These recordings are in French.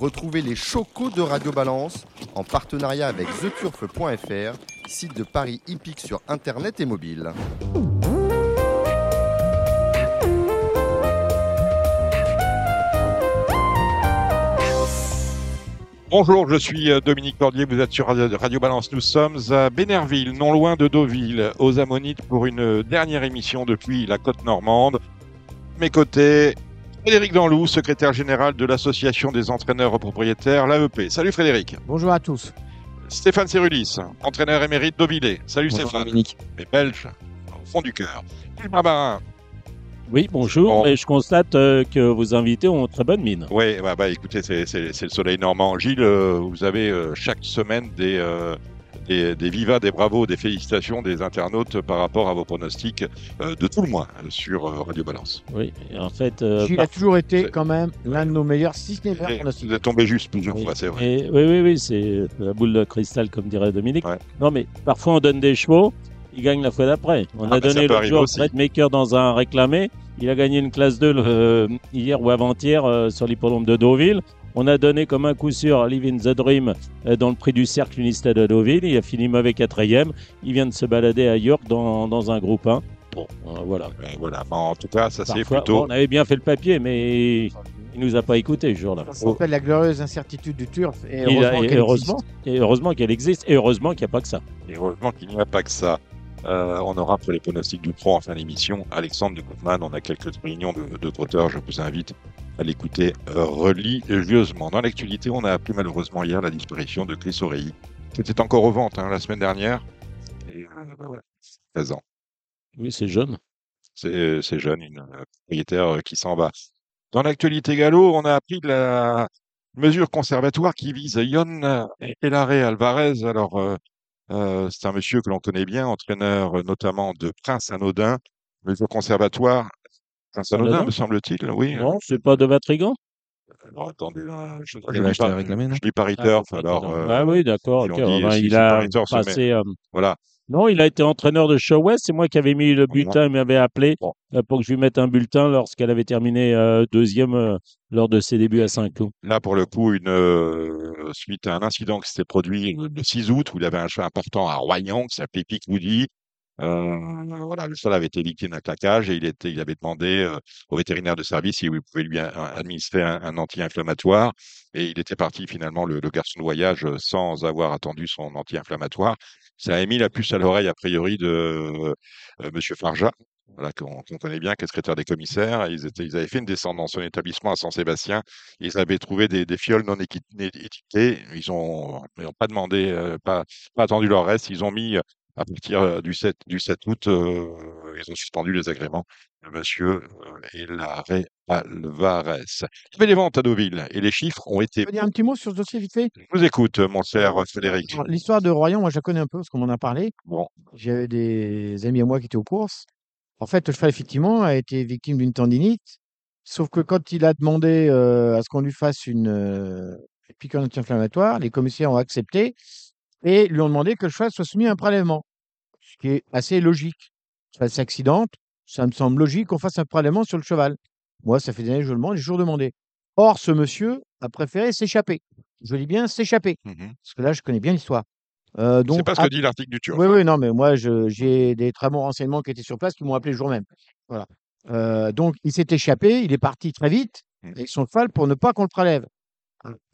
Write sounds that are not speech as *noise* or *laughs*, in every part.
Retrouvez les chocos de Radio Balance en partenariat avec theturf.fr, site de Paris hippique sur internet et mobile. Bonjour, je suis euh, Dominique Cordier, vous êtes sur Radio Radio Balance. Nous sommes à Bénerville, non loin de Deauville, aux Ammonites, pour une dernière émission depuis la côte normande. Mes côtés, Frédéric Danlou, secrétaire général de l'Association des entraîneurs propriétaires, l'AEP. Salut Frédéric. Bonjour à tous. Stéphane Cerulis, entraîneur émérite Deauvillé. Salut Bonjour Stéphane. Dominique. Les Belges, au fond du cœur. Gilles Barbarin. Oui, bonjour. Bon. Et je constate euh, que vos invités ont très bonne mine. Oui, bah, bah, écoutez, c'est le soleil normand. Gilles, euh, vous avez euh, chaque semaine des, euh, des, des vivas, des bravos, des félicitations des internautes par rapport à vos pronostics euh, de tout le mois euh, sur euh, Radio Balance. Oui, et en fait. euh, Gilles par- a toujours été quand même l'un de nos meilleurs, si ce n'est le meilleur Et pronostic. Vous êtes tombé juste plusieurs oui. fois, c'est vrai. Et- oui, oui, oui, c'est la boule de cristal, comme dirait Dominique. Ouais. Non, mais parfois on donne des chevaux, ils gagnent la fois d'après. On Ah, a bah, donné le aussi. Fred Maker dans un réclamé. Il a gagné une classe 2 le- euh, hier ou avant-hier euh, sur l'hippodrome de Deauville. On a donné comme un coup sûr Live in the Dream euh, dans le prix du cercle Unisted de Deauville. Il a fini mauvais quatrième. Il vient de se balader à York dans, dans un groupe 1. Bon, euh, voilà. Voilà. Bon, en tout cas, ça c'est plutôt. bon, on avait bien fait le papier, mais il nous a pas écouté ce jour-là. Ça s'appelle la glorieuse incertitude du turf. Et Il a- heureusement et qu'elle heureusement, existe. et heureusement qu'elle existe, et heureusement qu'il n'y a pas que ça. Et heureusement qu'il n'y a pas que ça. Euh, on aura pour les pronostics du pro en fin d'émission Alexandre de Gutmann. On a quelques réunions de, de trotteurs. Je vous invite à l'écouter euh, religieusement. Dans l'actualité, on a appris malheureusement hier la disparition de Chris Oreilly. C'était encore aux ventes hein, la semaine dernière. Et, euh, bah voilà, 13 ans. Oui, c'est jeune. C'est jeune, une euh, propriétaire euh, qui s'en va. Dans l'actualité gallo, on a appris de la mesure conservatoire qui vise Yon Elare Alvarez. Alors, euh, euh, c'est un monsieur que l'on connaît bien, entraîneur euh, notamment de Prince Anodin. Mesure conservatoire, Prince Anodin, Anodin me semble-t-il, oui. Non, c'est pas de Vatrigan? Alors, attendez, là, je, va lis acheter pas, à réclamer, non je lis Paris Turf, alors, euh, ah oui, d'accord. Ben, si- il a passé. euh, voilà. Non, il a été entraîneur de Show West. C'est moi qui avais mis le bulletin. Il m'avait appelé Bon. euh, pour que je lui mette un bulletin lorsqu'elle avait terminé euh, deuxième euh, lors de ses débuts à Saint-Cloud. Là, pour le coup, une euh, suite à un incident qui s'était produit le 6 août, où il avait un cheval important à Royan qui s'appelait Pic Woody. Euh, voilà, le cheval avait été victime d'un claquage et il, avait demandé euh, au vétérinaire de service si il pouvait lui administrer un, anti-inflammatoire. Et il était parti finalement, le, garçon de voyage, euh, sans avoir attendu son anti-inflammatoire. Ça a mis la puce à l'oreille, a priori, de Monsieur Farja, voilà, qu'on qu'on connaît bien, qui est secrétaire des commissaires. Ils, avaient fait une descente dans son établissement à Saint-Sébastien. Ils avaient trouvé des, fioles non étiquetées. Ils ont, ils ont pas demandé, pas, attendu leur reste. Ils ont mis, à partir euh, du 7, du 7 août, euh, ils ont suspendu les agréments de monsieur euh, Hilare Alvarez. Il y avait les ventes à Deauville? Et les chiffres ont été. Je peux dire un petit mot sur ce dossier vite fait? Je vous écoute, mon cher Frédéric. L'histoire de Royan, moi je la connais un peu parce qu'on m'en a parlé. Bon, J'avais des amis à moi qui étaient aux courses. En fait, le cheval, effectivement, a été victime d'une tendinite. Sauf que quand il a demandé euh, à ce qu'on lui fasse une euh, piqûre anti-inflammatoire, les commissaires ont accepté et lui ont demandé que le cheval soit soumis à un prélèvement. Ce qui est assez logique. Le cheval s'accidente, ça me semble logique qu'on fasse un prélèvement sur le cheval. Moi, ça fait des années que je le demande, j'ai toujours demandé. Or, ce monsieur a préféré s'échapper. Je dis bien s'échapper, mhm. parce que là, je connais bien l'histoire. Euh, donc, c'est pas ce à- que dit l'article du Turf. oui, oui, non, mais moi, j'ai des très bons renseignements qui étaient sur place qui m'ont appelé le jour même. Voilà. Euh, donc, il s'est échappé, il est parti très vite avec son cheval pour ne pas qu'on le prélève.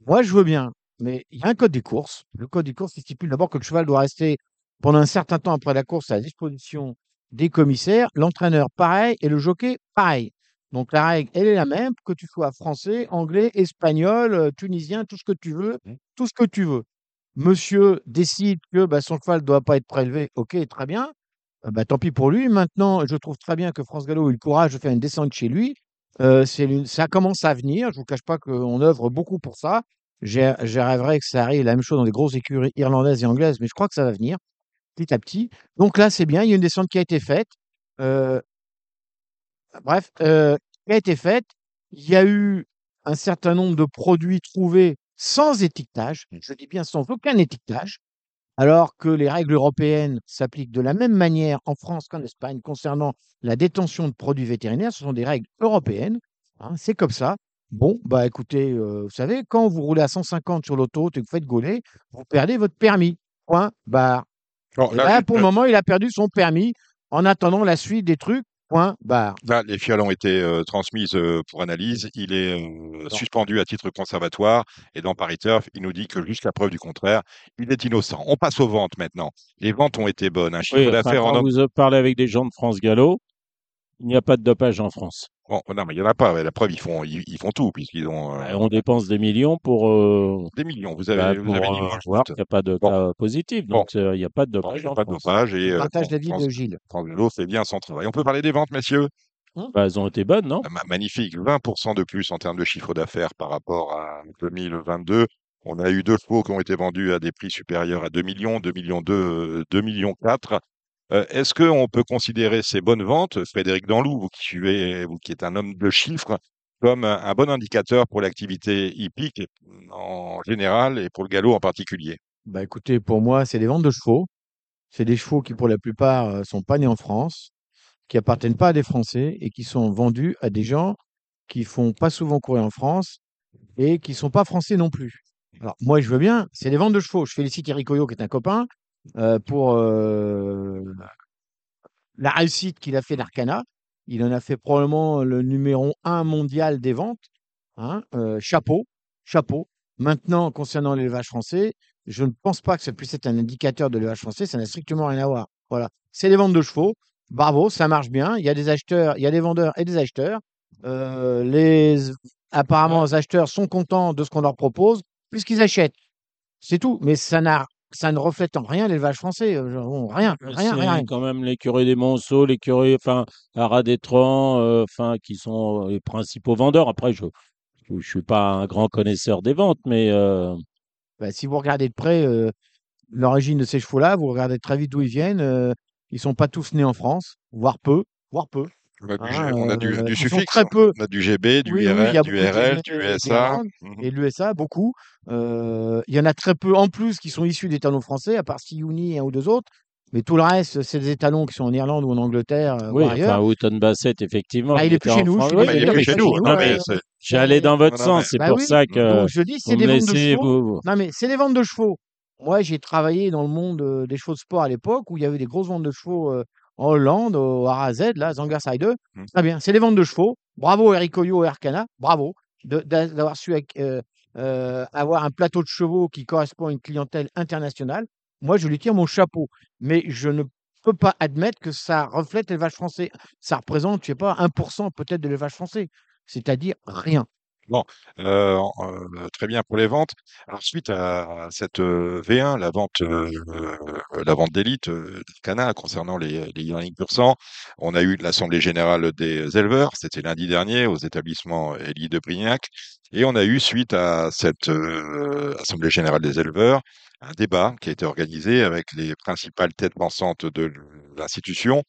Moi, je veux bien, mais il y a un code des courses. Le code des courses stipule d'abord que le cheval doit rester pendant un certain temps après la course à la disposition des commissaires, l'entraîneur pareil et le jockey pareil. Donc, la règle, elle est la même, que tu sois français, anglais, espagnol, euh, tunisien, tout ce que tu veux, Mm. tout ce que tu veux monsieur décide que bah, son cheval ne doit pas être prélevé, ok, très bien. Euh, bah, tant pis pour lui. Maintenant, je trouve très bien que France Gallo ait eu le courage de faire une descente chez lui. Euh, ça commence à venir. Je ne vous cache pas qu'on œuvre beaucoup pour ça. J'ai- rêverais que ça arrive la même chose dans des grosses écuries irlandaises et anglaises, mais je crois que ça va venir petit à petit. Donc là, c'est bien. Il y a une descente qui a été faite. Euh, bref, euh, qui a été faite. Il y a eu un certain nombre de produits trouvés sans étiquetage, je dis bien sans aucun étiquetage, alors que les règles européennes s'appliquent de la même manière en France qu'en Espagne concernant la détention de produits vétérinaires. Ce sont des règles européennes, hein, c'est comme ça. Bon, bah écoutez, euh, vous savez, quand vous roulez à 150 sur l'autoroute et que vous faites gauler, vous perdez votre permis. Point, barre. Là, pour le moment, il a perdu son permis en attendant la suite des trucs. Point, barre. Là, les fiales ont été euh, transmises euh, pour analyse. Il est euh, suspendu à titre conservatoire. Et dans Paris Turf, il nous dit que jusqu'à preuve du contraire, il est innocent. On passe aux ventes maintenant. Les ventes ont été bonnes. Un chiffre Oui, enfin, d'affaires en vous parlez avec des gens de France Gallo, il n'y a pas de dopage en France. Bon, non, mais il n'y en a pas. La preuve, ils font, ils, ils font tout, puisqu'ils ont euh, Et on dépense des millions pour, euh, des millions. Vous avez, bah, vous pour avez dit, euh, moi, je voir doute. qu'il n'y a pas de Bon. cas positif. Bon. Donc, euh, il n'y a pas de Bon, dopage il n'y a en pas de France. dopage. Et euh, partage l'avis de Gilles. Vélo fait bien son travail. On peut parler des ventes, messieurs Bah, elles ont été bonnes, non? Ma- Magnifique, 20% de plus en termes de chiffre d'affaires par rapport à 2022. On a eu deux chevaux qui ont été vendus à des prix supérieurs à 2 millions, 2 millions 2, 2 millions 4. Euh, Est-ce qu'on peut considérer ces bonnes ventes, Frédéric Danlou, vous qui, qui êtes un homme de chiffres, comme un, bon indicateur pour l'activité hippique en général et pour le galop en particulier? Bah écoutez, pour moi, c'est des ventes de chevaux. C'est des chevaux qui, pour la plupart, euh, sont pas nés en France, qui appartiennent pas à des Français et qui sont vendus à des gens qui font pas souvent courir en France et qui sont pas français non plus. Alors moi, je veux bien. C'est des ventes de chevaux. Je félicite Eric Coyot, qui est un copain, euh, pour euh, la réussite qu'il a fait d'Arcana. Il en a fait probablement le numéro un mondial des ventes. hein. Euh, chapeau, chapeau. Maintenant, concernant l'élevage français, je ne pense pas que ça puisse être un indicateur de l'élevage français. Ça n'a strictement rien à voir. Voilà. C'est des ventes de chevaux. Bravo, ça marche bien. Il y a des acheteurs, il y a des vendeurs et des acheteurs. Les, apparemment, les acheteurs sont contents de ce qu'on leur propose puisqu'ils achètent. C'est tout. Mais ça n'a, ça ne reflète en rien l'élevage français. Euh, bon, rien, rien, rien, quand même l'écurie des Monceaux, l'écurie, enfin, Arad Etran, euh, enfin, qui sont les principaux vendeurs. Après, je ne suis pas un grand connaisseur des ventes, mais euh, Bah, si vous regardez de près euh, l'origine de ces chevaux-là, vous regardez très vite d'où ils viennent. euh, ils sont pas tous nés en France, voire peu, voire peu. On a du, Ah, G- on a du, euh, suffixe, très peu. on a du GB, du Oui, IRL, du RL, du. RL, Mhm. et l'USA, beaucoup. Euh, il y en a très peu en plus qui sont issus d'étalons français, à part Siouni et un ou deux autres. Mais tout le reste, c'est des étalons qui sont en Irlande ou en Angleterre, euh, oui, ou ailleurs. enfin, Houghton Bassett, effectivement. Ah, il qui est plus chez nous, Ah, mais il est plus chez nous. J'allais dans votre sens, c'est Bah pour ça que donc je dis, c'est des ventes de chevaux. Non, mais c'est des ventes de chevaux. Moi, j'ai travaillé dans le monde euh, des chevaux de sport à l'époque où il y avait des grosses ventes de chevaux euh, en Hollande, au RAZ, là, Zangersheide. Mm. Très bien, c'est des ventes de chevaux. Bravo Eric Coyot et Arcana, bravo d'avoir su euh, euh, avoir un plateau de chevaux qui correspond à une clientèle internationale. Moi, je lui tire mon chapeau, mais je ne peux pas admettre que ça reflète l'élevage français. Ça représente, je sais pas, 1% peut-être de l'élevage français, c'est-à-dire rien. Euh, euh, très bien pour les ventes. Alors, suite à cette euh, V1, la vente, vente d'élite euh, d'Arcana concernant les, les sang, on a eu l'Assemblée générale des éleveurs, c'était lundi dernier aux établissements Elie de Brignac, et on a eu, suite à cette Assemblée générale des éleveurs, un débat qui a été organisé avec les principales têtes pensantes de l'institution.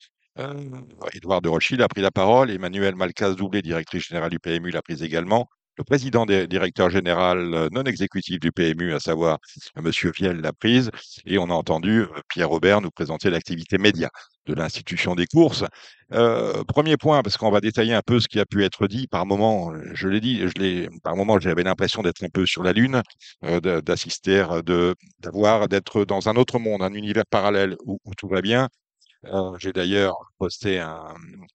Édouard de Rothschild a pris la parole, Emmanuel Malcaz-Doublé, directrice générale du PMU, l'a prise également. Le président des directeur général euh, non exécutif du PMU, à savoir euh, Monsieur Viel, l'a prise, et on a entendu euh, Pierre Robert nous présenter l'activité média de l'institution des courses. Premier point, parce qu'on va détailler un peu ce qui a pu être dit par moment. Je l'ai dit, par moment, j'avais l'impression d'être un peu sur la lune, d'assister, d'avoir, d'être dans un autre monde, un univers parallèle où tout va bien. Euh, J'ai d'ailleurs posté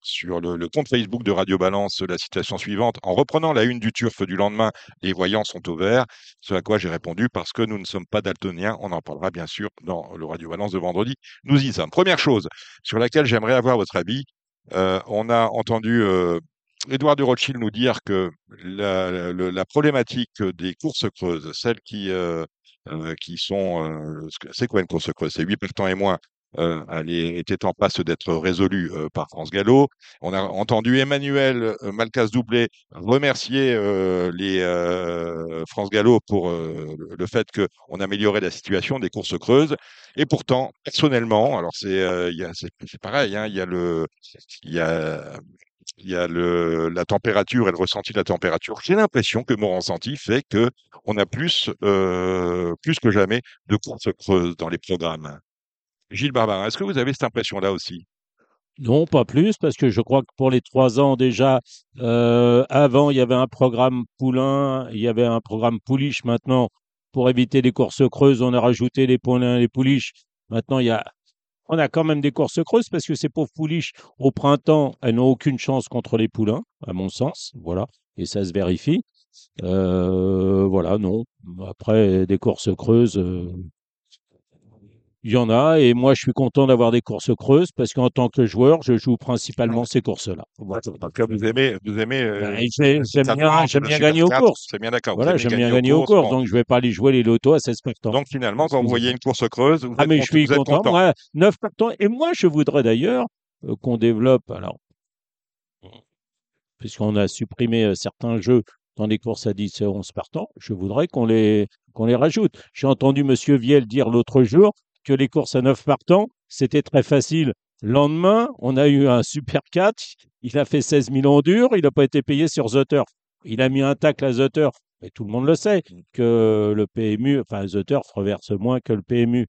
sur le, compte Facebook de Radio Balance la situation suivante. En reprenant la une du turf du lendemain, les voyants sont au vert. Ce à quoi j'ai répondu parce que nous ne sommes pas daltoniens. On en parlera bien sûr dans le Radio Balance de vendredi. Nous y sommes. Première chose sur laquelle j'aimerais avoir votre avis. Euh, on a entendu euh, Édouard de Rothschild nous dire que la, problématique des courses creuses, celles qui, euh, euh, qui sont... c'est quoi une course creuse? C'est 8 partants et moins euh, elle était en passe d'être résolue euh, par France Gallo. On a entendu Emmanuel euh, Malcas-Doublé remercier euh, les euh, France Gallo pour euh, le- fait qu'on améliorait la situation des courses creuses. Et pourtant, personnellement, alors c'est c'est pareil, hein, il y a le il y a il y a le, la température et le ressenti de la température. J'ai l'impression que mon ressenti fait que on a plus, euh, plus que jamais de courses creuses dans les programmes. Gilles Barbarin, est-ce que vous avez cette impression-là aussi? Non, pas plus, parce que je crois que pour les trois ans déjà, euh, avant, il y avait un programme Poulain, il y avait un programme Pouliche. Maintenant, pour éviter les courses creuses, on a rajouté les Poulains et les Pouliches. Maintenant, il y a, on a quand même des courses creuses parce que ces pauvres Pouliches, au printemps, elles n'ont aucune chance contre les Poulains, à mon sens. Voilà. Et ça se vérifie. Euh, voilà, non. Après, des courses creuses, euh, il y en a, et moi je suis content d'avoir des courses creuses parce qu'en tant que joueur, je joue principalement ces courses-là. Vous aimez, vous aimez. euh, j'ai- J'aime bien, j'aime gagner aux 4, courses. C'est bien d'accord. vous Voilà, j'aime bien gagner aux courses, donc je vais pas aller jouer les lotos à 16 partants. Donc finalement, quand vous voyez une course creuse, vous ah êtes mais je suis content, content. moi, 9 partants. Et moi, je voudrais d'ailleurs euh, qu'on développe, alors, puisqu'on a supprimé euh, certains jeux dans les courses à 10 et 11 partants, je voudrais qu'on les, qu'on les rajoute. J'ai entendu Monsieur Viel dire l'autre jour que les courses à 9 partants, c'était très facile. Lendemain, on a eu un Super 4, il a fait 16 000 en dur, il n'a pas été payé sur The Turf. Il a mis un tacle à The Turf. Et tout le monde le sait, que le PMU, enfin The Turf reverse moins que le PMU.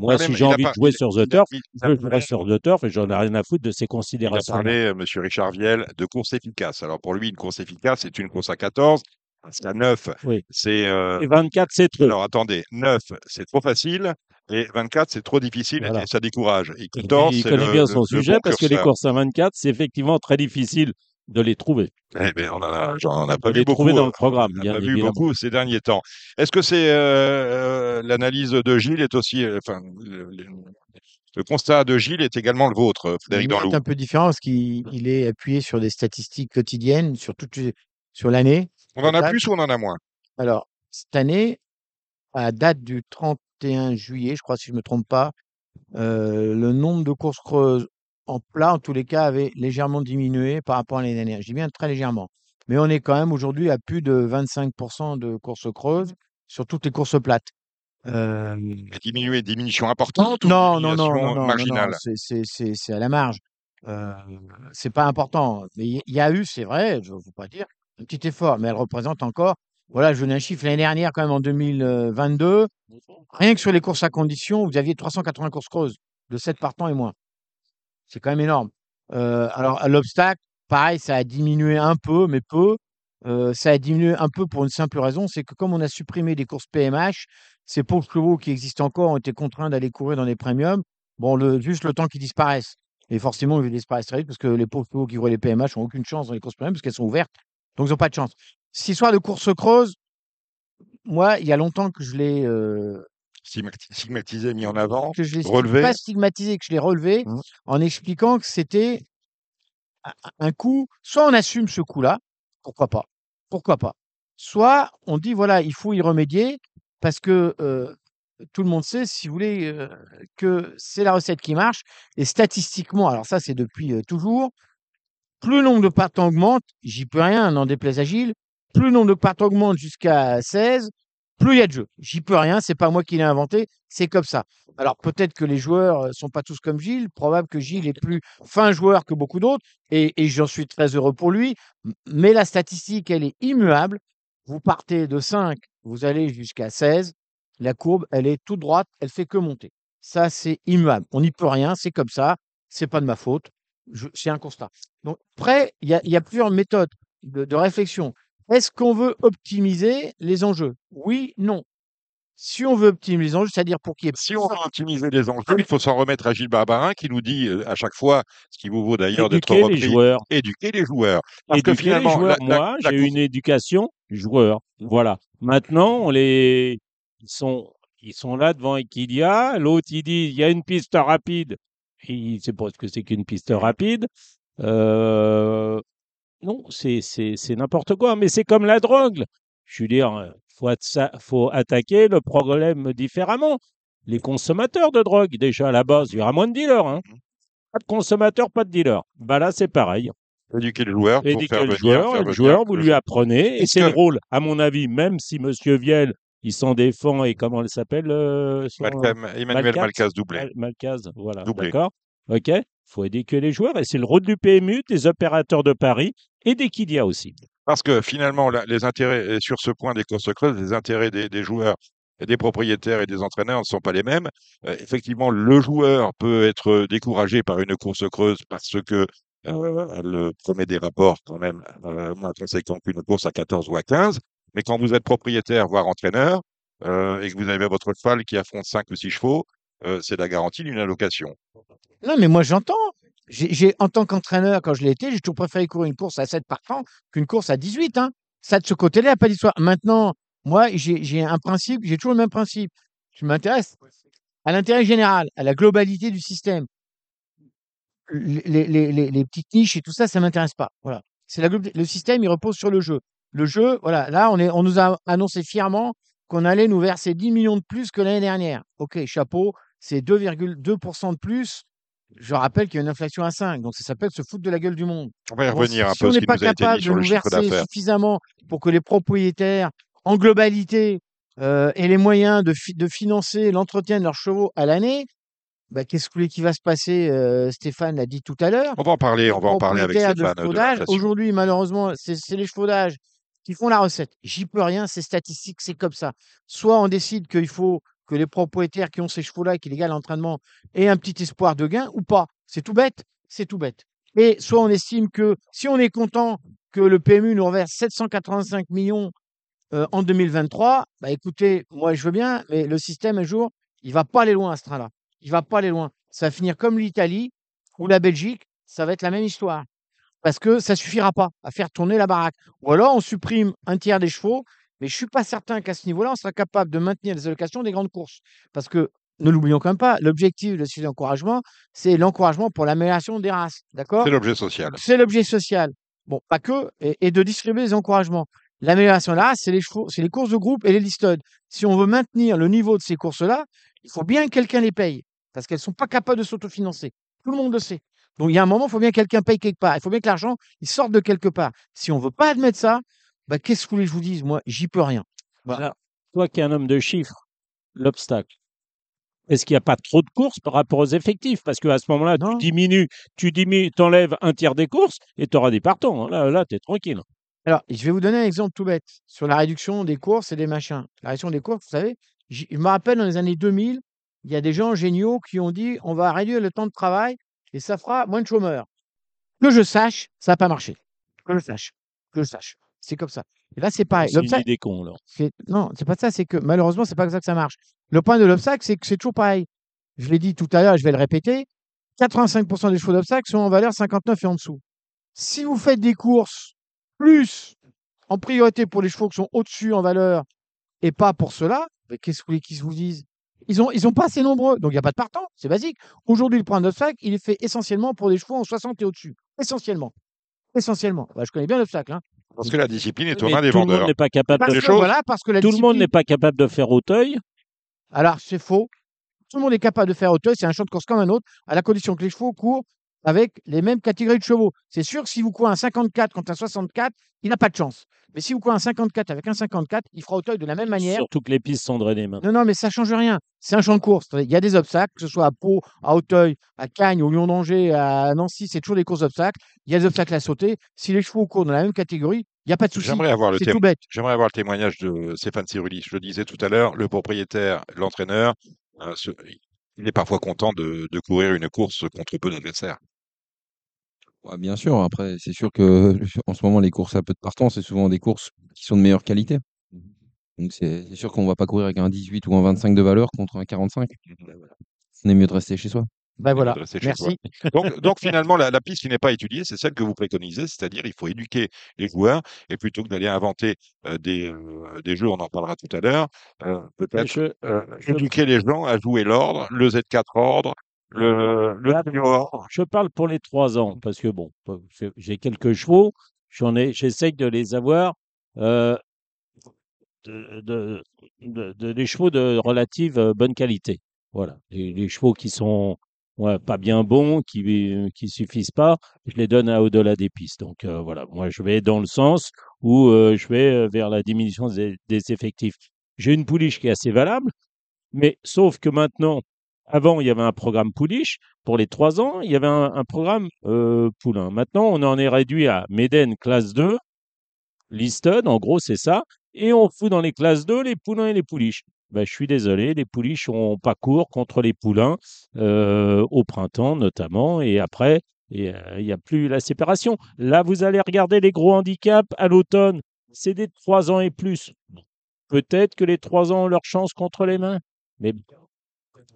Moi, parlé- si j'ai envie de jouer sur The Turf, je jouerai sur The Turf et j'en ai rien à foutre de ces Il a considérations. parlé, euh, Monsieur Richard Viel, de course efficace. Alors pour lui, une course efficace, c'est une course à 14. Parce qu'à 9, Oui. c'est. euh, Et 24, c'est trop. Alors attendez, 9, c'est trop facile. Et 24, c'est trop difficile Voilà. et ça décourage. Et Et 14, il c'est connaît le- bien le- son le sujet bon parce que les courses à 24, c'est effectivement très difficile de les trouver. Eh ben, on en a, j'en ai pas vu beaucoup. trouver dans le programme, On vu évidemment. beaucoup ces derniers temps. Est-ce que c'est euh, euh, l'analyse de Gilles est aussi, euh, enfin, le, le- le constat de Gilles est également le vôtre, Le Frédéric mien Danlou. est un peu différent parce qu'il il est appuyé sur des statistiques quotidiennes sur toute sur l'année. On en a plus ou on en a moins? Alors, cette année, à date du 31 juillet, je crois, si je ne me trompe pas, euh, le nombre de courses creuses en plat, en tous les cas, avait légèrement diminué par rapport à l'année dernière. Je dis bien très légèrement. Mais on est quand même aujourd'hui à plus de 25% de courses creuses sur toutes les courses plates. Euh, diminué, diminution importante ou non, non, non, diminution non, non, non, marginale? non, c'est- c'est à la marge. Euh, c'est pas important. Mais il y, y a eu, c'est vrai, je ne veux pas dire, un petit effort, mais elle représente encore. Voilà, je donne un chiffre l'année dernière, quand même en 2022. Rien que sur les courses à condition, vous aviez 380 courses creuses, de 7 partants et moins. C'est quand même énorme. Euh, alors, à l'obstacle, pareil, ça a diminué un peu, mais peu. Euh, ça a diminué un peu pour une simple raison, c'est que comme on a supprimé des courses PMH, ces pauvres chevaux qui existent encore ont été contraints d'aller courir dans les premiums. Bon, le, juste le temps qu'ils disparaissent. Et forcément, ils disparaître très vite parce que les pauvres chevaux qui courent les PMH n'ont aucune chance dans les courses premium parce qu'elles sont ouvertes. Donc, ils n'ont pas de chance. Cette histoire de course creuse, moi, il y a longtemps que je l'ai euh, Stigmati- Stigmatisé, mis en avant. que je l'ai Relevé. pas stigmatisé, que je l'ai relevé Mmh. en expliquant que c'était un- coup, soit on assume ce coup-là, pourquoi pas, pourquoi pas, soit on dit voilà, il faut y remédier parce que euh, tout le monde sait, si vous voulez, euh, que c'est la recette qui marche et statistiquement, alors ça c'est depuis toujours, plus le nombre de partants augmente, j'y peux rien, n'en déplaise à Gilles, plus le nombre de partants augmente jusqu'à 16, plus il y a de jeux. J'y peux rien, c'est pas moi qui l'ai inventé, c'est comme ça. Alors peut-être que les joueurs euh, sont pas tous comme Gilles, probable que Gilles est plus fin joueur que beaucoup d'autres, et, et j'en suis très heureux pour lui, mais la statistique, elle est immuable. Vous partez de 5, vous allez jusqu'à 16, la courbe, elle est toute droite, elle fait que monter. Ça, c'est immuable. On n'y peut rien, c'est comme ça, c'est pas de ma faute, c'est un constat. Donc, après, il y a, il y a plusieurs méthodes de, de réflexion. Est-ce qu'on veut optimiser les enjeux? Oui, non. Si on veut optimiser les enjeux, c'est-à-dire pour qu'il y ait Si on veut optimiser les enjeux, il faut s'en remettre à Gilles Barbarin qui nous dit euh, à chaque fois, ce qui vous vaut d'ailleurs d'être Éduquer les repris, joueurs. éduquer les joueurs. Parce que Éduquer les finalement, joueurs. la- la- Moi, la j'ai une éducation joueur. Voilà. Maintenant, on les, ils sont, ils sont là devant Equidia. L'autre, il dit, il y a une piste rapide. Il ne sait pas ce que c'est qu'une piste rapide. Euh, non, c'est, c'est, c'est n'importe quoi. Mais c'est comme la drogue. Je veux dire, faut, faut attaquer le problème différemment. Les consommateurs de drogue, déjà à la base, il y aura moins de dealers. Hein. Pas de consommateurs, pas de dealers. Bah là, c'est pareil. éduquer le joueur pour Éduquer faire le venir, joueur, faire et le joueur, vous lui apprenez, et c'est le rôle, à mon avis, même si Monsieur Viel, il s'en défend, et comment elle s'appelle euh, son- Emmanuel Malcaz doublé. Mal- voilà, Doublé. d'accord Ok, faut éduquer les joueurs, et c'est le rôle du PMU, des opérateurs de Paris, et d'Equidia aussi. Parce que finalement, les intérêts, sur ce point des courses creuses, les intérêts des, des joueurs des propriétaires et des entraîneurs ne sont pas les mêmes. Euh, effectivement, le joueur peut être découragé par une course creuse parce que euh, elle promet des rapports quand même euh, moins conséquents qu'une course à 14 ou à 15. Mais quand vous êtes propriétaire, voire entraîneur, euh, et que vous avez votre cheval qui affronte 5 ou 6 chevaux, c'est la garantie d'une allocation. Non, mais moi j'entends. J'ai, en tant qu'entraîneur, quand je l'ai été, j'ai toujours préféré courir une course à 7 partants qu'une course à 18. Hein. Ça, de ce côté-là, pas d'histoire. Maintenant, moi, j'ai, un principe, j'ai toujours le même principe. Je m'intéresse à l'intérêt général, à la globalité du système. Les, petites niches et tout ça, ça m'intéresse pas. Voilà. C'est la. Le système, il repose sur le jeu. Le jeu, voilà. Là, on, est, on nous a annoncé fièrement qu'on allait nous verser 10 millions de plus que l'année dernière. OK, chapeau, c'est 2,2% de plus. Je rappelle qu'il y a une inflation à 5, donc ça s'appelle se foutre de la gueule du monde. On va y revenir si, un si peu on ce n'est pas capable de nous verser suffisamment pour que les propriétaires, en globalité, euh, aient les moyens de, fi- de financer l'entretien de leurs chevaux à l'année, bah, qu'est-ce qui va se passer euh, Stéphane l'a dit tout à l'heure. On va en parler, on va en parler avec Stéphane aujourd'hui, malheureusement, c'est c'est les chevaudages qui font la recette. J'y peux rien, c'est statistique, c'est comme ça. Soit on décide qu'il faut que les propriétaires qui ont ces chevaux-là et qui les l'entraînement aient un petit espoir de gain ou pas. C'est tout bête, c'est tout bête. Et soit on estime que si on est content que le PMU nous reverse 785 millions euh, en 2023, bah écoutez, moi je veux bien, mais le système un jour, il va pas aller loin à ce train-là. Il va pas aller loin. Ça va finir comme l'Italie ou la Belgique, ça va être la même histoire. Parce que ça suffira pas à faire tourner la baraque. Ou alors on supprime un tiers des chevaux, mais je suis pas certain qu'à ce niveau-là, on sera capable de maintenir les allocations des grandes courses. Parce que, ne l'oublions quand même pas, l'objectif de ce encouragement, c'est l'encouragement pour l'amélioration des races. D'accord? C'est l'objet social. c'est l'objet social. Bon, pas que, et, et de distribuer les encouragements. L'amélioration là, c'est les chevaux, c'est les courses de groupe et les listodes. Si on veut maintenir le niveau de ces courses-là, il faut bien que quelqu'un les paye, parce qu'elles sont pas capables de s'autofinancer. Tout le monde le sait. Donc il y a un moment, il faut bien que quelqu'un paye quelque part. Il faut bien que l'argent, il sorte de quelque part. Si on veut pas admettre ça, bah, qu'est-ce que vous voulez que je vous dise? Moi, j'y peux rien. Voilà. Alors, toi qui es un homme de chiffres, l'obstacle. Est-ce qu'il n'y a pas trop de courses par rapport aux effectifs? Parce qu'à ce moment-là, tu diminues, tu diminues, enlèves un tiers des courses et tu auras des partants. hein. Là, là tu es tranquille. Alors, je vais vous donner un exemple tout bête sur la réduction des courses et des machins. La réduction des courses, vous savez, je me rappelle dans les années 2000, il y a des gens géniaux qui ont dit on va réduire le temps de travail et ça fera moins de chômeurs. Que je sache, ça n'a pas marché. Que je sache. Que je sache. C'est comme ça. Et là, c'est pareil. C'est une L'obstacle, idée con, là. c'est- non, c'est pas ça, c'est que malheureusement, c'est pas comme ça que ça marche. Le point de l'obstacle, c'est que c'est toujours pareil. Je l'ai dit tout à l'heure et je vais le répéter 85% des chevaux d'obstacle sont en valeur 59 et en dessous. Si vous faites des courses plus en priorité pour les chevaux qui sont au-dessus en valeur et pas pour ceux-là, qu'est-ce que vous voulez qu'ils vous disent? Ils ont, ils ont pas assez nombreux, donc il n'y a pas de partant, c'est basique. Aujourd'hui, le point d'obstacle, il est fait essentiellement pour des chevaux en 60 et au-dessus. Essentiellement. Essentiellement. Bah, je connais bien l'obstacle. Hein. Parce que la discipline est aux Mais mains des tout le monde vendeurs. n'est pas capable Parce de voilà, parce que la Tout le monde n'est pas capable de faire Auteuil. Alors, c'est faux. Tout le monde est capable de faire Auteuil, c'est un champ de course comme un autre, à la condition que les chevaux courent avec les mêmes catégories de chevaux. C'est sûr que si vous courez un 54 contre un 64, il n'a pas de chance. Mais si vous courez un 54 avec un 54, il fera Auteuil de la même manière. Surtout que les pistes sont drainées maintenant. Non, non, mais ça change rien. C'est un champ de course. Il y a des obstacles, que ce soit à Pau, à Auteuil, à Cagnes, au Lyon d'Angers, à Nancy, c'est toujours des courses d'obstacles. Il y a des obstacles à sauter. Si les chevaux courent dans la même catégorie, il n'y a pas de souci. J'aimerais avoir le C'est thème. tout bête. J'aimerais avoir le témoignage de Stéphane Cirulis. Je le disais tout à l'heure, le propriétaire, l'entraîneur, euh, ce- il est parfois content de, de courir une course contre peu d'adversaires. Ouais, bien sûr, après, c'est sûr que en ce moment, les courses à peu de partants, c'est souvent des courses qui sont de meilleure qualité. Donc, c'est c'est sûr qu'on va pas courir avec un 18 ou un 25 de valeur contre un 45. On est mieux de rester chez soi. Ben voilà. chez Merci. Donc, *laughs* donc finalement, la, la piste qui n'est pas étudiée, c'est celle que vous préconisez, c'est-à-dire il faut éduquer les joueurs et plutôt que d'aller inventer euh, des, euh, des jeux, on en parlera tout à l'heure, euh, peut-être Je- euh, éduquer les gens à jouer l'ordre, le Z4 ordre, le, le. Je parle pour les trois ans parce que bon, j'ai- j'ai quelques chevaux, j'en ai, j'essaye de les avoir euh, de, de, de- de- des chevaux de relative euh, bonne qualité. Voilà, les, les chevaux qui sont ouais, pas bien bons, qui euh, qui suffisent pas, je les donne à au-delà des pistes. Donc euh, voilà, moi je vais dans le sens où euh, je vais euh, vers la diminution des, des effectifs. J'ai une pouliche qui est assez valable, mais sauf que maintenant, avant il y avait un programme pouliche. Pour les trois ans, il y avait un, programme euh, poulain. Maintenant, on en est réduit à Méden classe 2, Liston, en gros, c'est ça. Et on fout dans les classes 2 les poulains et les pouliches. Ben, je suis désolé, les pouliches sont pas court contre les poulains euh, au printemps notamment, et après, il n'y a plus la séparation. Là, vous allez regarder les gros handicaps à l'automne, c'est des 3 ans et plus. Peut-être que les 3 ans ont leur chance contre les mains, mais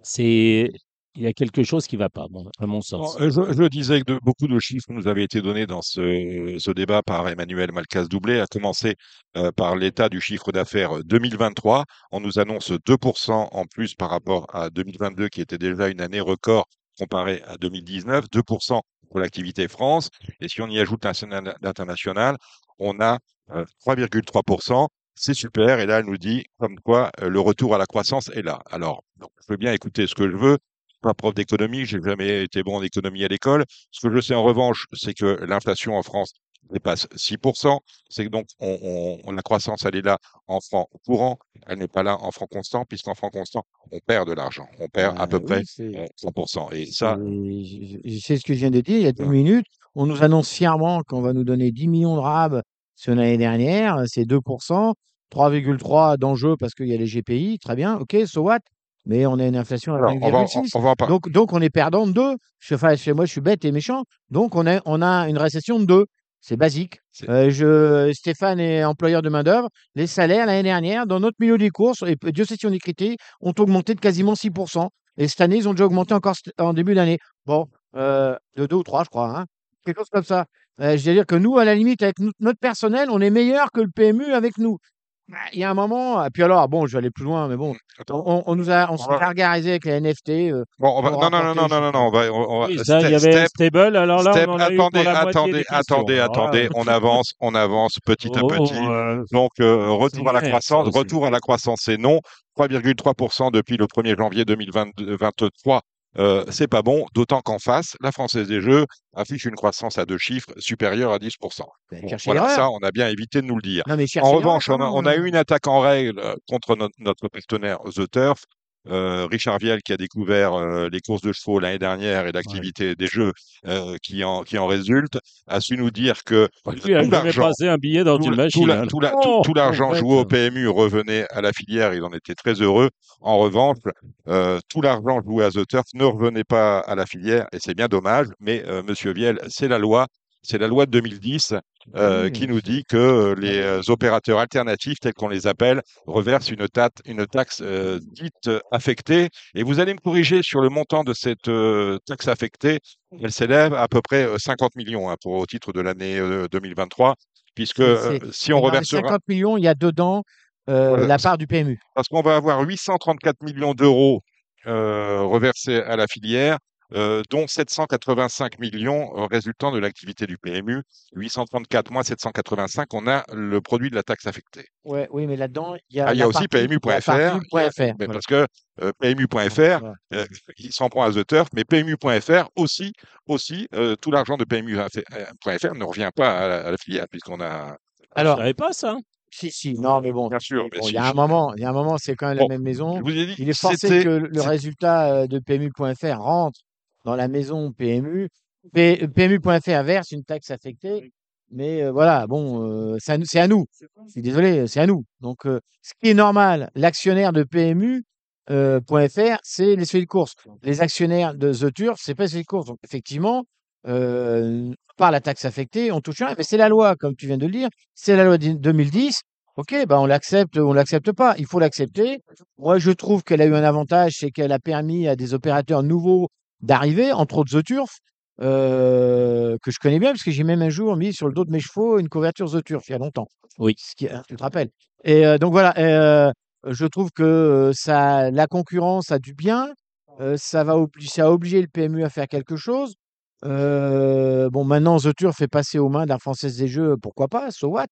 c'est il y a quelque chose qui ne va pas, bon, à mon sens. euh, je, je disais que de, beaucoup de chiffres nous avaient été donnés dans ce, ce débat par Emmanuel Malcas-Doublé, à commencer euh, par l'état du chiffre d'affaires 2023. On nous annonce 2% en plus par rapport à 2022, qui était déjà une année record comparée à 2019, 2% pour l'activité France. Et si on y ajoute l'interna- l'international, on a euh, 3,3%. C'est super. Et là, elle nous dit comme quoi euh, le retour à la croissance est là. Alors, donc, je veux bien écouter ce que je veux pas prof d'économie, j'ai jamais été bon en économie à l'école. Ce que je sais en revanche, c'est que l'inflation en France dépasse 6%. C'est que donc on, la croissance, elle est là en francs courants, elle n'est pas là en francs constants, puisqu'en francs constants, on perd de l'argent. On perd à Bah peu près oui, c'est euh, 100%. Et ça, c'est- je je- ce que je viens de dire il y a deux minutes. On nous annonce fièrement qu'on va nous donner 10 millions de RAB sur l'année dernière, c'est 2%, 3,3% d'enjeu parce qu'il y a les GPI, très bien, ok, so what? Mais on a une inflation à alors, on va, en- 5,6. on va en par- Donc, donc on est perdant de 2. Je, enfin, chez moi, je suis bête et méchant. Donc, on a, on a une récession de 2. C'est basique. Euh, je, Stéphane est employeur de main-d'œuvre. Les salaires, l'année dernière, dans notre milieu des courses, et Dieu sait si on est critiqué, ont augmenté de quasiment 6%. Et cette année, ils ont déjà augmenté encore en début d'année. Bon, euh, de 2 ou 3, je crois. Hein. Quelque chose comme ça. Euh, je veux dire que nous, à la limite, avec no- notre personnel, on est meilleur que le PMU avec nous. Bah, Il y a un moment, et puis alors, bon, je vais aller plus loin, mais bon, on, on nous a, on s'est gargarisé avec les NFT. euh, bon, on va, pour non, non, non, non, non, non, on va, on, va- Oui, ça, il y step, avait step, Stable, alors là, step, on en a eu attendez, pour la moitié attendez, attendez, là, attendez, on avance, on avance petit à oh, petit. euh, Donc, euh, retour à la croissance. Retour à la croissance, c'est non. 3,3% depuis le 1er janvier 2023. Euh, c'est pas bon, d'autant qu'en face, la Française des Jeux affiche une croissance à deux chiffres supérieure à 10%. Ben, Bon, cherchez voilà, ça, on a bien évité de nous le dire. Non, mais En revanche, on a, même. on a eu une attaque en règle euh, contre notre, notre partenaire The Turf. Euh, Richard Viel qui a découvert euh, les courses de chevaux l'année dernière et l'activité des jeux euh, qui, en, qui en résulte, a su nous dire que Lui a tout l'argent passé un billet dans tout, une la- tout machine. la- hein. tout la- tout- Oh, tout l'argent pauvre joué au. PMU revenait à la filière, il en était très heureux. En revanche, euh, tout l'argent joué à The Turf ne revenait pas à la filière, et c'est bien dommage, mais euh, Monsieur Viel, c'est la loi. C'est la loi de 2010 euh, Oui, qui nous dit que euh, les euh, opérateurs alternatifs, tels qu'on les appelle, reversent une, tate- une taxe euh, dite affectée. Et vous allez me corriger sur le montant de cette euh, taxe affectée. Elle s'élève à peu près euh, 50 millions hein, pour, au titre de l'année euh, 2023, puisque si on dans les reversera, 50 millions, il y a dedans Voilà. la part du PMU. parce qu'on va avoir 834 millions d'euros reversés à la filière, euh, dont 785 millions euh, résultant de l'activité du PMU. 834 moins 785, on a le produit de la taxe affectée. Ouais, oui, mais là-dedans, il y a, Ah, y a aussi PMU.fr. Parce que euh, PMU.fr, euh, il s'en prend à The Turf, mais PMU.fr aussi, aussi euh, tout l'argent de PMU.fr ne revient pas à la, à la filière, puisqu'on a. Je Alors, savais pas ça. si, si, non, mais bon, Bien sûr, bon, il si, y a un je- moment, il y a un moment, c'est quand même Bon, la même maison. je vous ai dit, Il est forcé que le résultat de PMU.fr rentre dans la maison PMU. PMU.fr verse une taxe affectée, mais euh, voilà, bon, euh, c'est à, nous- c'est à nous. Je suis désolé, c'est à nous. Donc, euh, ce qui est normal, l'actionnaire de PMU. euh, point .fr, c'est les suivis de course. Les actionnaires de The Turf, c'est pas les suivis de course. Donc, effectivement, euh, par la taxe affectée, on touche rien. Mais c'est la loi, comme tu viens de le dire. C'est la loi de 2010. Ok, ben on l'accepte, on l'accepte pas. Il faut l'accepter. Moi, je trouve qu'elle a eu un avantage, c'est qu'elle a permis à des opérateurs nouveaux d'arriver, entre autres The Turf, euh, que je connais bien, parce que j'ai même un jour mis sur le dos de mes chevaux une couverture The Turf, il y a longtemps. Oui. Ce qui, tu te rappelles. Et euh, donc voilà, euh, je trouve que ça, la concurrence a du bien. ça, va obli- ça a obligé le PMU à faire quelque chose. Bon, maintenant, The Turf est passé aux mains d'un Française des Jeux, pourquoi pas, so what?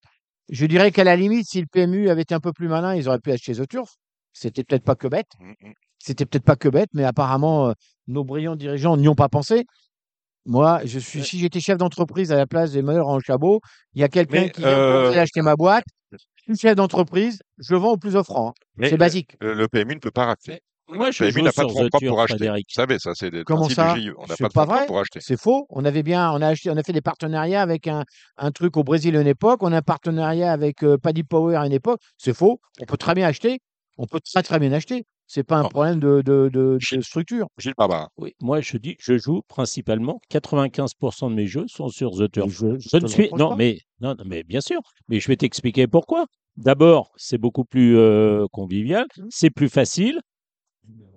Je dirais qu'à la limite, si le PMU avait été un peu plus malin, ils auraient pu acheter The Turf. C'était peut-être pas que bête. C'était peut-être pas que bête, mais apparemment, euh, nos brillants dirigeants n'y ont pas pensé. Moi, je suis, si j'étais chef d'entreprise à la place des meneurs en chabot, il y a quelqu'un qui vient euh, pour acheter ma boîte. Je suis chef d'entreprise, je vends au plus offrant. hein. C'est basique. le, le PMU ne peut pas racheter. Moi, je Le PMU n'a pas de fonds propres pour acheter. Frédéric. Vous savez, ça, c'est le Comment ça? Du. On n'a pas de pas fonds propres pour acheter. C'est faux. On avait bien, on a acheté, on a fait des partenariats avec un, un truc au Brésil à une époque. On a un partenariat avec euh, Paddy Power à une époque. C'est faux. On peut très bien acheter. on peut très très bien acheter. C'est pas un Non. problème de, de, de- de structure. Gilles Barbarin. Oui, moi je dis, je joue principalement 95% de mes jeux sont sur The Turf. je, ne suis non pas? mais non mais bien sûr, mais je vais t'expliquer pourquoi. D'abord, c'est beaucoup plus euh, convivial, Mmh. c'est plus facile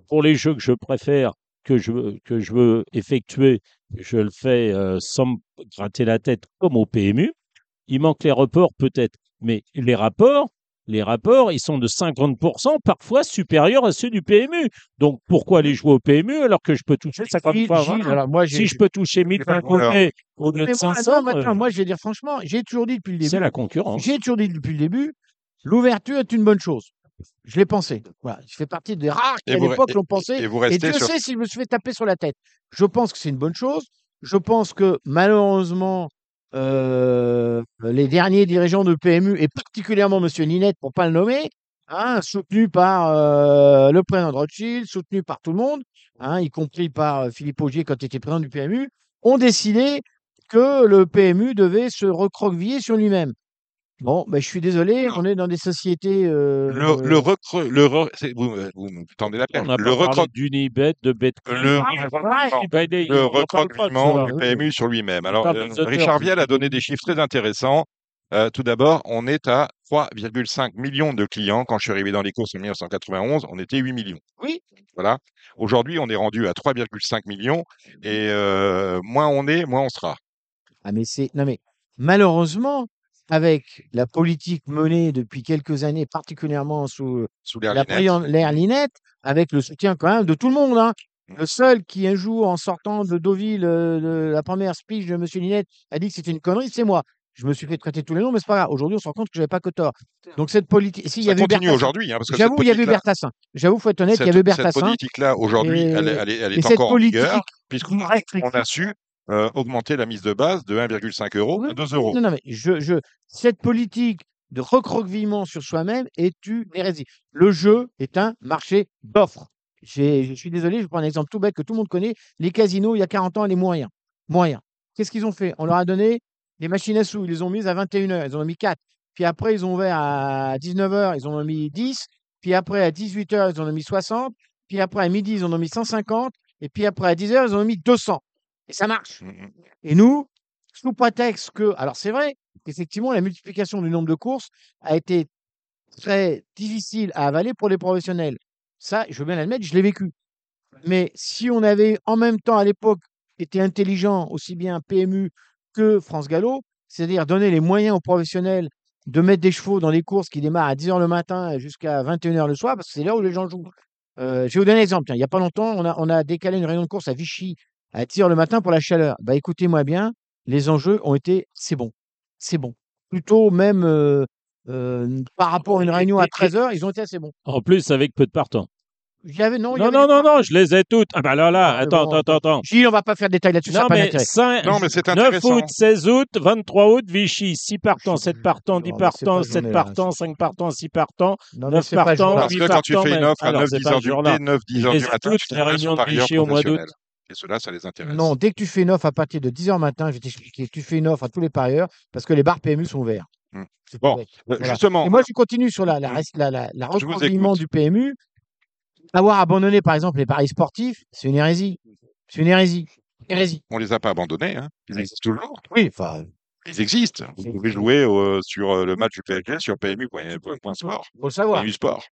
pour les jeux que je préfère que je veux- que je veux effectuer, je le fais euh, sans me gratter la tête comme au PMU. Il manque les rapports peut-être, mais les rapports, les rapports, ils sont de 50% parfois supérieurs à ceux du PMU. Donc pourquoi aller jouer au PMU alors que je peux toucher 50 Gilles, fois Gilles, 20? alors moi, j'ai, Si je peux toucher 1000 pas d'un côté au lieu de moi, 500, non, maintenant, euh, moi, je vais dire franchement, j'ai toujours dit depuis le c'est début, la concurrence. j'ai toujours dit depuis le début, l'ouverture est une bonne chose. Je l'ai pensé. Voilà, je fais partie des rares qui Et à l'époque l'ont pensé. et vous Et Dieu sur. sait si je me suis fait taper sur la tête. Je pense que c'est une bonne chose. Je pense que malheureusement, euh, les derniers dirigeants de PMU, et particulièrement M. Ninette, pour pas le nommer, hein, soutenu par euh, le président de Rothschild, soutenu par tout le monde, hein, y compris par euh, Philippe Augier quand il était président du PMU, ont décidé que le PMU devait se recroqueviller sur lui-même. Bon, ben, je suis désolé, on est dans des sociétés. euh, Le, le recre- le re- c'est- vous, me- vous me tendez la On perche. Le, d'Unibet, de Betclic. le, recroquevement ça. du PMU sur lui-même. Alors, euh, Richard. Vielle a donné des chiffres très intéressants. Euh, tout d'abord, on est à 3,5 millions de clients. Quand je suis arrivé dans les courses en 1991, on était 8 millions. Oui. Voilà. Aujourd'hui, on est rendu à 3,5 millions. Et euh, moins on est, moins on sera. Ah, mais c'est. Non, mais malheureusement, avec la politique menée depuis quelques années, particulièrement sous Sous l'air la Linette. avec le soutien quand même de tout le monde. hein. Mm. Le seul qui, un jour, en sortant de Deauville, euh, de la première speech de M. Linette, a dit que c'était une connerie, c'est moi. Je me suis fait traiter tous les noms, mais c'est pas grave. Aujourd'hui, on se rend compte que j'avais pas que tort. Donc, cette politique. Si, Ça avait continue aujourd'hui. Hein, J'avoue, cette il y avait Bertassin. J'avoue, faut être honnête, il y cette- avait Cette Bertassin. politique-là, aujourd'hui, elle, est- elle est, elle Et est cette encore en vigueur, puisqu'on a su euh, augmenter la mise de base de 1,5 euros à 2 euros. Non, non, mais je, je, cette politique de recroquevillement sur soi-même est une hérésie. Le jeu est un marché d'offres. Je suis désolé, je prends un exemple tout bête que tout le monde connaît. Les casinos, il y a 40 ans, les moyens. Moyens. Qu'est-ce qu'ils ont fait? On leur a donné des machines à sous. Ils les ont mises à 21h. Ils en ont mis 4. Puis après, ils ont ouvert à 19h. Ils en ont mis 10. Puis après, à 18h, ils en ont mis 60. Puis après, à midi, ils en ont mis 150. Et puis après, à 10h, ils en ont mis 200. Et ça marche. Mm, mm. Et nous, sous prétexte que, alors c'est vrai, qu'effectivement, la multiplication du nombre de courses a été très difficile à avaler pour les professionnels. Ça, je veux bien l'admettre, je l'ai vécu. Mais si on avait en même temps à l'époque été intelligent, aussi bien PMU que France Gallo, c'est-à-dire donner les moyens aux professionnels de mettre des chevaux dans les courses qui démarrent à 10h le matin jusqu'à 21h le soir, parce que c'est là où les gens jouent. Euh, je vais vous donner un exemple. Tiens, il n'y a pas longtemps, on a, on a décalé une réunion de course à Vichy à 10h le matin pour la chaleur. Bah, écoutez-moi bien, les enjeux ont été, c'est bon, c'est bon. Plutôt même euh, euh, par rapport à une réunion à 13h, ils ont été assez bons. En plus, avec peu de partants. Il y avait, non, il y Non, avait non, non, partants. non, je les ai toutes. Ah bah là, là, Ah, attends, bon, attends, attends. Gilles, on va pas faire de détails là-dessus, ça Non, pas mais, d'intérêt. cinq- Non, mais c'est 9 intéressant. août, 16 août, 23 août, Vichy, 6 partants, 7 partants, 10 Non, mais c'est pas partants, ce 7 journée-là, partants, c'est- 5 partants, 6 partants, Non, mais 9 c'est pas ce partants, jour-là. Parce que quand tu partants, fais une offre à alors, 9, c'est 10 pas heures du matin, 9, 10 Je heures du matin, les réunions de Vichy au mois d'août. Et cela, ça les intéresse. Non, dès que tu fais une offre à partir de 10h matin, je vais t'expliquer, tu fais une offre à tous les parieurs parce que les bars PMU sont ouverts. C'est Bon. Euh, Voilà. Justement, Et moi, je continue sur la, la, écoute. du PMU. Avoir abandonné, par exemple, les paris sportifs, c'est une hérésie. C'est une hérésie. Hérésie. on les a pas abandonnés. Hein. Ils existent toujours. Oui, enfin, Ils existent. Vous pouvez jouer euh, sur euh, le match du PSG sur PMU.sport. faut le savoir. PMU Sport.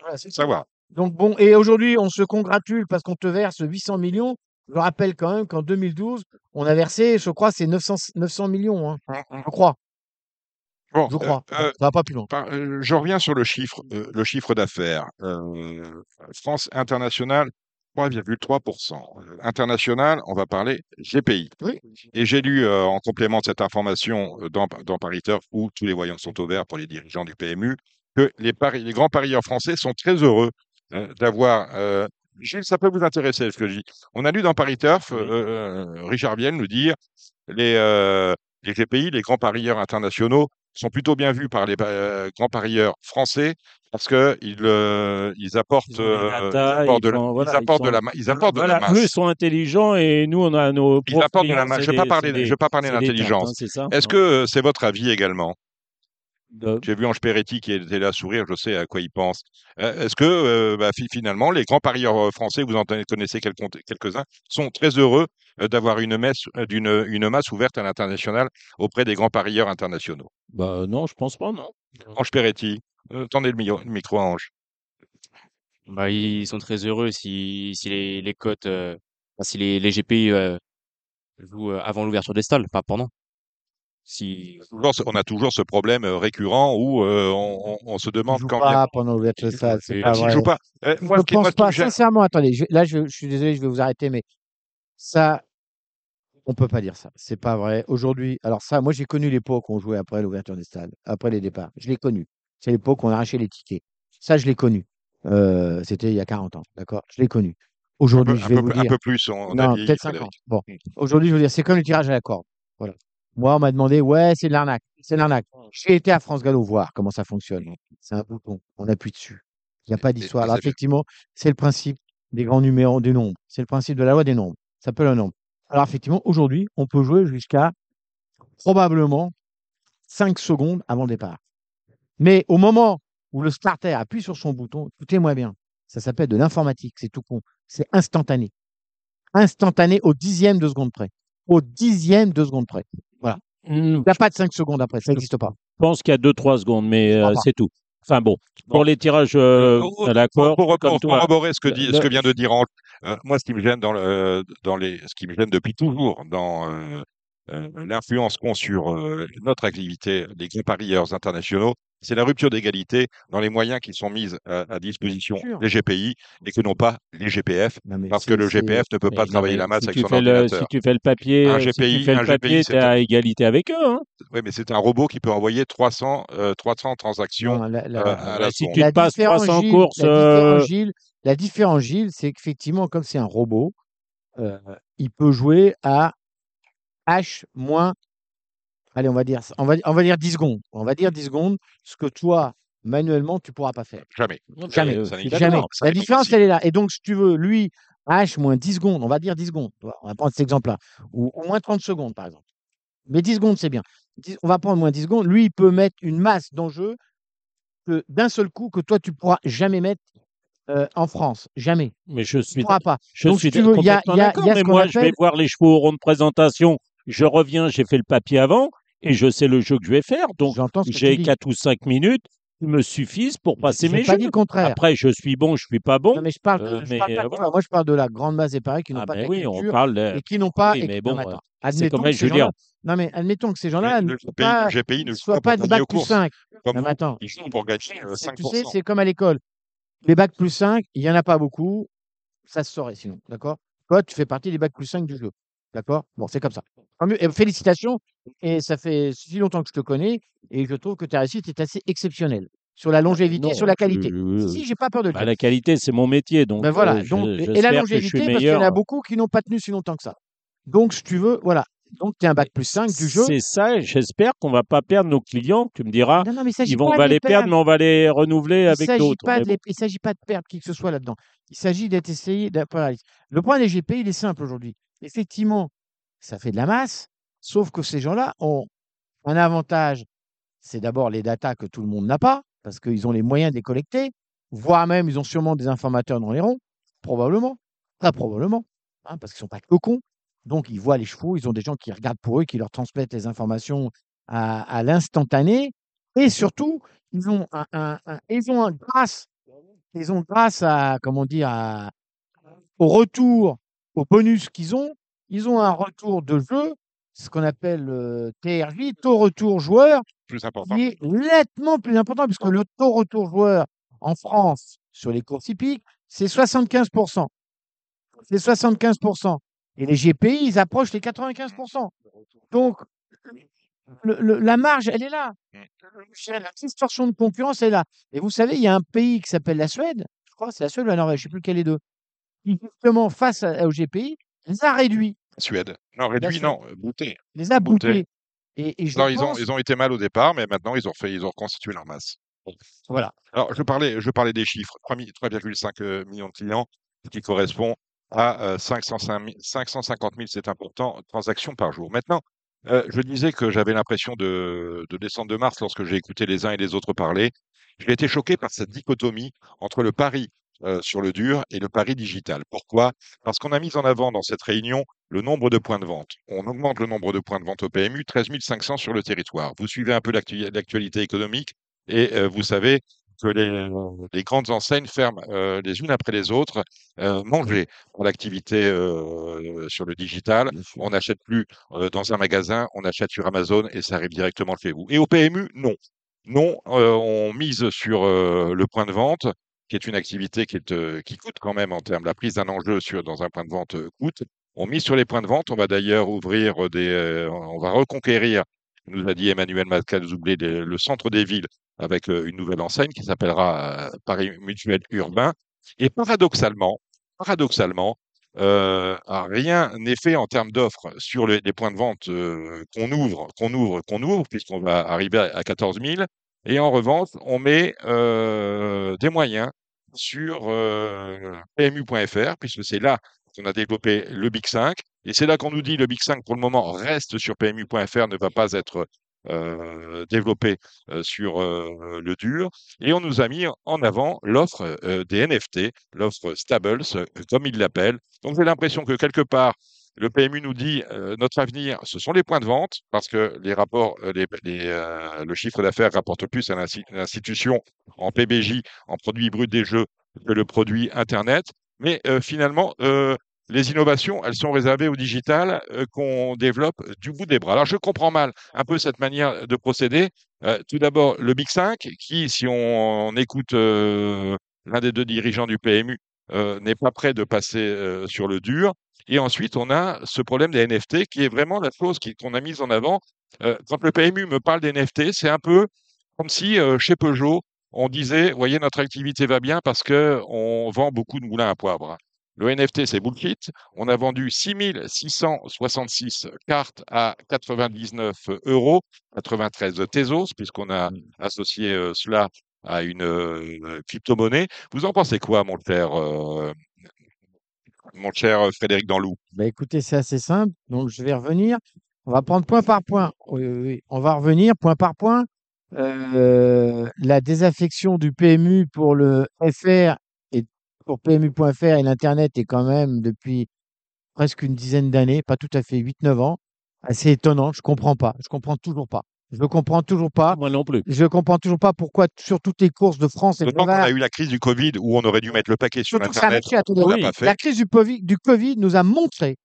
Voilà. Savoir. Donc bon, et aujourd'hui, on se congratule parce qu'on te verse 800 millions. Je rappelle quand même qu'en 2012, on a versé, je crois, c'est 900, 900 millions. hein. Je crois. Bon, Je crois. euh, euh, Ça va pas plus loin. par- euh, je reviens sur le chiffre, euh, le chiffre d'affaires. Euh, France International, 3,3%. Euh, International, on va parler GPI. Oui. Et j'ai lu euh, en complément de cette information euh, dans, dans Paris Turf, où tous les voyants sont ouverts pour les dirigeants du PMU, que les, paris, les grands parieurs français sont très heureux euh, d'avoir. Gilles, ça peut vous intéresser ce que je dis. On a lu dans Paris Turf, euh, euh, Richard Vienne nous dire les, euh, les GPI, les grands parieurs internationaux, sont plutôt bien vus par les euh, grands parieurs français parce que ils, euh, ils apportent, Ils des euh, apportent de la, ils apportent de la, sont- ma- ils apportent de Voilà, la eux masse. sont intelligents et nous, on a nos. Ils apportent de la masse. Je vais pas des- parler, c'est je des- vais pas parler des d'intelligence. hein, Est-ce que euh, c'est votre avis également? De- J'ai vu Ange Peretti qui était là à sourire, je sais à quoi il pense. Euh, Est-ce que euh, bah, fi- finalement, les grands parieurs euh, français, vous en connaissez quelques- quelques-uns, sont très heureux d'avoir une, messe, d'une- une masse ouverte à l'international auprès des grands parieurs internationaux? Bah non, je pense pas, non. Ange Peretti, euh, tendez le, mi- le micro à Ange. Bah, ils sont très heureux si, si les, les cotes, euh, si les, les GPI euh, jouent avant l'ouverture des stalles, pas pendant. Si, on a toujours ce problème euh, récurrent où euh, on, on- on se demande quand pas pendant l'ouverture de stade, c'est pas vrai. jouent pas. Euh, Je moi, ne qui, moi, pense pas, sincèrement, attendez, je- là je, je suis désolé, je vais vous arrêter, mais ça, on peut pas dire ça. C'est pas vrai. Aujourd'hui, alors ça, moi j'ai connu l'époque où on jouait après l'ouverture des stades, après les départs. Je l'ai connu. C'est l'époque où on arrachait les tickets. Ça, je l'ai connu. Euh, C'était il y a 40 ans, d'accord? Je l'ai connu. un peu, Aujourd'hui, je un vais peu- vous un dire. peu plus, on, Non, peut-être 5 ans. Frédéric. Bon, aujourd'hui, je veux dire, c'est comme le tirage à la corde. Voilà. Moi, on m'a demandé, ouais, c'est de l'arnaque. C'est de l'arnaque. J'ai été à France Gallo voir comment ça fonctionne. C'est un bouton. On appuie dessus. Il n'y a pas d'histoire. Alors, effectivement, c'est le principe des grands numéros, des nombres. C'est le principe de la loi des nombres. Ça s'appelle un nombre. Alors, effectivement, aujourd'hui, on peut jouer jusqu'à probablement 5 secondes avant le départ. Mais au moment où le starter appuie sur son bouton, écoutez-moi bien, ça s'appelle de l'informatique, c'est tout con. C'est instantané. Instantané au dixième de seconde près. Au dixième de seconde près. Hmm, Il n'y a pas de 5 secondes après, ça n'existe pas. Je pense qu'il y a 2-3 secondes, mais euh, c'est tout. Enfin bon, Bon. pour les tirages euh, Pour- à l'accord, pour, pour, corroborer ce que, dit, le- ce que vient de dire Ange, euh, moi, ce qui me gêne dans, le, dans les, ce qui me gêne depuis toujours dans euh, euh, l'influence qu'ont sur euh, notre activité les grands parieurs internationaux, c'est la rupture d'égalité dans les moyens qui sont mis à, à disposition des GPI et que non pas les GPF, parce que le GPF ne peut pas travailler la masse si avec son le, ordinateur. Si tu fais le papier, Un si tu GPI, fais un le papier, GPI, tu es c'est à égalité avec eux. Hein. Oui, mais c'est un robot qui peut envoyer 300, euh, 300 transactions Non, la- la- euh, à la si seconde. tu passes différence, 300 Gilles, courses, la différence, euh, Gilles, c'est qu'effectivement, comme c'est un robot, euh, il peut jouer à H moins, allez, on va dire, on va, on va dire 10 secondes. On va dire 10 secondes, ce que toi, manuellement, tu pourras pas faire. Jamais. Jamais. euh, Jamais. La différence, elle est là. Et donc, si tu veux, lui, H moins 10 secondes, on va dire 10 secondes. On va prendre cet exemple-là. Ou au moins 30 secondes, par exemple. Mais 10 secondes, c'est bien. 10 on va prendre moins 10 secondes. Lui, il peut mettre une masse d'enjeux que d'un seul coup que toi, tu pourras jamais mettre euh, en France. Jamais. Mais je Tu suis, pourras pas. je Donc, suis si tu veux, il y a- y a- d'accord, y a mais moi, je vais voir les chevaux au rond de présentation. Je reviens, j'ai fait le papier avant et je sais le jeu que je vais faire. Donc, j'ai dis. 4 ou 5 minutes qui me suffisent pour passer Je mes pas jeux. dit le contraire. Après, je suis bon, je suis pas bon. Non, mais je parle, euh, je mais, parle pas euh, de voilà. ça. Moi, je parle de la grande masse des paris qui n'ont Ah pas ben oui, on culture parle de... et qui n'ont pas. oui, mais bon, non, euh, Admettons comme que je veux dire. gens-là. Non, mais admettons que ces gens-là ne soient pas, GPI ne soient pas des gagner bac aux plus courses. 5. Comme Non, mais attends. ils jouent pour gagner euh, C'est- Tu sais, 5%. c'est comme à l'école. Les bacs plus 5, il n'y en a pas beaucoup. Ça se saurait sinon. D'accord? Toi, tu fais partie des bacs plus 5 du jeu. D'accord? Bon, c'est comme ça. Et félicitations. Et ça fait si longtemps que je te connais. Et je trouve que ta réussite est assez exceptionnelle. Sur la longévité, Non, sur la qualité. je- Si, j'ai pas peur de le Bah, dire. la qualité, c'est mon métier. Donc, Ben voilà. euh, donc, et- la longévité, parce qu'il y en a beaucoup qui n'ont pas tenu si longtemps que ça. Donc, si tu veux, voilà. Donc, tu es un bac plus 5 du jeu. C'est ça, j'espère qu'on va pas perdre nos clients. Tu me diras, Non, non, mais ils vont, on va les perdre, perdre. mais on va les renouveler Il avec d'autres. les- il s'agit pas de perdre qui que ce soit là-dedans. Il s'agit d'être essayé. voilà. Le point des GP, il est simple aujourd'hui. Effectivement, ça fait de la masse, sauf que ces gens-là ont un avantage. C'est d'abord les datas que tout le monde n'a pas, parce qu'ils ont les moyens de les collecter, voire même ils ont sûrement des informateurs dans les ronds, probablement, très probablement, hein, parce qu'ils sont pas que cons. Donc ils voient les chevaux, ils ont des gens qui regardent pour eux, qui leur transmettent les informations à, l'instantané, et surtout ils ont un, ils ont grâce, ils ont grâce à comment dire au retour, au bonus qu'ils ont, ils ont un retour de jeu, ce qu'on appelle euh, TRJ, taux retour joueur, Plus important. qui est nettement plus important, puisque le taux retour joueur en France sur les courses hippiques, c'est 75%. C'est 75%. Et les GPI, ils approchent les 95%. Donc, le- le- la marge, elle est là. Dirais, La distorsion de concurrence est là. Et vous savez, il y a un pays qui s'appelle la Suède, je crois, c'est la Suède ou la Norvège, je ne sais plus lequel des deux, qui, justement, face à- au GPI, les a réduits, Suède. Non, réduit, Suède. non, euh, bouté. les a Bouté. boutés. Et, et je Non, ils ont, ils ont été mal au départ, mais maintenant ils ont fait, ils ont reconstitué leur masse. Voilà. Alors, je parlais, je parlais des chiffres. 3 mi- 3,5 euh, millions de clients, ce qui correspond à euh, 505 000 550 000, c'est important, transactions par jour. Maintenant, Euh, je disais que j'avais l'impression de, de descendre de Mars lorsque j'ai écouté les uns et les autres parler. J'ai été choqué par cette dichotomie entre le pari euh, sur le dur et le pari digital. Pourquoi? Parce qu'on a mis en avant dans cette réunion le nombre de points de vente. On augmente le nombre de points de vente au PMU, 13 500 sur le territoire. Vous suivez un peu l'actu- l'actualité économique et euh, vous savez que les, les grandes enseignes ferment euh, les unes après les autres, euh, manger pour l'activité euh, sur le digital. On n'achète plus euh, dans un magasin, on achète sur Amazon et ça arrive directement chez vous. Et au PMU, non. Non, euh, on mise sur euh, le point de vente, qui est une activité qui, est, euh, qui coûte quand même en termes, la prise d'un enjeu sur, dans un point de vente euh, coûte. On mise sur les points de vente. On va d'ailleurs ouvrir des, euh, on va reconquérir, nous a dit Emmanuel Macalzoublé, des- le centre des villes avec euh, une nouvelle enseigne qui s'appellera euh, Paris Mutuel Urbain. Et paradoxalement, paradoxalement, euh, rien n'est fait en termes d'offres sur les, points de vente euh, qu'on ouvre, qu'on ouvre, qu'on ouvre, puisqu'on va arriver à, à 14 000. Et en revanche, on met euh, des moyens sur euh, PMU.fr, puisque c'est là qu'on a développé le Big 5. Et c'est là qu'on nous dit le Big 5, pour le moment, reste sur PMU.fr, ne va pas être euh, développé euh, sur le dur. Et on nous a mis en avant l'offre des NFT, l'offre Stables, comme ils l'appellent. Donc j'ai l'impression que quelque part, le PMU nous dit euh, notre avenir, ce sont les points de vente, parce que les rapports, euh, euh, le chiffre d'affaires rapporte plus à l'insti- l'institution en PBJ, en produit brut des jeux, que le produit Internet. Mais euh, finalement, les innovations, elles sont réservées au digital qu'on développe du bout des bras. Alors je comprends mal un peu cette manière de procéder. Tout d'abord, le Big 5, qui, si on, on écoute l'un des deux dirigeants du PMU, n'est pas prêt de passer sur le dur. Et ensuite, on a ce problème des NFT qui est vraiment la chose qu'on a mise en avant. Euh, quand le PMU me parle des NFT, c'est un peu comme si euh, chez Peugeot, on disait, voyez, notre activité va bien parce que on vend beaucoup de moulins à poivre. Le NFT, c'est bullshit. On a vendu 6666 cartes à 99 euros, 93 Tezos, puisqu'on a associé euh, cela à une euh, crypto-monnaie. Vous en pensez quoi, mon cher, euh, mon cher Frédéric Danlou Bah, écoutez, c'est assez simple. Donc, je vais revenir. On va prendre point par point. On va revenir point par point. Euh, la désaffection du PMU pour le FR et pour PMU.fr et l'Internet est quand même depuis presque une dizaine d'années, pas tout à fait 8-9 ans, assez étonnant. Je comprends pas. Je comprends toujours pas. Je ne comprends toujours pas. Moi non plus. Je comprends toujours pas pourquoi sur toutes les courses de France et de qu'on Navarre, a eu la crise du Covid où on aurait dû mettre le paquet sur ça les On Oui. pas fait. La crise du Covid, du Covid nous a montré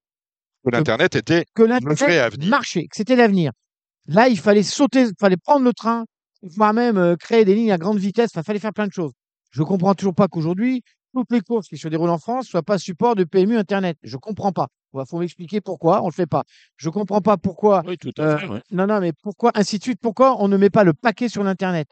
Que l'Internet était que vrai l'Internet marchait, que c'était l'avenir. Là, il fallait sauter, il fallait prendre le train, voire même euh, créer des lignes à grande vitesse. Il fallait faire plein de choses. Je comprends toujours pas qu'aujourd'hui, toutes les courses qui se déroulent en France soient pas support de PMU Internet. Je comprends pas. Il faut m'expliquer pourquoi on le fait pas. Je comprends pas pourquoi. Oui, tout à euh, fait. ouais. non, non, mais pourquoi, ainsi de suite, pourquoi on ne met pas le paquet sur l'Internet?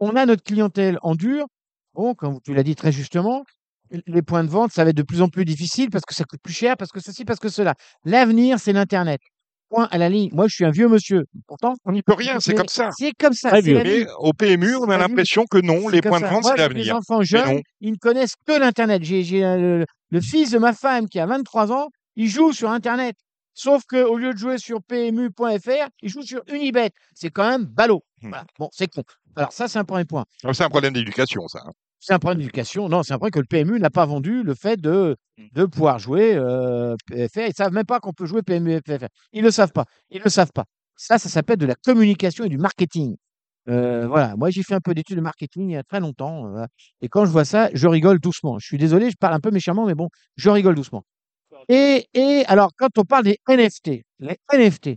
On a notre clientèle en dur. Bon, comme tu l'as dit très justement, les points de vente, ça va être de plus en plus difficile parce que ça coûte plus cher, parce que ceci, parce que cela. L'avenir, c'est l'Internet. Point à la ligne. Moi, je suis un vieux monsieur. Pourtant, On n'y peut rien, c'est comme ça. C'est comme ça. Mais au PMU, on a l'impression que non, les points de vente, c'est l'avenir. enfants Mais jeunes, ils ne connaissent que l'Internet. J'ai euh, le, le fils de ma femme qui a 23 ans, il joue sur Internet. Sauf qu'au lieu de jouer sur PMU.fr, il joue sur Unibet. C'est quand même ballot. Voilà. Bon, c'est con. Alors, ça, c'est un premier point. Ah, C'est un problème d'éducation, ça. C'est un problème d'éducation. Non, c'est un problème que le PMU n'a pas vendu le fait de, Hmm. de pouvoir jouer euh, PFR. Ils ne savent même pas qu'on peut jouer PMU et PFR. Ils ne le savent pas. Ils le savent pas. Ça, ça s'appelle de la communication et du marketing. Euh, voilà, moi j'ai fait un peu d'études de marketing il y a très longtemps. euh, et quand je vois ça, je rigole doucement. Je suis désolé, je parle un peu méchamment, mais bon, je rigole doucement. Et, et alors, quand on parle des NFT, les NFT,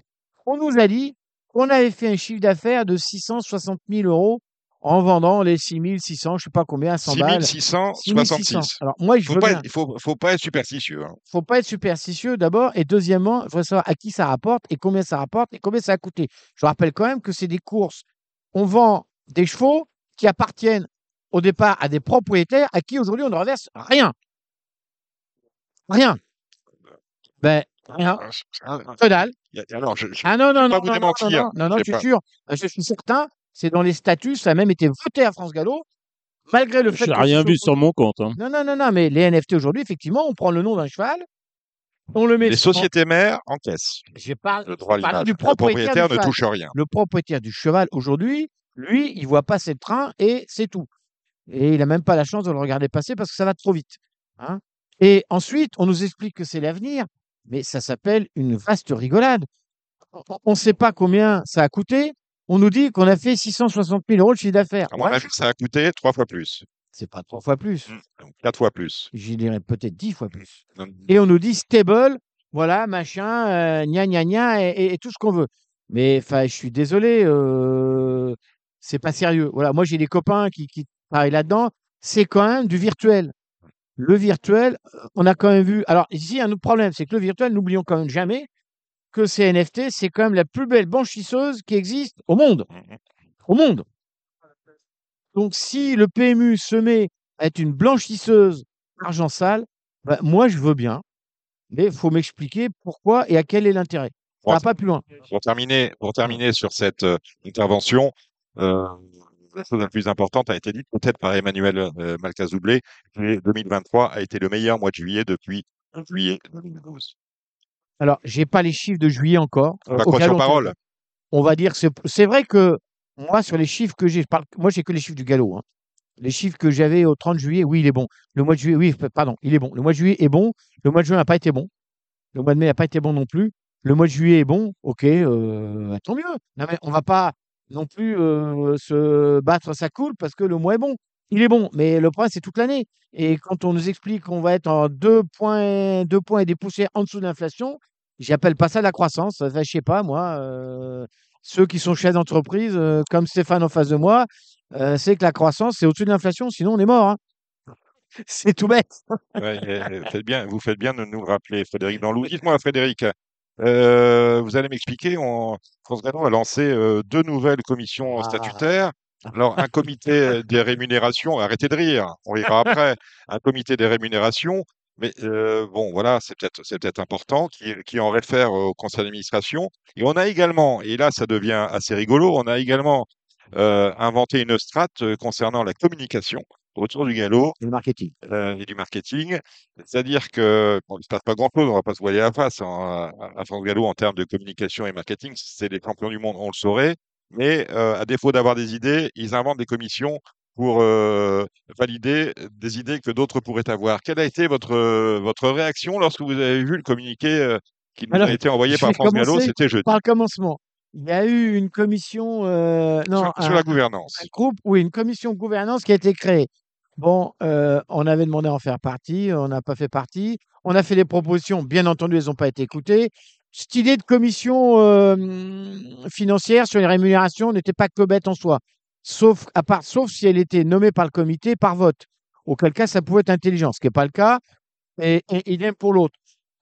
on nous a dit qu'on avait fait un chiffre d'affaires de 660 000 euros en vendant les 6600, je sais pas combien, à 100 balles. 6600. 6666. Alors, moi, je Faut veux pas, bien. être- il faut, faut pas être superstitieux. hein. faut pas être superstitieux d'abord. Et deuxièmement, je voudrais savoir à qui ça rapporte et combien ça rapporte et combien ça a coûté. Je rappelle quand même que c'est des courses. On vend des chevaux qui appartiennent au départ à des propriétaires à qui aujourd'hui on ne reverse rien. Rien. Ben, rien. C'est- ah, Alors, je, je- Ah non, non, pas non, vous non, non, démentir, non, non, non, je suis sûr. Je suis certain. C'est dans les statuts. Ça a même été voté à France Gallo. Malgré le fait Je n'ai rien soit vu sur mon compte. hein. non, non, non, non, mais les NFT aujourd'hui, effectivement, on prend le nom d'un cheval, On le met Les sociétés mères encaissent Je parle, le droit à je parle du Le propriétaire, propriétaire du ne cheval. touche rien. Le propriétaire du cheval, aujourd'hui, lui, il voit passer le train et c'est tout. Et il n'a même pas la chance de le regarder passer parce que ça va trop vite. hein. Et ensuite, on nous explique que c'est l'avenir, mais ça s'appelle une vaste rigolade. On ne sait pas combien ça a coûté. On nous dit qu'on a fait 660 000 euros de chiffre d'affaires. À mon Ouais, avis, ça a coûté trois fois plus, c'est pas trois fois plus. donc quatre fois plus. J'y dirais peut-être dix fois plus. Non, Et on nous dit stable, voilà, machin, euh, gna gna gna, et, et- et tout ce qu'on veut. Mais enfin, je suis désolé, euh, c'est pas sérieux. Voilà, moi j'ai des copains qui, qui travaillent là-dedans. C'est quand même du virtuel. Le virtuel, euh, on a quand même vu. Alors ici, il y a un autre problème, c'est que le virtuel, n'oublions quand même jamais que ces NFT, c'est quand même la plus belle blanchisseuse qui existe au monde. Mhm. Au monde. Donc, si le PMU se met à être une blanchisseuse d'argent sale, bah, moi, je veux bien. Mais il faut m'expliquer pourquoi et à quel est l'intérêt. Bon, va pas plus loin. Pour terminer, pour terminer sur cette euh, intervention, euh, la chose la plus importante a été dite peut-être par Emmanuel euh, Malcazoublé. que 2023 a été le meilleur mois de juillet depuis juillet 2012. Alors, j'ai pas les chiffres de juillet encore. On euh, croire sur parole? On va dire c'est vrai que moi, sur les chiffres que j'ai, moi, j'ai que les chiffres du galop. hein. Les chiffres que j'avais au 30 juillet, oui, il est bon. Le mois de juillet, oui, pardon, il est bon. Le mois de juillet est bon. Le mois de juin n'a pas été bon. Le mois de mai n'a pas été bon non plus. Le mois de juillet est bon. Ok, euh, tant mieux. Non, mais on va pas non plus euh, se battre sa coule parce que le mois est bon. Il est bon, mais le problème, c'est toute l'année. Et quand on nous explique qu'on va être en deux points, deux points et des poussières en dessous de l'inflation, j'appelle pas ça la croissance. Enfin, je sais pas, moi. euh, ceux qui sont chefs d'entreprise, euh, comme Stéphane en face de moi, euh, c'est que la croissance, c'est au-dessus de l'inflation, sinon on est mort. hein. *laughs* C'est tout bête. Ouais, faites bien, vous faites bien de nous rappeler, Frédéric Danlou. Dites-moi, Frédéric, vous allez m'expliquer, on, France a lancé deux nouvelles commissions Ah. statutaires. Alors, un comité des rémunérations, arrêtez de rire, on rira après, un comité des rémunérations, mais euh, bon, voilà, c'est peut-être c'est peut-être important, qui, qui en réfère au conseil d'administration. Et on a également, et là ça devient assez rigolo, on a également euh, inventé une strate euh, concernant la communication autour du galop Le marketing. euh, et du marketing. C'est-à-dire que bon, il ne se passe pas grand-chose, on ne va pas se voiler la face hein, à, à France Gallo en termes de communication et marketing. C'est les champions du monde, on le saurait. Mais euh, à défaut d'avoir des idées, ils inventent des commissions pour euh, valider des idées que d'autres pourraient avoir. Quelle a été votre, euh, votre réaction lorsque vous avez vu le communiqué euh, qui nous Alors, a été envoyé par France Gallo C'était jeudi? Par le commencement, il y a eu une commission, euh, non, Sur, la gouvernance. un groupe, oui, une commission gouvernance qui a été créée. Bon, on avait demandé à en faire partie, on n'a pas fait partie. On a fait des propositions, bien entendu, elles n'ont pas été écoutées. Cette idée de commission euh, financière sur les rémunérations n'était pas que bête en soi, sauf, à part, sauf si elle était nommée par le comité par vote. Auquel cas, ça pouvait être intelligent, ce qui n'est pas le cas. Et, idem pour l'autre.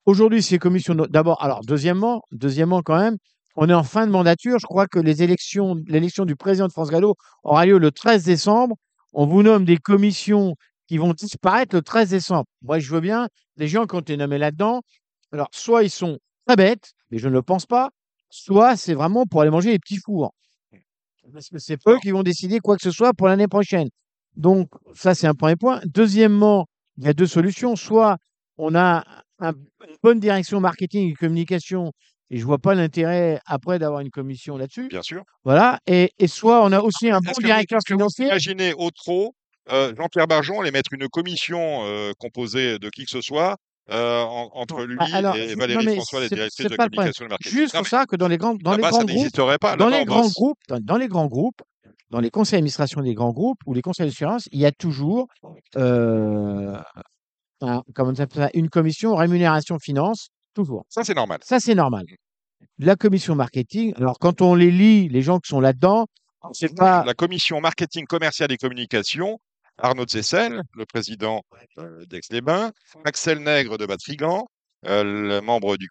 Aujourd'hui, ces commissions, d'abord, alors deuxièmement, deuxièmement quand même, on est en fin de mandature. Je crois que les élections, l'élection du président de France Gallo aura lieu le 13 décembre. On vous nomme des commissions qui vont disparaître le 13 décembre. Moi, je veux bien, les gens qui ont été nommés là-dedans, alors soit ils sont très bêtes, mais je ne le pense pas, soit c'est vraiment pour aller manger les petits fours. Parce que c'est eux qui vont décider quoi que ce soit pour l'année prochaine. Donc, ça, c'est un premier point. Deuxièmement, il y a deux solutions. Soit on a un- une bonne direction marketing et communication, et je vois pas l'intérêt après d'avoir une commission là-dessus. Bien sûr. Voilà. Et, et soit on a aussi un bon vous, directeur vous financier. imaginez au trop euh, Jean-Pierre Barjon allait mettre une commission euh, composée de qui que ce soit euh, en- entre lui Bah, alors, et Valérie non, François, directrices c'est de communication et marketing. Juste pour ça que dans les grands, dans les grands groupes, pas. dans les grands groupes, dans, dans les grands groupes, dans les conseils d'administration des grands groupes ou les conseils d'assurance, il y a toujours euh, un- comment on appelle ça, une commission rémunération finance, toujours. Ça, c'est normal. Ça, c'est normal. La commission marketing, alors quand on les lit, les gens qui sont là-dedans, c'est pas. La commission marketing commercial et communication, Arnaud Zessel, le président euh, d'Aix-les-Bains, Axel Nègre de Batrigan, euh, le membre du,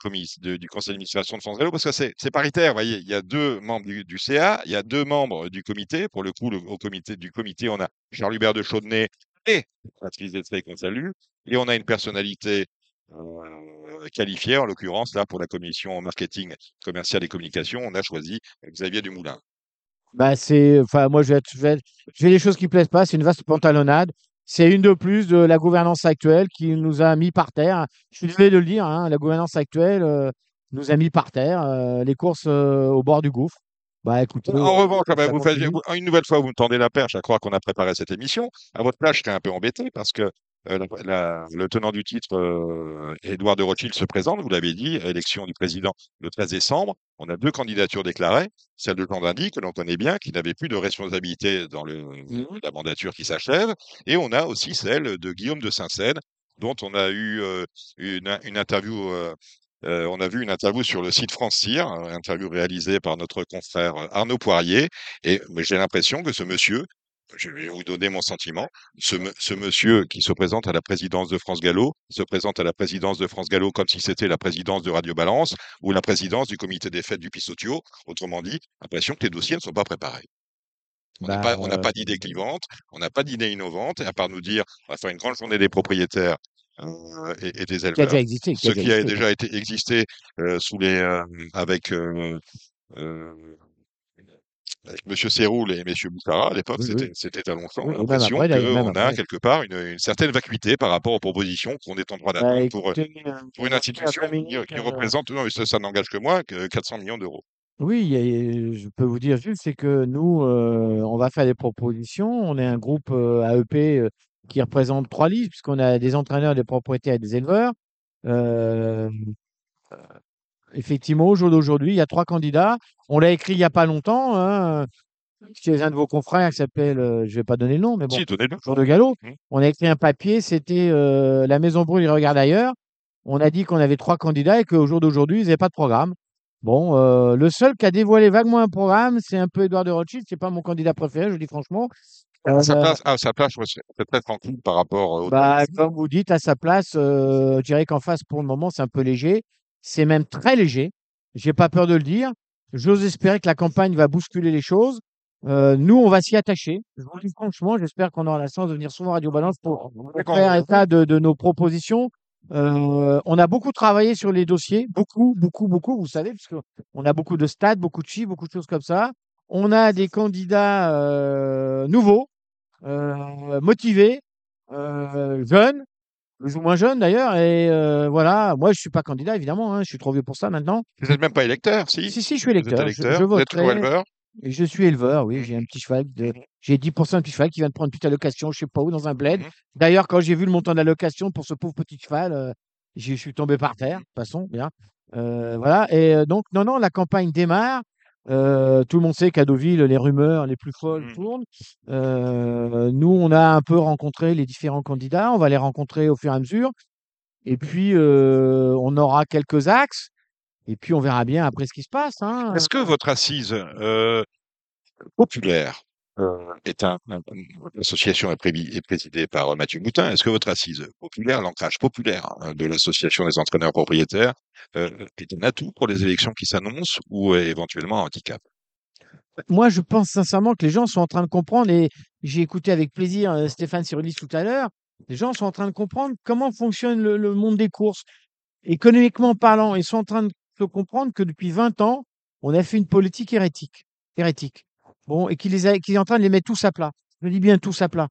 du conseil d'administration de France parce que c'est paritaire, vous voyez, il y a deux membres du, CA, il y a deux membres du comité. Pour le coup, au comité du comité, on a Charles-Hubert de Chaudenay et Patrice Destré qu'on salue, et on a une personnalité euh, qualifiée, en l'occurrence, là, pour la commission marketing commercial et communication, on a choisi Xavier Dumoulin. Bah, c'est. Enfin, moi, je vais être- je vais être- j'ai des choses qui plaisent pas, c'est une vaste pantalonnade. c'est une de plus de la gouvernance actuelle qui nous a mis par terre. Je suis désolé de le dire, hein, la gouvernance actuelle euh, nous a mis par terre. euh, les courses euh, au bord du gouffre. Bah écoutez, En revanche, ah ben, ça vous faites- continue. vous- une nouvelle fois, vous me tendez la perche à croire qu'on a préparé cette émission. À votre place, j'étais un peu embêté parce que la- la- le tenant du titre, euh, Édouard de Rothschild, se présente, vous l'avez dit, élection du président le 13 décembre. On a deux candidatures déclarées, celle de Jean Dindy, que l'on connaît bien, qui n'avait plus de responsabilité dans le, la mandature qui s'achève, et on a aussi celle de Guillaume de Saint-Seine, dont on a eu euh, une, une interview euh, euh, on a vu une interview sur le site France Cyr, une interview réalisée par notre confrère euh, Arnaud Poirier. Et j'ai l'impression que ce monsieur, je vais vous donner mon sentiment, ce, monsieur qui se présente à la présidence de France Gallo, se présente à la présidence de France Gallo comme si c'était la présidence de Radio Balance ou la présidence du comité des fêtes du Pisotio. Autrement dit, l'impression que les dossiers ne sont pas préparés. On n'a Bah, pas, euh, pas d'idée clivante, on n'a pas d'idée innovante, à part nous dire, on va faire une grande journée des propriétaires euh, et, et des qui a éleveurs déjà existé. Qui ce a qui a déjà été existé euh, sous les avec euh, avec Monsieur Séroul et Monsieur Boukhara à l'époque, Oui, c'était oui. c'était à Longchamp. Oui, l'impression même qu'on a après. quelque part une, une certaine vacuité par rapport aux propositions qu'on est en droit Bah, d'attendre pour, euh, euh, pour une institution qui, minutes, qui euh, représente, non, mais ça, ça n'engage que moi, que 400 millions d'euros. Oui, je peux vous dire juste, c'est que nous, euh, on va faire des propositions. On est un groupe euh, AEP qui représente trois listes, puisqu'on a des entraîneurs, des propriétaires et des éleveurs. Effectivement, au jour d'aujourd'hui, il y a trois candidats. On l'a écrit il n'y a pas longtemps, hein, chez un de vos confrères qui s'appelle, euh, je ne vais pas donner le nom, mais bon, Si. Jour de galop. On a écrit un papier, c'était euh, La Maison Brûle, il regarde ailleurs. On a dit qu'on avait trois candidats et qu'au jour d'aujourd'hui, ils n'avaient pas de programme. Bon, euh, le seul qui a dévoilé vaguement un programme, c'est un peu Édouard de Rothschild. C'est pas mon candidat préféré, je le dis franchement. À sa Euh, place, à sa place, serais très tranquille par rapport au. bah, comme vous dites, à sa place, je dirais qu'en face, pour le moment, c'est un peu léger. C'est même très léger. J'ai pas peur de le dire. J'ose espérer que la campagne va bousculer les choses. Euh, nous, on va s'y attacher. Je vous dis franchement, j'espère qu'on aura la chance de venir souvent à Radio Balance pour D'accord. faire état de, de nos propositions. Euh, on a beaucoup travaillé sur les dossiers, beaucoup, beaucoup, beaucoup, vous savez, parce qu'on a beaucoup de stades, beaucoup de chiffres, beaucoup de choses comme ça. On a des candidats euh, nouveaux, euh, motivés, euh, jeunes, plus ou moins jeunes d'ailleurs. Et euh, voilà, moi je suis pas candidat évidemment, hein, je suis trop vieux pour ça maintenant. Vous n'êtes même pas électeur, si? Si, si, je suis Vous êtes électeur. Je, électeur, je vous êtes éleveur? Et Je suis éleveur, oui, j'ai un petit cheval. De... J'ai 10% de petit cheval qui vient de prendre une petite allocation, je sais pas où, dans un bled. Mhm. D'ailleurs, quand j'ai vu le montant de l'allocation pour ce pauvre petit cheval, euh, je suis tombé par terre, de toute façon, bien. Euh, voilà, et euh, donc, non, non, la campagne démarre. Euh, tout le monde sait qu'à Deauville, les rumeurs les plus folles Mhm. tournent. Euh, nous, on a un peu rencontré les différents candidats, on va les rencontrer au fur et à mesure. Et puis, euh, on aura quelques axes, et puis on verra bien après ce qui se passe. Hein. Est-ce que votre assise populaire euh, est un, l'association est, présidée par euh, Mathieu Moutin. Est-ce que votre assise populaire, l'ancrage populaire hein, de l'association des entraîneurs propriétaires, euh, est un atout pour les élections qui s'annoncent ou est éventuellement un handicap? Moi, je pense sincèrement que les gens sont en train de comprendre, et j'ai écouté avec plaisir euh, Stéphane Cyrulis tout à l'heure, les gens sont en train de comprendre comment fonctionne le, le monde des courses. Économiquement parlant, ils sont en train de comprendre que depuis 20 ans, on a fait une politique hérétique. hérétique. Bon, et qu'il les a- qu'il est en train de les mettre tous à plat. Je dis bien tous à plat.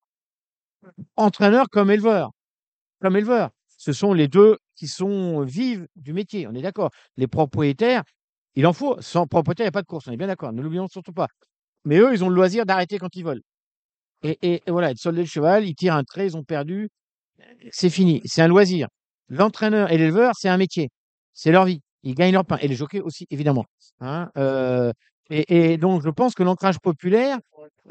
Entraîneurs comme éleveurs. Comme éleveurs. Ce sont les deux qui sont vives du métier, on est d'accord. Les propriétaires, il en faut. Sans propriétaire, il n'y a pas de course, on est bien d'accord. Ne l'oublions surtout pas. Mais eux, ils ont le loisir d'arrêter quand ils veulent. Et, voilà, de solder le cheval, ils tirent un trait, ils ont perdu. C'est fini. C'est un loisir. L'entraîneur et l'éleveur, c'est un métier. C'est leur vie. Ils gagnent leur pain. Et les jockeys aussi, évidemment. Hein, euh, et, et donc, je pense que l'ancrage populaire,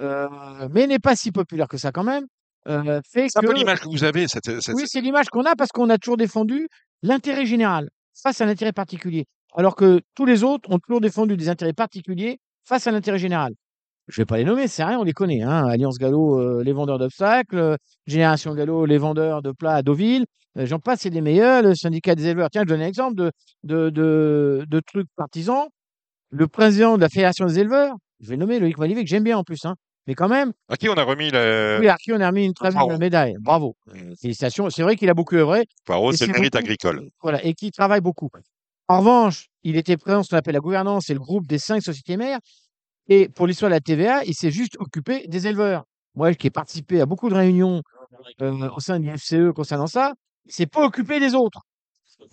euh, mais n'est pas si populaire que ça quand même, euh, fait C'est un que... peu l'image que vous avez. Cette, cette- Oui, c'est l'image qu'on a parce qu'on a toujours défendu l'intérêt général face à l'intérêt particulier. Alors que tous les autres ont toujours défendu des intérêts particuliers face à l'intérêt général. Je vais pas les nommer, c'est rien, on les connaît. Hein. Alliance Gallo, euh, les vendeurs d'obstacles, euh, Génération Gallo, les vendeurs de plats à Deauville. Euh, J'en passe, c'est les meilleurs. Le syndicat des éleveurs. Tiens, je donne un exemple de, de, de, de trucs partisans. Le président de la Fédération des éleveurs, je vais le nommer Loïc Malivé, que j'aime bien en plus. Hein. Mais quand même, à qui on a remis le oui, à qui on a remis une très belle médaille. Bravo. Félicitations. C'est vrai qu'il a beaucoup œuvré. Poirot, c'est le mérite beaucoup- agricole. Voilà, et qui travaille beaucoup. En revanche, il était présent dans ce qu'on appelle la gouvernance et le groupe des cinq sociétés mères. Et pour l'histoire de la TVA, il s'est juste occupé des éleveurs. Moi, qui ai participé à beaucoup de réunions euh, au sein du FCE concernant ça, il s'est pas occupé des autres.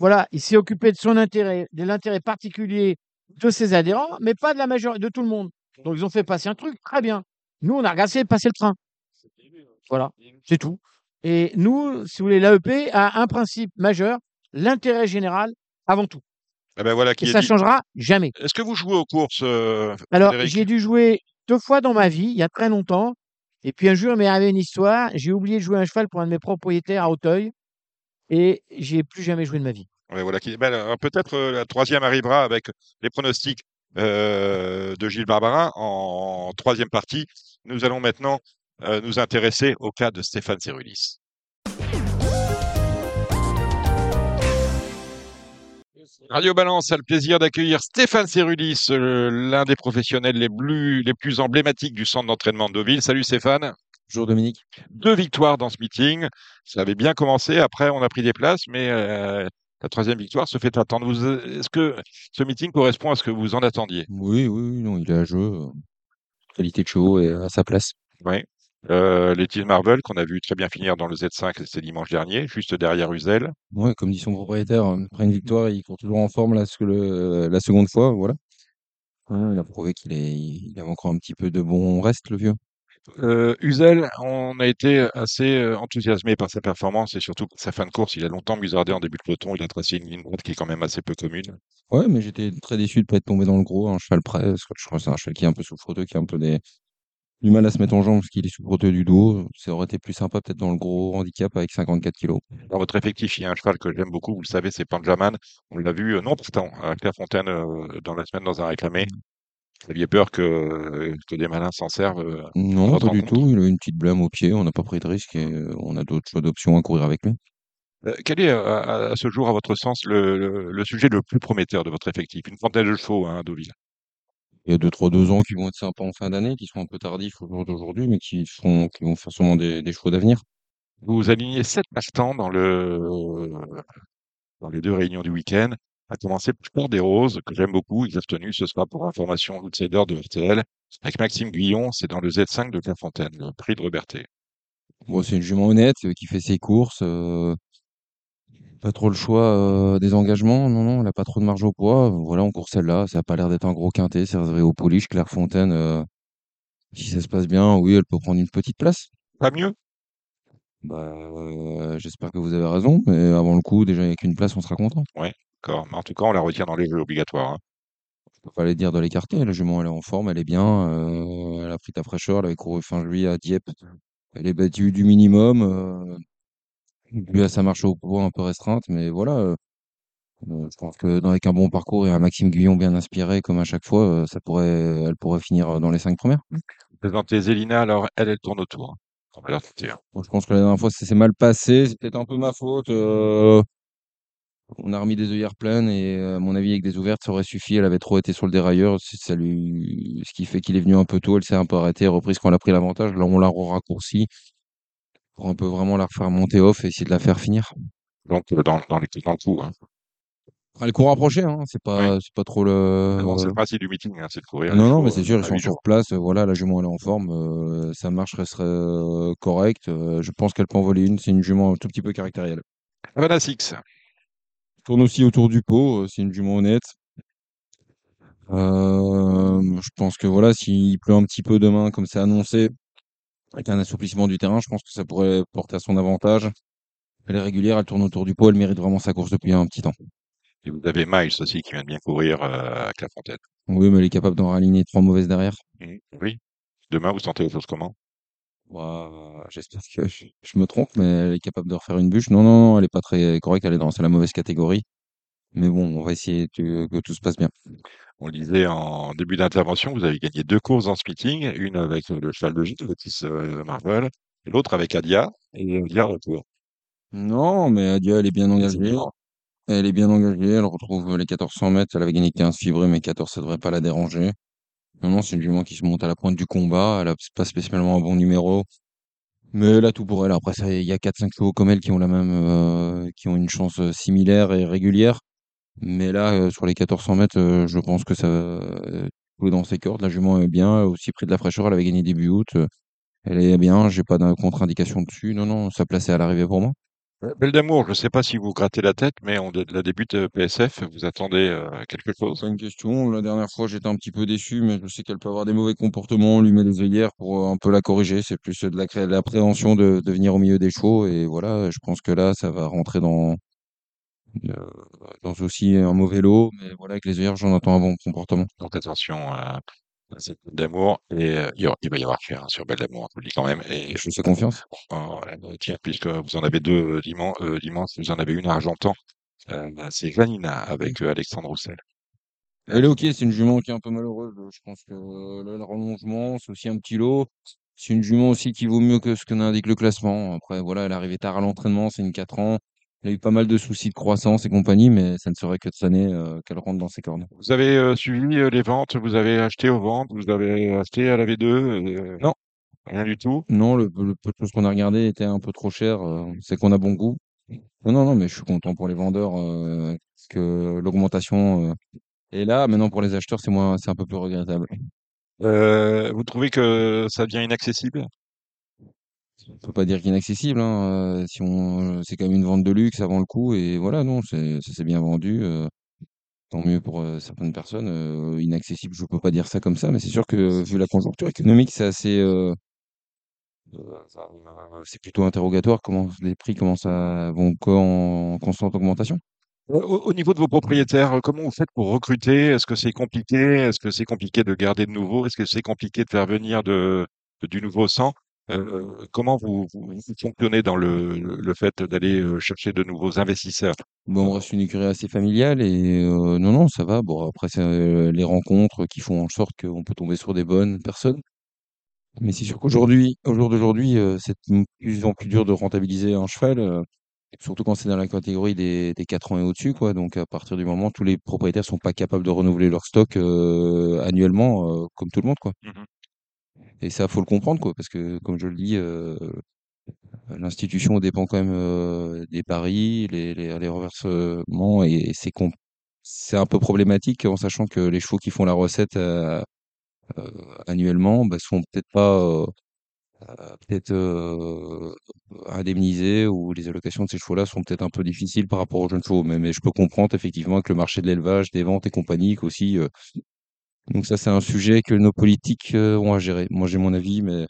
Voilà, il s'est occupé de son intérêt, de l'intérêt particulier de ses adhérents, mais pas de la majorité, de tout le monde. Donc ils ont fait passer un truc, très bien. Nous, on a regardé passer le train. Voilà, c'est tout. Et nous, si vous voulez, l'AEP a un principe majeur, l'intérêt général avant tout. Eh ben voilà qui Et ça dit. changera jamais. Est-ce que vous jouez aux courses, euh, Alors, j'ai dû jouer deux fois dans ma vie, il y a très longtemps. Et puis un jour, il m'est arrivé une histoire. J'ai oublié de jouer un cheval pour un de mes propriétaires à Auteuil. Et j'ai plus jamais joué de ma vie. Ouais, voilà qui... ben, alors, peut-être euh, la troisième arrivera avec les pronostics euh, de Gilles Barbarin en troisième partie. Nous allons maintenant euh, nous intéresser au cas de Stéphane Cerulis. Radio Balance a le plaisir d'accueillir Stéphane Cerulis, euh, l'un des professionnels les plus, les plus emblématiques du centre d'entraînement de Deauville. Salut Stéphane. Bonjour Dominique. Deux victoires dans ce meeting. Ça avait bien commencé. Après, on a pris des places, mais euh, la troisième victoire se fait attendre. Vous, Est-ce que ce meeting correspond à ce que vous en attendiez? Oui, oui, oui, non, il est à jeu. Qualité de chevaux et à sa place. Oui. Euh, les Team Marvel qu'on a vu très bien finir dans le Z5, c'était dimanche dernier, juste derrière Uzel. Ouais, comme dit son propriétaire, euh, après une victoire, il court toujours en forme la, ce- le- la seconde fois, voilà. Ouais, il a prouvé qu'il est, il avait encore un petit peu de bon reste, le vieux. Euh, Uzel, on a été assez euh, enthousiasmé par sa performance et surtout sa fin de course. Il a longtemps musardé en début de peloton. Il a tracé une ligne droite qui est quand même assez peu commune. Ouais, mais j'étais très déçu de pas être tombé dans le gros, un cheval près, parce que je crois que c'est un cheval qui est un peu souffreteux, qui a un peu des, du mal à se mettre en jambe parce qu'il est souffreteux du dos. Ça aurait été plus sympa peut-être dans le gros handicap avec 54 kilos. Dans votre effectif, il y a un cheval que j'aime beaucoup, vous le savez, c'est Panjaman. On l'a vu, euh, non pourtant, à Clairefontaine euh, dans la semaine dans un réclamé. Vous aviez peur que, que des malins s'en servent. euh, Non, pas du tout. Il a une petite blâme au pied, on n'a pas pris de risque et euh, on a d'autres choix d'options à courir avec lui. Euh, quel est à, ce jour, à votre sens, le, le- le sujet le plus prometteur de votre effectif? Une trentaine de chevaux hein, à Deauville. Il y a deux, trois, deux ans qui vont être sympas en fin d'année, qui sont un peu tardifs au jour d'aujourd'hui, mais qui seront, qui vont faire sûrement des, des chevaux d'avenir. Vous alignez sept passe-temps dans, le, dans les deux réunions du week-end. À commencer par des Roses, que j'aime beaucoup. Il est tenu, ce sera pour information outsider de RTL. Avec Maxime Guillon, c'est dans le Z5 de Clairefontaine, le prix de Robertet. Bon, c'est une jument honnête euh, qui fait ses courses. euh, pas trop le choix euh, des engagements. Non, non, elle a pas trop de marge au poids. Voilà, on court celle-là. Ça a pas l'air d'être un gros quintet. C'est réservé aux pouliches. Clairefontaine, euh, si ça se passe bien, oui, elle peut prendre une petite place. Pas mieux? Bah, euh, j'espère que vous avez raison, mais avant le coup, déjà, il n'y a qu'une place, on sera content. D'accord. Mais en tout cas, on la retient dans les jeux obligatoires. hein. faut pas aller dire de l'écarter. La jument, elle est en forme, elle est bien. euh, elle a pris ta fraîcheur. Elle avait couru fin juillet à Dieppe. Elle est battue du minimum. Euh, dû à sa marche au poids un peu restreinte. Mais voilà. euh, euh, je pense que dans- avec un bon parcours et un Maxime Guyon bien inspiré, comme à chaque fois, euh, ça pourrait, elle pourrait finir dans les cinq premières. Vous présentez Zélina, alors elle, elle tourne autour. On va la tenter. Bon, je pense que la dernière fois, ça s'est mal passé. C'est peut-être un peu ma faute. euh, On a remis des œillères pleines et euh, à mon avis avec des ouvertes ça aurait suffi. Elle avait trop été sur le dérailleur, c'est- ça lui... ce qui fait qu'il est venu un peu tôt. Elle s'est un peu arrêtée, reprise quand elle a pris l'avantage. Là on l'a raccourci pour un peu vraiment la refaire monter off et essayer de la faire finir. Donc, euh, dans, dans, les, dans le coup. Hein. Elle court rapprochée, hein. c'est pas c'est pas trop le. C'est le principe du meeting, hein, c'est de courir. Non non mais c'est sûr ils sont sur place. euh, Voilà la jument elle est en forme, euh, sa marche resterait euh, correcte. euh, je pense qu'elle peut en voler une. C'est une jument un tout petit peu caractérielle. Havana Six. Tourne aussi autour du pot, c'est une jument honnête. Euh, je pense que voilà, s'il pleut un petit peu demain, comme c'est annoncé, avec un assouplissement du terrain, je pense que ça pourrait porter à son avantage. Elle est régulière, elle tourne autour du pot, elle mérite vraiment sa course depuis un petit temps. Et vous avez Miles aussi qui vient de bien courir euh, à Clairefontaine. Oui, mais elle est capable d'en raligner trois mauvaises derrière. Oui. Demain, vous sentez les choses comment? Ouah, J'espère que *laughs* je, je me trompe, mais elle est capable de refaire une bûche. Non, non, non, elle est pas très correcte, elle est dans c'est la mauvaise catégorie. Mais bon, on va essayer de- que tout se passe bien. On le disait en début d'intervention, vous avez gagné deux courses dans ce meeting, une avec le cheval de Gilles, Otis euh, Marvel, et l'autre avec Adia, et Adia retour. Non, mais Adia, elle est bien engagée. Elle est bien engagée, elle retrouve les 1400 mètres. Elle avait gagné 15 fibrés, mais 14, ça devrait pas la déranger. Non, non, c'est une jument qui se monte à la pointe du combat. Elle a pas spécialement un bon numéro. Mais a tout pour elle. Après, ça, il y a 4-5 chevaux comme elle qui ont la même, euh, qui ont une chance euh, similaire et régulière. Mais là, euh, sur les 1400 mètres, euh, je pense que ça va dans ses cordes. La jument est bien. Aussi pris de la fraîcheur. Elle avait gagné début août. Elle est bien, j'ai pas de contre-indication dessus. Non, non, sa place est à l'arrivée pour moi. Euh, Belle d'amour, je ne sais pas si vous grattez la tête, mais on dé- la débute euh, PSF, vous attendez euh, quelque chose? C'est une question. La dernière fois, j'étais un petit peu déçu, mais je sais qu'elle peut avoir des mauvais comportements. On lui met des œillères pour euh, un peu la corriger. C'est plus de la, cré- de l'appréhension de, de venir au milieu des chevaux. Et voilà, je pense que là, ça va rentrer dans, euh, dans aussi un mauvais lot. Mais voilà, avec les œillères, j'en attends un bon comportement. Donc attention à cette Belle d'amour, et euh, il, y aura- il va y avoir hein, sur Belle d'amour, vous le dis quand même. Et Je vous fais confiance. Euh, tiens, puisque vous en avez deux euh, dimanche, euh, dimanche, vous en avez une à Argentan. Euh, c'est Janina avec euh, Alexandre Roussel. Elle est ok, c'est une jument qui est un peu malheureuse. Je pense que euh, là, le rallongement, c'est aussi un petit lot. C'est une jument aussi qui vaut mieux que ce que n'indique le classement. Après, voilà, elle est arrivée tard à l'entraînement, c'est une 4 ans. Elle a eu pas mal de soucis de croissance et compagnie, mais ça ne serait que de cette année euh, qu'elle rentre dans ses cornes. Vous avez euh, suivi euh, les ventes, vous avez acheté aux ventes, vous avez acheté à la V2, euh, Non. rien du tout? Non, le, le peu de choses qu'on a regardé était un peu trop cher. euh, c'est qu'on a bon goût. Non, non, non, mais je suis content pour les vendeurs euh, que l'augmentation euh, est là. Maintenant, pour les acheteurs, c'est moins, c'est un peu plus regrettable. Euh, vous trouvez que ça devient inaccessible? On peut pas dire qu'inaccessible, hein, euh, si on, c'est quand même une vente de luxe avant le coup et voilà, non, ça s'est bien vendu. euh, tant mieux pour euh, certaines personnes. euh, inaccessible, je peux pas dire ça comme ça, mais c'est sûr que vu la conjoncture économique, c'est assez, euh, euh, c'est plutôt interrogatoire. Comment les prix commencent à vont en constante augmentation. Au, au- au niveau de vos propriétaires, euh, comment vous faites pour recruter? Est-ce que c'est compliqué? Est-ce que c'est compliqué de garder de nouveau? Est-ce que c'est compliqué de faire venir de- du nouveau sang? Euh, comment vous, fonctionnez dans le, le fait d'aller euh, chercher de nouveaux investisseurs? Bon, on reste une écurie assez familiale et euh, non, non, ça va. Bon, après, c'est euh, les rencontres qui font en sorte qu'on peut tomber sur des bonnes personnes. Mais c'est sûr qu'aujourd'hui, au jour d'aujourd'hui, euh, c'est de plus en plus dur de rentabiliser un cheval, euh, surtout quand c'est dans la catégorie des, des 4 ans et au-dessus, quoi. Donc, à partir du moment où tous les propriétaires sont pas capables de renouveler leur stock euh, annuellement, euh, comme tout le monde, quoi. Mhm. Et ça, faut le comprendre, quoi, parce que, comme je le dis, euh, l'institution dépend quand même euh, des paris, les, les, les reversements, et c'est c'est un peu problématique en sachant que les chevaux qui font la recette euh, annuellement, bah, sont peut-être pas euh, peut-être indemnisés ou les allocations de ces chevaux-là sont peut-être un peu difficiles par rapport aux jeunes chevaux. Mais, mais je peux comprendre effectivement que le marché de l'élevage, des ventes et compagnie aussi. Donc ça, c'est un sujet que nos politiques euh, ont à gérer. Moi, j'ai mon avis, mais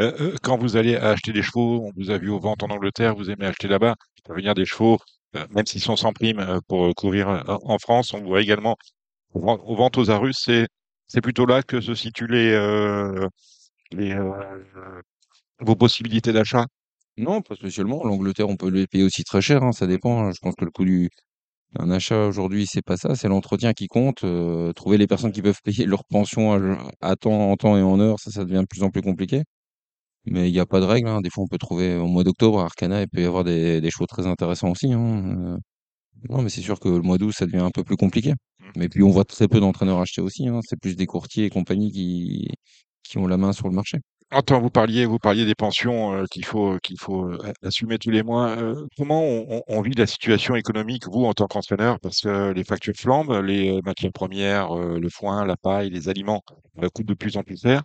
Euh, euh, quand vous allez acheter des chevaux, on vous a vu aux ventes en Angleterre, vous aimez acheter là-bas, faire venir des chevaux, euh, même s'ils sont sans prime euh, pour courir euh, en France, on voit également aux ventes aux ventes aux Arus, c'est c'est plutôt là que se situent les, euh, les euh, vos possibilités d'achat. non, pas spécialement. L'Angleterre, on peut les payer aussi très cher. hein, ça dépend. hein. Je pense que le coût du d'un achat aujourd'hui, c'est pas ça. C'est l'entretien qui compte. euh, trouver les personnes qui peuvent payer leur pension à, à temps, en temps et en heure, ça, ça devient de plus en plus compliqué. Mais il n'y a pas de règle, hein. Des fois, on peut trouver au mois d'octobre à Arcana, il peut y avoir des, des très intéressants aussi. hein. Euh, non, mais c'est sûr que le mois d'août, ça devient un peu plus compliqué. Mais puis, on voit très peu d'entraîneurs acheter aussi. hein. C'est plus des courtiers et compagnie qui, qui ont la main sur le marché. Quand vous parliez, vous parliez des pensions euh, qu'il faut qu'il faut euh, assumer tous les mois. euh, comment on, on- vit la situation économique, vous, en tant qu'entraîneur? Parce que les factures flambent, les euh, matières premières, euh, le foin, la paille, les aliments coûtent de plus en plus cher.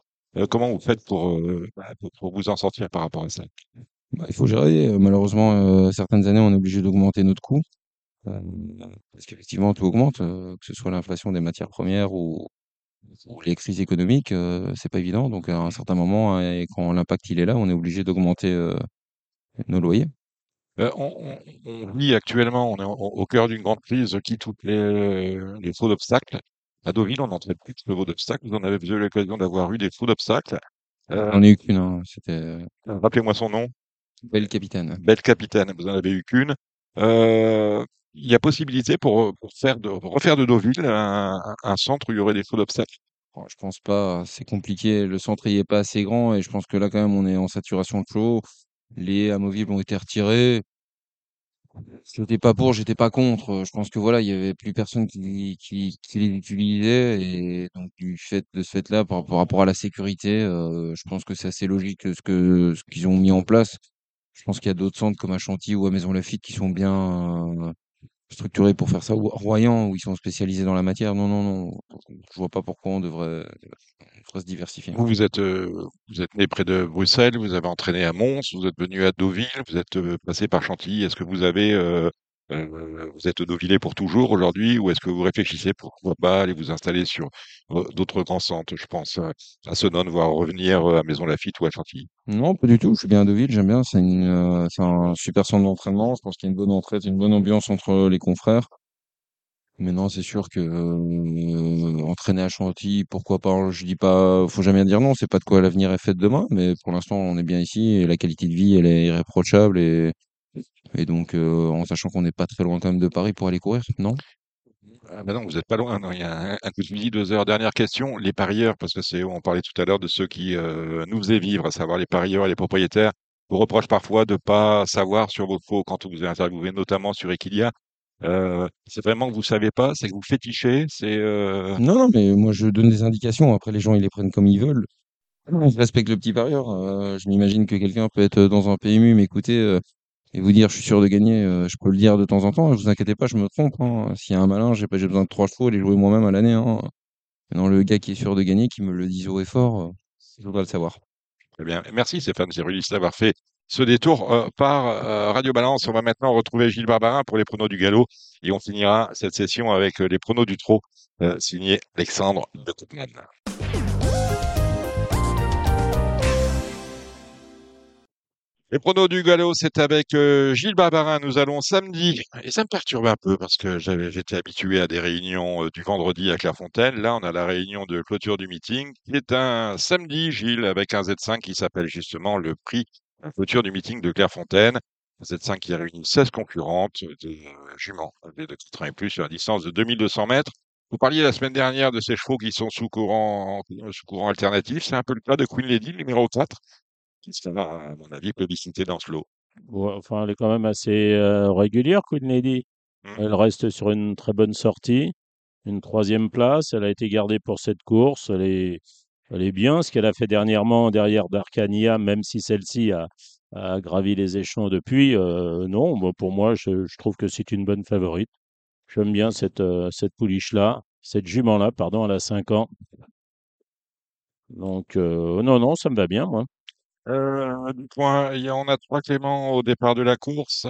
Comment vous faites pour, bah, pour, pour vous en sortir par rapport à ça? Bah, il faut gérer. Malheureusement, certaines années, on est obligé d'augmenter notre coût. Parce qu'effectivement, tout augmente, que ce soit l'inflation des matières premières ou, les crises économiques, euh, c'est pas évident. Donc, à un certain moment, hein, et quand l'impact il est là, on est obligé d'augmenter euh, nos loyers. Euh, on, on- on vit actuellement, on est au, au cœur d'une grande crise qui touche les, les faux d'obstacles. À Deauville, on n'en traite plus de faux d'obstacles. Vous en avez eu l'occasion d'avoir eu des faux d'obstacles. Euh, J'en ai eu qu'une, hein, c'était euh, rappelez-moi son nom. belle capitaine. Belle capitaine, vous en avez eu qu'une. Euh, il y a possibilité pour, pour faire de, refaire de Deauville un, un- centre où il y aurait des feux d'obstacles. Je pense pas, c'est compliqué. Le centre il est pas assez grand et je pense que là, quand même, on est en saturation de chevaux. Les amovibles ont été retirés. J'étais pas pour, j'étais pas contre. Je pense que voilà, il y avait plus personne qui, qui, qui les utilisait et donc du fait de ce fait-là, par, par rapport à la sécurité, je pense que c'est assez logique ce que ce qu'ils ont mis en place. Je pense qu'il y a d'autres centres comme à Chantilly ou à Maison Lafitte qui sont bien structurés pour faire ça. Ou Royan, où ils sont spécialisés dans la matière. Non, non, non. Je vois pas pourquoi on devrait, se diversifier. Vous, vous êtes, euh, vous êtes né près de Bruxelles, vous avez entraîné à Mons, vous êtes venu à Deauville, vous êtes euh, passé par Chantilly. Est-ce que vous avez, euh, euh, vous êtes Deauvillé pour toujours aujourd'hui, ou est-ce que vous réfléchissez pourquoi pas aller vous installer sur euh, d'autres grands centres, je pense à Sonone, voire revenir euh, à Maison Lafitte ou à Chantilly? Non, pas du tout. Je suis bien à Deauville, j'aime bien. C'est euh, un super centre d'entraînement. Je pense qu'il y a une bonne entraide, une bonne ambiance entre les confrères. Mais non, c'est sûr que euh, entraîner à Chantilly, pourquoi pas? Je dis pas, faut jamais dire non. C'est pas de quoi l'avenir est fait de demain, mais pour l'instant, on est bien ici et la qualité de vie, elle est irréprochable et et donc euh, en sachant qu'on n'est pas très loin quand même de Paris pour aller courir, non? Ah ben non, vous n'êtes pas loin. Non, il y a un, un coup de fusil, deux heures. Dernière question, les parieurs, parce que c'est, on parlait tout à l'heure de ceux qui euh, nous faisaient vivre, à savoir les parieurs et les propriétaires, vous reprochent parfois de pas savoir sur vos faux quand vous êtes interviewé, notamment sur Equilia. Euh, c'est vraiment que vous savez pas, c'est que vous fétichez, c'est euh, Non, non, mais moi je donne des indications. Après, les gens ils les prennent comme ils veulent. Je respecte le petit parieur. Je m'imagine que quelqu'un peut être dans un PMU, m'écouter euh, et vous dire je suis sûr de gagner. euh, je peux le dire de temps en temps. Ne vous inquiétez pas, je me trompe. hein. S'il y a un malin, j'ai besoin de trois chevaux, les jouer moi-même à l'année. Hein. Maintenant, le gars qui est sûr de gagner, qui me le dise haut et fort, euh, je voudrais le savoir. très bien. Merci Stéphane Zirulis d'avoir fait ce détour euh, par euh, Radio Balance. On va maintenant retrouver Gilles Barbarin pour les pronos du galop et on finira cette session avec euh, les pronos du trot euh, signé Alexandre de Koopman. Les pronos du galop, c'est avec euh, Gilles Barbarin. Nous allons samedi, et ça me perturbe un peu parce que j'étais habitué à des réunions euh, du vendredi à Clairefontaine. Là, on a la réunion de clôture du meeting, qui est un samedi, Gilles, avec un Z5 qui s'appelle justement le prix clôture du meeting de Clairefontaine. Un Z5 qui réunit 16 concurrentes de euh, juments âgées de 4 ans et plus sur une distance de 2200 mètres. Vous parliez la semaine dernière de ces chevaux qui sont sous courant, euh, sous courant alternatif. C'est un peu le cas de Queen Lady, numéro 4 qui sera, à mon avis, plébiscité dans ce lot. Ouais, enfin, elle est quand même assez euh, régulière, Queen Lady. Mm. Elle reste sur une très bonne sortie, une troisième place. Elle a été gardée pour cette course. Elle est, elle est bien. Ce qu'elle a fait dernièrement derrière Darkania, même si celle-ci a, a gravi les échelons depuis, euh, non, moi, pour moi, je, je trouve que c'est une bonne favorite. J'aime bien cette, euh, cette pouliche-là, cette jument-là, pardon, elle a 5 ans. Donc, non, non, ça me va bien, moi. Euh, du point, on a trois Clément au départ de la course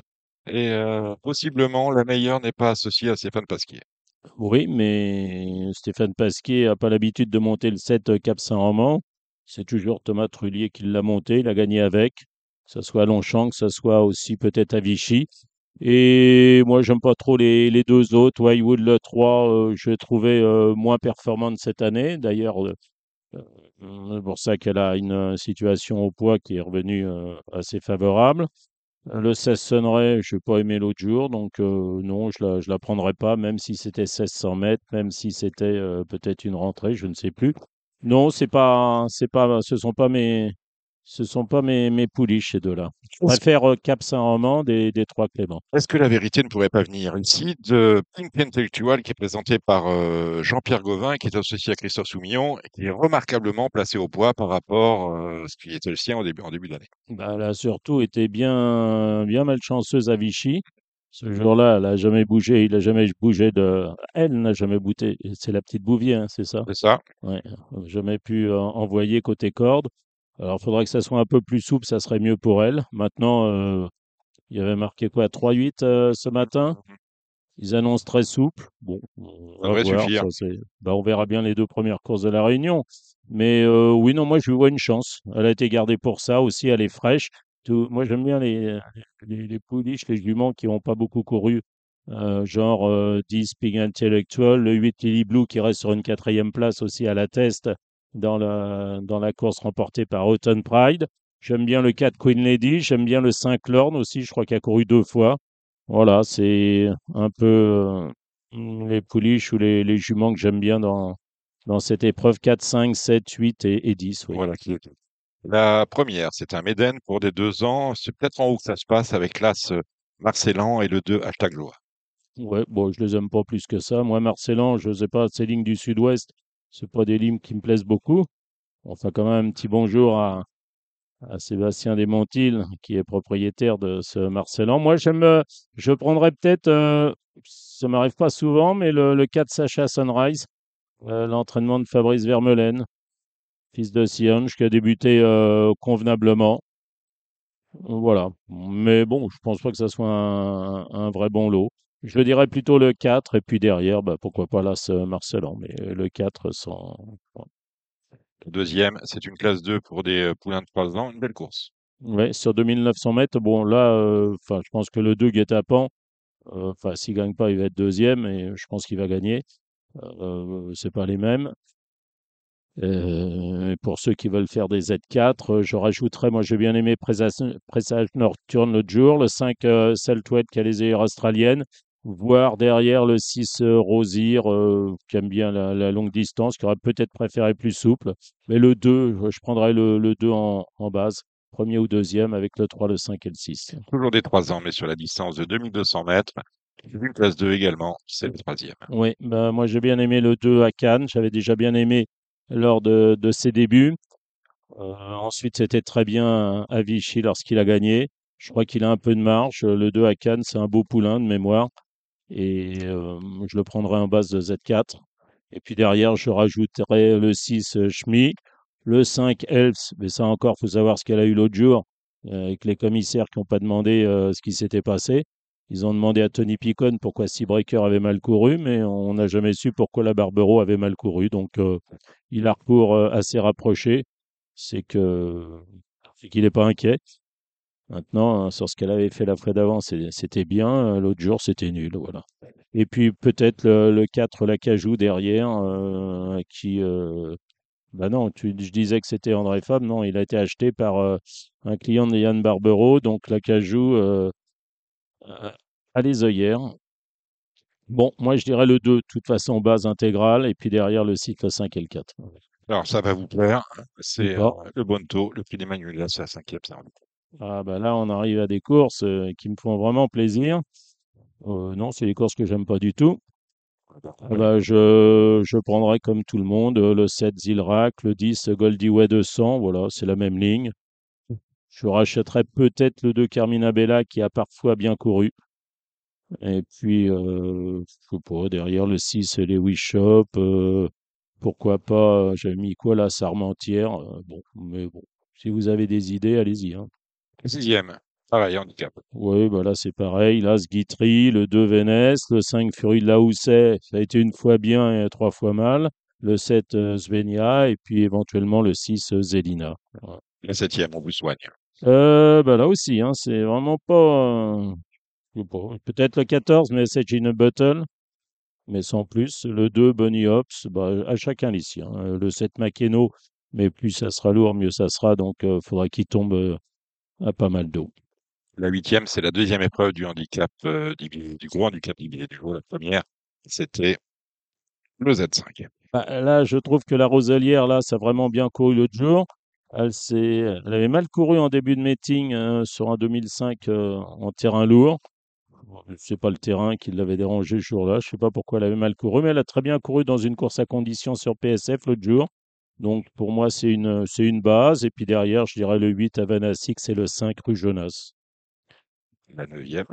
et euh, possiblement la meilleure n'est pas associée à Stéphane Pasquier. Oui, mais Stéphane Pasquier n'a pas l'habitude de monter le 7 Cap Saint-Roman. C'est toujours Thomas Trullier qui l'a monté, il a gagné avec, que ce soit à Longchamp, que ce soit aussi peut-être à Vichy. Et moi, j'aime pas trop les, les deux autres. Wildwood, le 3, euh, je l'ai trouvé euh, moins performante cette année. D'ailleurs, euh, euh, c'est pour ça qu'elle a une euh, situation au poids qui est revenue euh, assez favorable. Euh, Le 16 Sunray, je n'ai pas aimé l'autre jour, donc non, je la, je la prendrai pas, même si c'était 1600 mètres, même si c'était peut-être une rentrée, je ne sais plus. Non, c'est pas, c'est pas, ce sont pas mes, ce sont pas mes, mes pouliches, ces deux-là. Je préfère euh, Cap Saint-Roman des, des trois Clément. est-ce que la vérité ne pourrait pas venir ici de Pink Intellectual qui est présenté par euh, Jean-Pierre Gauvin, qui est associé à Christophe Soumillon et qui est remarquablement placé au poids par rapport euh, à ce qui était le sien au début, en début d'année? Bah, elle a surtout été bien, bien malchanceuse à Vichy. Ce jour-là, elle a jamais bougé, il a jamais bougé de, elle n'a jamais bougé. C'est la petite Bouvier, hein, c'est ça? C'est ça? Ouais, jamais pu envoyer côté corde. Alors, il faudrait que ça soit un peu plus souple, ça serait mieux pour elle. Maintenant, euh, il y avait marqué quoi, 3-8 euh, ce matin? Ils annoncent très souple. Bon, on Ça va voir. suffire. Ça, bah, on verra bien les deux premières courses de la Réunion. Mais euh, oui, non, moi, je lui vois une chance. Elle a été gardée pour ça aussi. Elle est fraîche. Tout... Moi, j'aime bien les, les, les pouliches, les juments qui n'ont pas beaucoup couru. Genre euh, 10 Pig Intellectual, le 8 Lily Blue qui reste sur une quatrième place aussi à la test dans la, dans la course remportée par Autumn Pride. J'aime bien le 4 Queen Lady, j'aime bien le 5 Lorne aussi, je crois qu'il a couru deux fois. Voilà, c'est un peu euh, les pouliches ou les, les juments que j'aime bien dans, dans cette épreuve 4, 5, 7, 8 et, et 10. Oui. Voilà qui est. La première, c'est un Méden pour des deux ans. C'est peut-être en haut que ça se passe avec l'As euh, Marcellan et le 2 Hashtag Loa. Ouais, bon, je les aime pas plus que ça. Moi, Marcellan, je sais pas, ces lignes du sud-ouest, c'est pas des lignes qui me plaisent beaucoup. On fait quand même un petit bonjour à, Sébastien Desmontil, qui est propriétaire de ce Marcellan. Moi, euh, je prendrais peut-être, euh, ça m'arrive pas souvent, mais le, le 4 Sacha Sunrise, euh, l'entraînement de Fabrice Vermeulen, fils de Sionge, qui a débuté euh, convenablement. Voilà. Mais bon, je pense pas que ça soit un vrai bon lot. Je dirais plutôt le 4, et puis derrière, bah, pourquoi pas là, ce Marcellan, mais le 4 sans. Le deuxième, c'est une classe 2 pour des euh, poulains de 3 ans, une belle course. Ouais, sur 2900 mètres, bon, là, euh, je pense que le 2 guet-apens, euh, s'il gagne pas, il va être deuxième, et je pense qu'il va gagner. Euh, c'est pas les mêmes. Euh, et pour ceux qui veulent faire des Z4, euh, je rajouterais, moi j'ai bien aimé Présage, Nocturne l'autre jour, le 5 euh, Seltwet qui a les œillères australiennes, voire derrière le 6 euh, Rosir euh, qui aime bien la, la longue distance, qui aurait peut-être préféré plus souple. Mais le 2, euh, je prendrais le, le 2 en, en base, premier ou deuxième avec le 3, le 5 et le 6. Toujours des 3 ans, mais sur la distance de 2200 mètres. Une classe 2 également, c'est le troisième. Oui, ben, moi j'ai bien aimé le 2 à Cannes, j'avais déjà bien aimé lors de, de ses débuts. Euh, ensuite, c'était très bien à Vichy lorsqu'il a gagné. Je crois qu'il a un peu de marge. Le 2 à Cannes, c'est un beau poulain de mémoire. Et euh, je le prendrai en base de Z4. Et puis derrière, je rajouterai le 6 euh, Schmi, le 5 Elfs. Mais ça encore, faut savoir ce qu'elle a eu l'autre jour euh, avec les commissaires qui n'ont pas demandé euh, ce qui s'était passé. Ils ont demandé à Tony Picon pourquoi Seabreaker avait mal couru, mais on n'a jamais su pourquoi la Barbero avait mal couru. Donc, euh, il a recours euh, assez rapproché. C'est qu'il n'est pas inquiet. Maintenant, hein, sur ce qu'elle avait fait la fois d'avant, c'était bien. Euh, L'autre jour, c'était nul. Voilà. Et puis peut-être le, le 4 Lacajou derrière, euh, qui. euh, bah non, tu, je disais que c'était André Fab. Non, il a été acheté par euh, un client de Yann Barbero. Donc Lacajou euh, euh, à les œillères. Bon, moi je dirais le 2, de toute façon, base intégrale. Et puis derrière le cycle 5 et le 4. Alors, ça va vous plaire. C'est le Bonto, le prix d'Emmanuel, là, c'est la cinquième. ça. Ah bah là, on arrive à des courses euh, qui me font vraiment plaisir. Euh, non, c'est des courses que j'aime pas du tout. Ah bah, je, je prendrai comme tout le monde euh, le 7 Zilrak, le 10 Goldie Way 200. Voilà, c'est la même ligne. Je rachèterai peut-être le 2 Carmina Bella qui a parfois bien couru. Et puis, je sais pas, derrière le 6 les Wishop. Pourquoi pas, j'avais mis quoi là, Sarmentière. bon, mais bon, si vous avez des idées, allez-y. hein. Le sixième, pareil, handicap. Oui, bah là c'est pareil. Là, Guitry, le 2 Vénès, le 5 Fury de la Housset, ça a été une fois bien et trois fois mal. Le 7 euh, Svenia et puis éventuellement le 6 euh, Zelina. Le septième, on vous soigne. Euh, bah là aussi, hein, c'est vraiment pas, euh, Peut-être le 14, Message in a Bottle, mais sans plus. Le 2 Bunny Hops, bah, à chacun les siens. Euh, Le 7 Makeno, mais plus ça sera lourd, mieux ça sera. Donc, il faudra qu'il tombe euh, à pas mal d'eau. La huitième, c'est la deuxième épreuve du handicap, euh, du, du gros handicap du du jour. La première, c'était le Z5. Bah, là, je trouve que la Roselière, là, ça a vraiment bien couru l'autre jour. Elle avait mal couru en début de meeting euh, sur un 2005 euh, en terrain lourd. C'est pas le terrain qui l'avait dérangé ce jour-là. Je sais pas pourquoi elle avait mal couru, mais elle a très bien couru dans une course à condition sur PSF l'autre jour. Donc pour moi, c'est une, c'est une base. Et puis derrière, je dirais le 8 Havana Six et le 5 rue Jonas. La neuvième,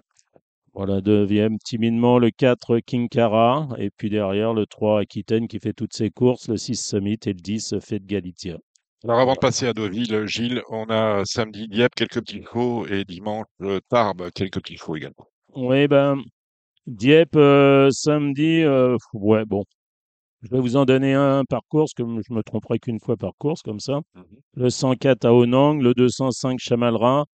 Voilà, deuxième, timidement le 4 King Cara. Et puis derrière, le 3 Aquitaine qui fait toutes ses courses, le 6 Summit et le 10 Fête Galicia. Alors avant de passer à Deauville, Gilles, on a samedi Dieppe quelques petits chevaux et dimanche euh, Tarbes quelques petits chevaux également. Oui, ben, Dieppe, euh, samedi, euh, ouais, bon. Je vais vous en donner un par course, comme je me tromperai qu'une fois par course, comme ça. Le 104 à Onang, le 205 Chamalra,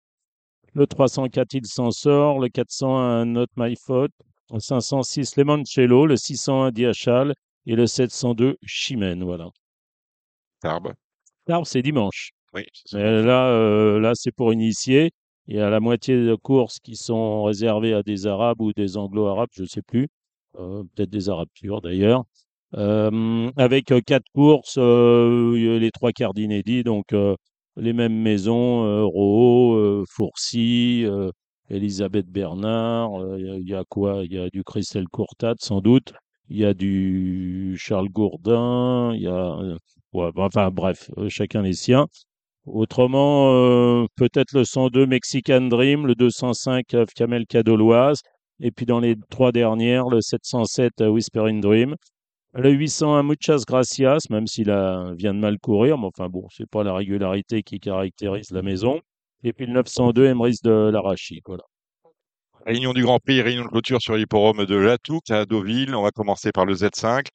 le 304 Il s'en sort, le 401 Not My Fault, le 506 Lemoncello, le 601 Diachal et le 702 Chimène, voilà. Tarbes, Tarbes, c'est dimanche. oui. ça. Là, euh, là c'est pour initier. Il y a la moitié de courses qui sont réservées à des Arabes ou des Anglo-Arabes, je ne sais plus. Euh, Peut-être des Arabes purs d'ailleurs. Avec quatre courses, les trois quarts d'inédits, donc les mêmes maisons, euh, Fourcy, Elisabeth Bernard. Il y a- quoi? Il y a du Christelle Courtade, sans doute. Il y a du Charles Gourdin. Il y a, bah, enfin bref, chacun les siens. Autrement, peut-être le 102 Mexican Dream, le 205 euh, Camel Cadoloise, et puis dans les trois dernières, le 707 euh, Whispering Dream. Le 801 Muchas Gracias, même s'il vient de mal courir, mais enfin bon, c'est pas la régularité qui caractérise la maison. Et puis le 902 Emrys de l'Arachi, voilà. Réunion du Grand Prix, réunion de clôture sur l'hipporome de Latouk à Deauville. On va commencer par le Z5.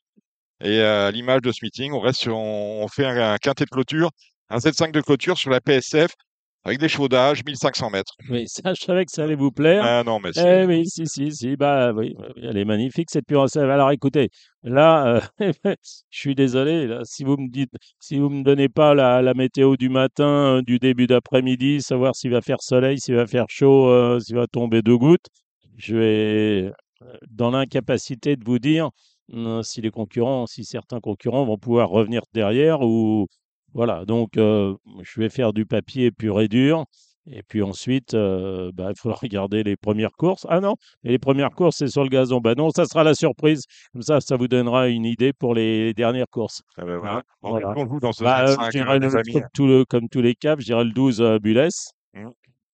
Et à l'image de ce meeting, on reste sur, on fait un quintet de clôture, un Z5 de clôture sur la PSF avec des chevaux d'âge, 1500 mètres. Oui, *laughs* ça, je savais que ça allait vous plaire. Ah non, mais Eh c'est oui, si, si, si, bah oui, elle est magnifique cette pure. Alors écoutez, là, euh, *laughs* je suis désolé, là, si vous me dites, si vous me donnez pas la, la météo du matin, euh, du début d'après-midi, savoir s'il va faire soleil, s'il va faire chaud, euh, s'il va tomber deux gouttes, je vais euh, dans l'incapacité de vous dire si les concurrents, si certains concurrents vont pouvoir revenir derrière ou voilà. Donc, euh, je vais faire du papier pur et dur. Et puis ensuite, euh, bah, il faudra *laughs* regarder les premières courses. Ah non, et les premières courses, c'est sur le gazon. Bah non, ça sera la surprise. Comme ça, ça vous donnera une idée pour les dernières courses. Ah ben voilà. Bon, Voilà. On joue dans ce Bah, euh, Z5, je dirais les le- amis. comme, tout le- comme tous les caps, je dirais le 12 euh, Bulles.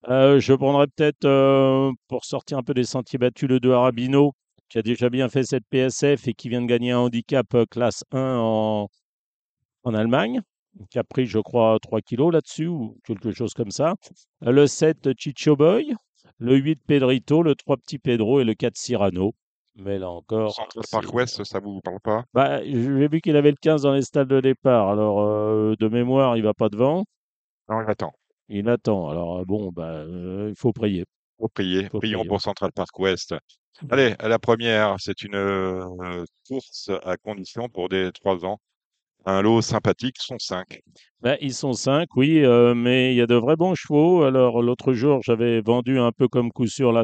Je prendrais peut-être, pour sortir un peu des sentiers battus, le 2 Arabino, qui a déjà bien fait cette PSF et qui vient de gagner un handicap classe 1 en, en Allemagne, qui a pris, je crois, 3 kilos là-dessus ou quelque chose comme ça. Le 7 Chicho Boy, le 8 Pedrito, le 3 Petit Pedro et le 4 Cyrano. Mais là encore, Central Park West, ça vous parle pas? Bah, j'ai vu qu'il avait le 15 dans les stades de départ. Alors, euh, de mémoire, il va pas devant? Non, il attend. Il attend. Alors, euh, bon, bah, euh, il faut prier. Faut prier. Faut Prions prier. pour Central Park West. Allez, à la première, c'est une euh, course à condition pour des 3 ans. Un lot sympathique, sont 5. Bah, ils sont cinq, oui, euh, mais il y a de vrais bons chevaux. Alors, l'autre jour, j'avais vendu un peu comme coup sûr la.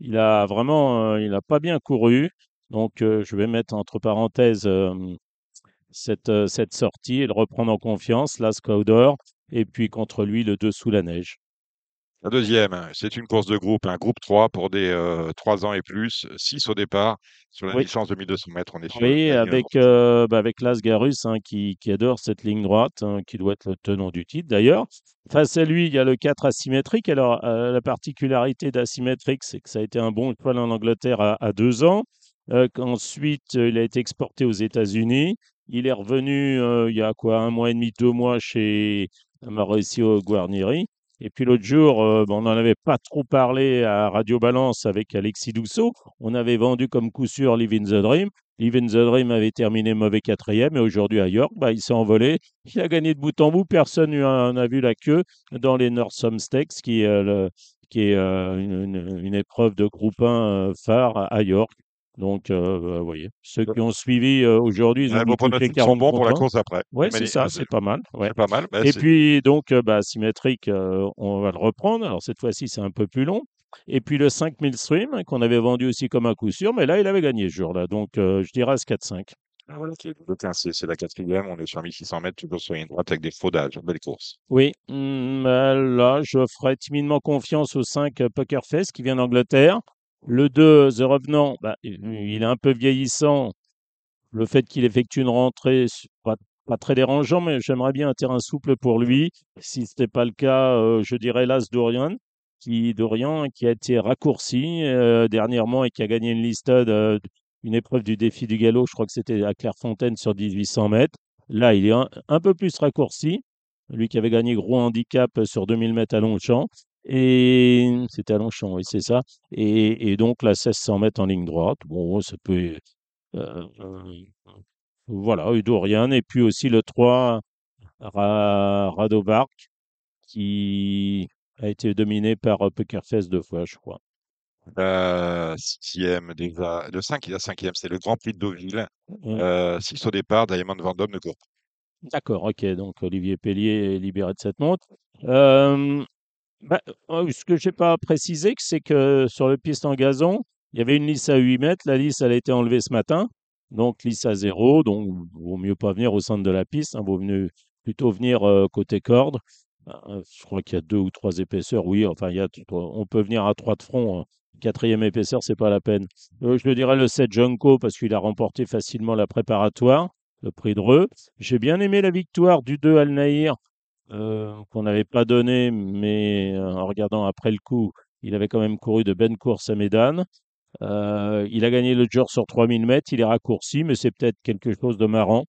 Il a vraiment, euh, il a pas bien couru. Donc, euh, je vais mettre entre parenthèses cette, sortie et le reprendre en confiance, la. Et puis, contre lui, le 2 sous la neige. La deuxième, c'est une course de groupe, un groupe 3 pour des euh, 3 ans et plus, 6 au départ. Sur la Oui. distance de 1200 mètres, on est sur Oui, avec, euh, bah, avec Lasgarus hein, qui, qui adore cette ligne droite, hein, qui doit être le tenant du titre d'ailleurs. Face à lui, il y a le 4 asymétrique. Alors, euh, la particularité d'asymétrique, c'est que ça a été un bon cheval en Angleterre à, à deux ans. Euh, qu'ensuite, euh, il a été exporté aux États-Unis. Il est revenu il y a quoi, un mois et demi, deux mois chez Mauricio Guarnieri. Et puis l'autre jour, euh, bon, on n'en avait pas trop parlé à Radio Balance avec Alexis Dousseau. On avait vendu comme coup sûr Live the Dream. Live the Dream avait terminé mauvais quatrième et aujourd'hui à York, bah, il s'est envolé. Il a gagné de bout en bout. Personne n'en a vu la queue dans les Northam Stakes, qui est, euh, euh, une, épreuve de groupe 1 euh, phare à York. Donc, bah, vous voyez, ceux qui ont suivi aujourd'hui, ils ont vos pronostics sont 40 bons pour la course après. Mais c'est ça, c'est pas mal. ouais. C'est pas mal. Bah, Et puis, donc, bah, symétrique, on va le reprendre. Alors, cette fois-ci, c'est un peu plus long. Et puis, le 5000 Stream, hein, qu'on avait vendu aussi comme un coup sûr, mais là, il avait gagné ce jour-là. Donc, euh, je dirais ce 4-5. Ah, voilà, c'est le 15, c'est c'est la quatrième, on est sur 1600 mètres, toujours sur une droite avec des faudages. Belle course. Oui, bah, là, je ferai timidement confiance au 5 euh, Pokerfest qui vient d'Angleterre. Le 2, The Revenant, bah, il est un peu vieillissant. Le fait qu'il effectue une rentrée, pas, très dérangeant, mais j'aimerais bien un terrain souple pour lui. Si ce n'était pas le cas, euh, je dirais l'As Dorian, qui, Dorian, qui a été raccourci euh, dernièrement et qui a gagné une listade, euh, une épreuve du défi du galop, je crois que c'était à Clairefontaine sur 1800 mètres. Là, il est un, un peu plus raccourci. Lui qui avait gagné gros handicap sur 2000 mètres à Longchamp. Et c'était à Longchamp, oui, c'est ça. Et, et donc, la 1600 mètres en ligne droite. Bon, ça peut. euh, euh, voilà, Udorian. Et puis aussi le 3, Ra- Radobark, qui a été dominé par Pokerfest deux fois, je crois. Euh, sixième déjà. Le 5, il a cinquième, c'est le Grand Prix de Deauville. Ouais. Euh, six au départ, Diamond Vendôme ne court. D'accord, ok. Donc Olivier Pellier est libéré de cette montre. Euh, bah, euh, ce que je n'ai pas précisé, c'est que sur le piste en gazon, il y avait une lisse à 8 mètres. La lisse, elle a été enlevée ce matin. Donc lisse à 0. Donc, vaut mieux pas venir au centre de la piste. Il vaut mieux plutôt venir euh, côté corde. Euh, je crois qu'il y a deux ou trois épaisseurs. Oui, enfin, il y a, on peut venir à trois de front. hein. Quatrième épaisseur, c'est pas la peine. Euh, je le dirais le 7 Junko parce qu'il a remporté facilement la préparatoire, le prix de Reux. J'ai bien aimé la victoire du 2 Al euh, qu'on n'avait pas donné, mais euh, en regardant après le coup, il avait quand même couru de belles courses à Médane. Euh, il a gagné le jour sur 3000 mètres, il est raccourci, mais c'est peut-être quelque chose de marrant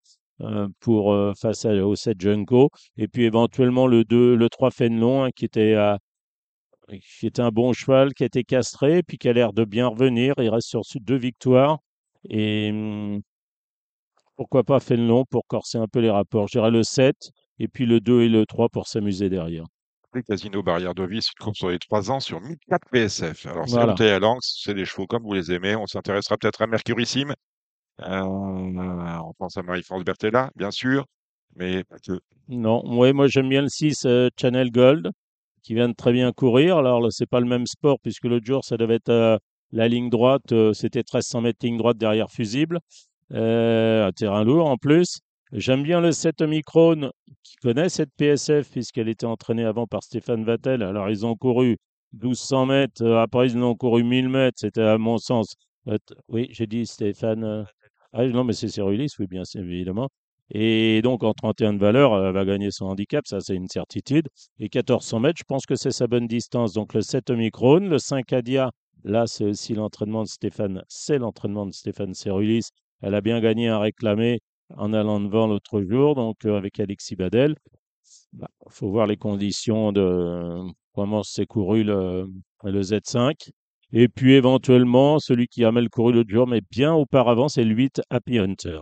pour face à- au 7 Junko. Et puis éventuellement le 2, le 3 Fénelon, hein, qui était à- qui était un bon cheval, qui a été castré, puis qui a l'air de bien revenir. Il reste sur deux victoires. Et hum, pourquoi pas Fénelon pour corser un peu les rapports. J'irai le 7 et puis le 2 et le 3 pour s'amuser derrière. Les Casino Barrière d'Ovis, une course sur les 3 ans sur 1004 PSF. Alors, c'est Voilà. monté à Lens, c'est des chevaux comme vous les aimez. On s'intéressera peut-être à Mercurissime. Euh, on pense à Marie-France Bertella, bien sûr, mais pas que. Non, ouais, moi j'aime bien le 6 euh, Channel Gold qui vient de très bien courir. Alors c'est pas le même sport puisque l'autre jour ça devait être euh, la ligne droite, euh, c'était 1300 mètres ligne droite derrière fusible, un terrain lourd en plus. J'aime bien le 7 Omicron qui connaît cette PSF puisqu'elle était entraînée avant par Stéphane Vattel. Alors ils ont couru 1200 mètres, euh, après ils ont couru 1000 mètres. C'était à mon sens. euh, oui, j'ai dit Stéphane. euh, ah non, mais c'est Cyrulis, oui, bien évidemment. Et donc, en 31 de valeur, elle va gagner son handicap, ça c'est une certitude. Et 1400 mètres, je pense que c'est sa bonne distance. Donc, le 7 Omicron, le 5 Adia, là, c'est aussi l'entraînement de Stéphane, c'est l'entraînement de Stéphane Cerulis. Elle a bien gagné un réclamé en allant devant l'autre jour, donc euh, avec Alexis Badel. Il faut voir les conditions de comment s'est couru le, le Z5. Et puis éventuellement, celui qui a mal couru l'autre jour, mais bien auparavant, c'est le 8 Happy Hunter.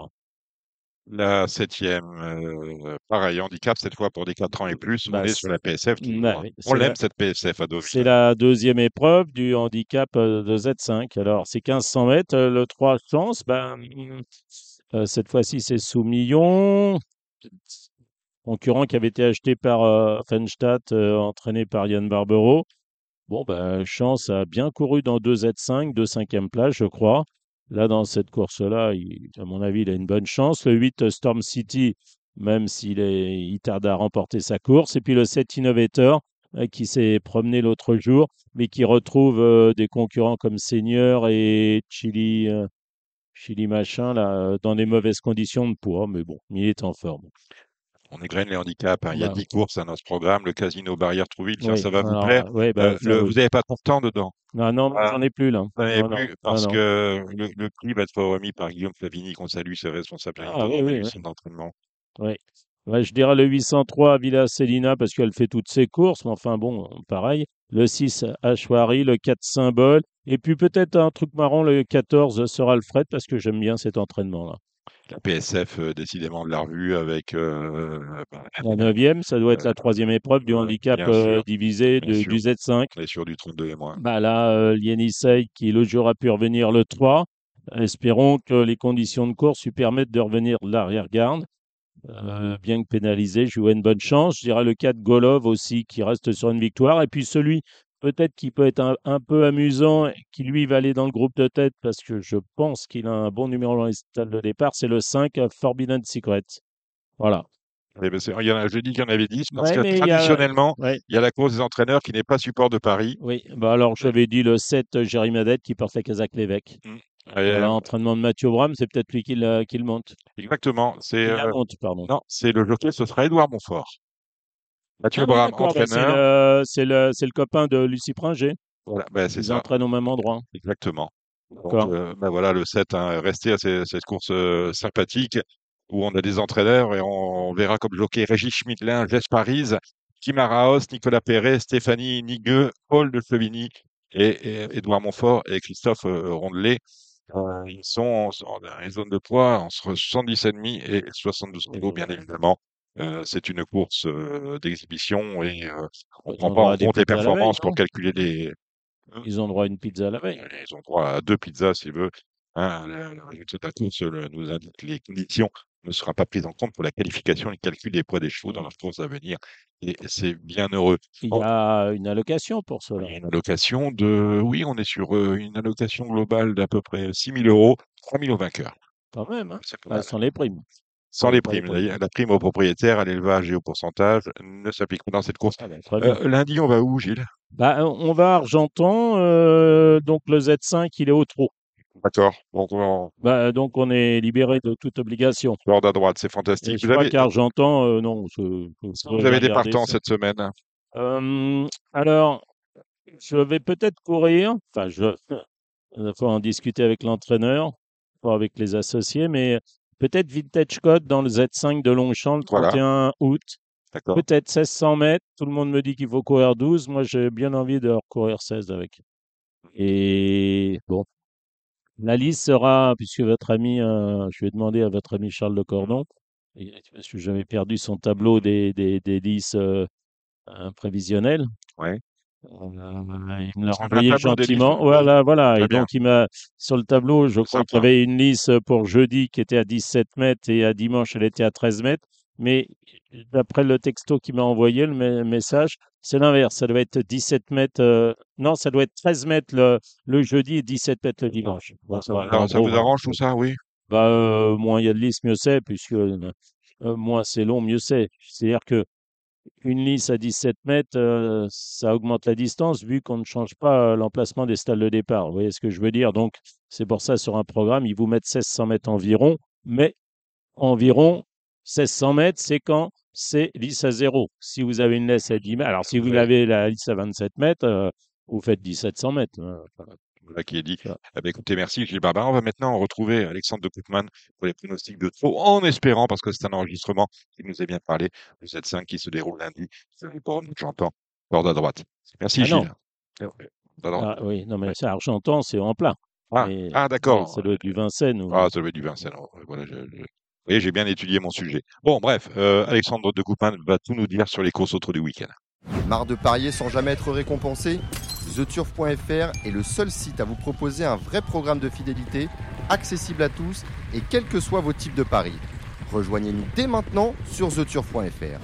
La septième, euh, pareil, handicap, cette fois pour des 4 ans et plus. Bah, on est c'est- sur la PSF. toujours, bah oui, on l'aime, la- cette PSF à. C'est la deuxième épreuve du handicap euh, de Z5. Alors, c'est 1500 mètres. euh, Le 3 chance, ben, euh, cette fois-ci, c'est sous million. Concurrent qui avait été acheté par euh, Fenstadt, euh, entraîné par Yann Barbero. Bon, ben, Chance a bien couru dans 2 Z5, 2 cinquième place, je crois. Là, dans cette course-là, à mon avis, il a une bonne chance. Le 8 Storm City, même s'il tarde à remporter sa course. Et puis le 7 Innovator, qui s'est promené l'autre jour, mais qui retrouve des concurrents comme Seigneur et Chili, Chili machin, là, euh, dans des mauvaises conditions de poids. Mais bon, il est en forme. On égrène les handicaps. hein. Il y a Voilà. 10 courses à notre programme. Le Casino Barrière Trouville, Oui, ça va vous plaire. ouais, bah, Euh, le- vous n'avez pas ton temps dedans? Non, non, Ah. j'en ai plus là. Plus parce que le, le prix va être remis par Guillaume Flavini, qu'on salue, c'est responsable Ah oui, oui, oui. son entraînement. Oui. Ouais, je dirais le 803 à Villa Celina parce qu'elle fait toutes ses courses, mais enfin bon, pareil. Le 6 Ashwari, le 4 Symbole, et puis peut-être un truc marrant, le 14 Sir Alfred parce que j'aime bien cet entraînement-là. La PSF, euh, décidément, de la revue avec euh, bah, La neuvième, ça doit être la troisième épreuve du handicap bien euh, sûr, divisé bien de- sûr. du Z5. on est sur du 32 et moins. Bah là, euh, Lienissei qui l'autre jour a pu revenir le 3. Espérons que les conditions de course lui permettent de revenir de l'arrière-garde. Euh, bien que pénalisé, jouer une bonne chance. Je dirais le 4 Golov aussi qui reste sur une victoire. Et puis celui peut-être qui peut être un, un peu amusant, qui lui va aller dans le groupe de tête parce que je pense qu'il a un bon numéro dans les stalles de départ, c'est le 5 euh, Forbidden Secret. Voilà. Eh ben, c'est- il y en a, je dis qu'il y en avait 10 parce Ouais, que mais il y a- traditionnellement, Ouais. il y a la course des entraîneurs qui n'est pas support de Paris. Oui, bah alors j'avais dit le 7 Jérémy Madette qui porte la casaque l'évêque. Et, Voilà, entraînement de Mathieu Bram, c'est peut-être lui qui, la- qui le monte. exactement. C'est euh, monte, pardon. non, c'est le jockey, ce sera Édouard Montfort. Mathieu Ah Bram, bah, c'est entraîneur. le, c'est le, copain de Lucie Pringer. Voilà, ben, c'est Ils ça. entraînent au même endroit. Exactement. Donc, ben voilà, le 7, hein, rester à cette course euh, sympathique où on a des entraîneurs et on, verra comme jockey Régis Schmidlin, Jess Paris, Kim Araos, Nicolas Perret, Stéphanie Nigueux, Paul de Chevigny et, Édouard Montfort et Christophe euh, Rondelet. Euh, ils sont en, en- dans les zones de poids entre 70,5 et 72 kilos, bien évidemment. Euh, c'est une course euh, d'exhibition et euh, on ne prend pas en compte les veille, performances pour calculer les, Ils ont droit à une pizza à la veille. ils ont droit à deux pizzas s'ils veulent. Hein, le, résultat de la course nous indique que les conditions ne sera pas prises en compte pour la qualification et le calcul des poids des chevaux dans leur course à venir. Et c'est bien heureux. Il y a une allocation pour cela. une allocation de, oui, on est sur une allocation globale d'à peu près 6 000 euros, 3 000 au vainqueur. Quand même, hein? Bah, sans les primes. Sans les primes. La, la prime au propriétaire, à l'élevage et au pourcentage ne s'applique pas dans cette course. Ah, bien. Euh, lundi, on va où, Gilles? Bah, on va à Argentan. euh, donc le Z5, il est au trot. D'accord. Donc, on Bah, donc on est libéré de toute obligation. Lord à droite, c'est Et fantastique. je Vous crois avez, qu'Argentan, euh, non, je, je vous avez des partants ça. cette semaine? Euh, alors, je vais peut-être courir. Enfin, je *laughs* il faut en discuter avec l'entraîneur, pas avec les associés, mais peut-être Vintage Code dans le Z5 de Longchamp le Voilà. 31 août. Peut-être 1600 mètres. Tout le monde me dit qu'il faut courir 12. Moi, j'ai bien envie de courir 16 avec. Et bon, la liste sera, puisque votre ami, euh, je vais demander à votre ami Charles de Cordon, parce que j'avais perdu son tableau des, des, des listes euh, prévisionnelles. Ouais. Il me l'a renvoyé gentiment. Voilà, voilà. Et bien. donc, il m'a, sur le tableau, je crois qu'il y avait une liste pour jeudi qui était à 17 mètres et à dimanche, elle était à 13 mètres. Mais d'après le texto qu'il m'a envoyé, le me- message, c'est l'inverse. Ça doit être 17 mètres. euh, non, ça doit être 13 mètres le, le jeudi et 17 mètres le dimanche. Bon, ça va, Alors, ça gros, vous arrange tout ça, oui? Bah, euh, moins il y a de listes, mieux c'est, puisque euh, moins c'est long, mieux c'est. C'est-à-dire que une lisse à 17 mètres, euh, ça augmente la distance vu qu'on ne change pas euh, l'emplacement des stalles de départ. Vous voyez ce que je veux dire? Donc, c'est pour ça, sur un programme, ils vous mettent 1600 mètres environ, mais environ 1600 mètres, c'est quand c'est lisse à zéro. Si vous avez une laisse à 10 mètres, alors si vous Ouais. avez la lisse à 27 mètres, euh, vous faites 1700 mètres. hein. Voilà. Qui est dit. Eh ben, écoutez, merci Gilles Barbarin. On va maintenant retrouver Alexandre de Koopman pour les pronostics de trop, en espérant, parce que c'est un enregistrement qui nous est bien parlé, de cette 5 qui se déroule lundi. C'est le port, j'entends. Bord à droite. Merci Ah. Gilles. Droite. Ah oui, non, mais c'est Argentan, c'est en plein. Ah, ah, d'accord. Ça doit être du Vincennes. Ou... Ah, ça doit être du Vincennes. Voilà, je, je- Vous voyez, j'ai bien étudié mon sujet. Bon, bref, euh, Alexandre de Koopman va tout nous dire sur les courses autres du week-end. Marre de parier sans jamais être récompensé? TheTurf.fr est le seul site à vous proposer un vrai programme de fidélité, accessible à tous et quels que soient vos types de paris. Rejoignez-nous dès maintenant sur TheTurf.fr.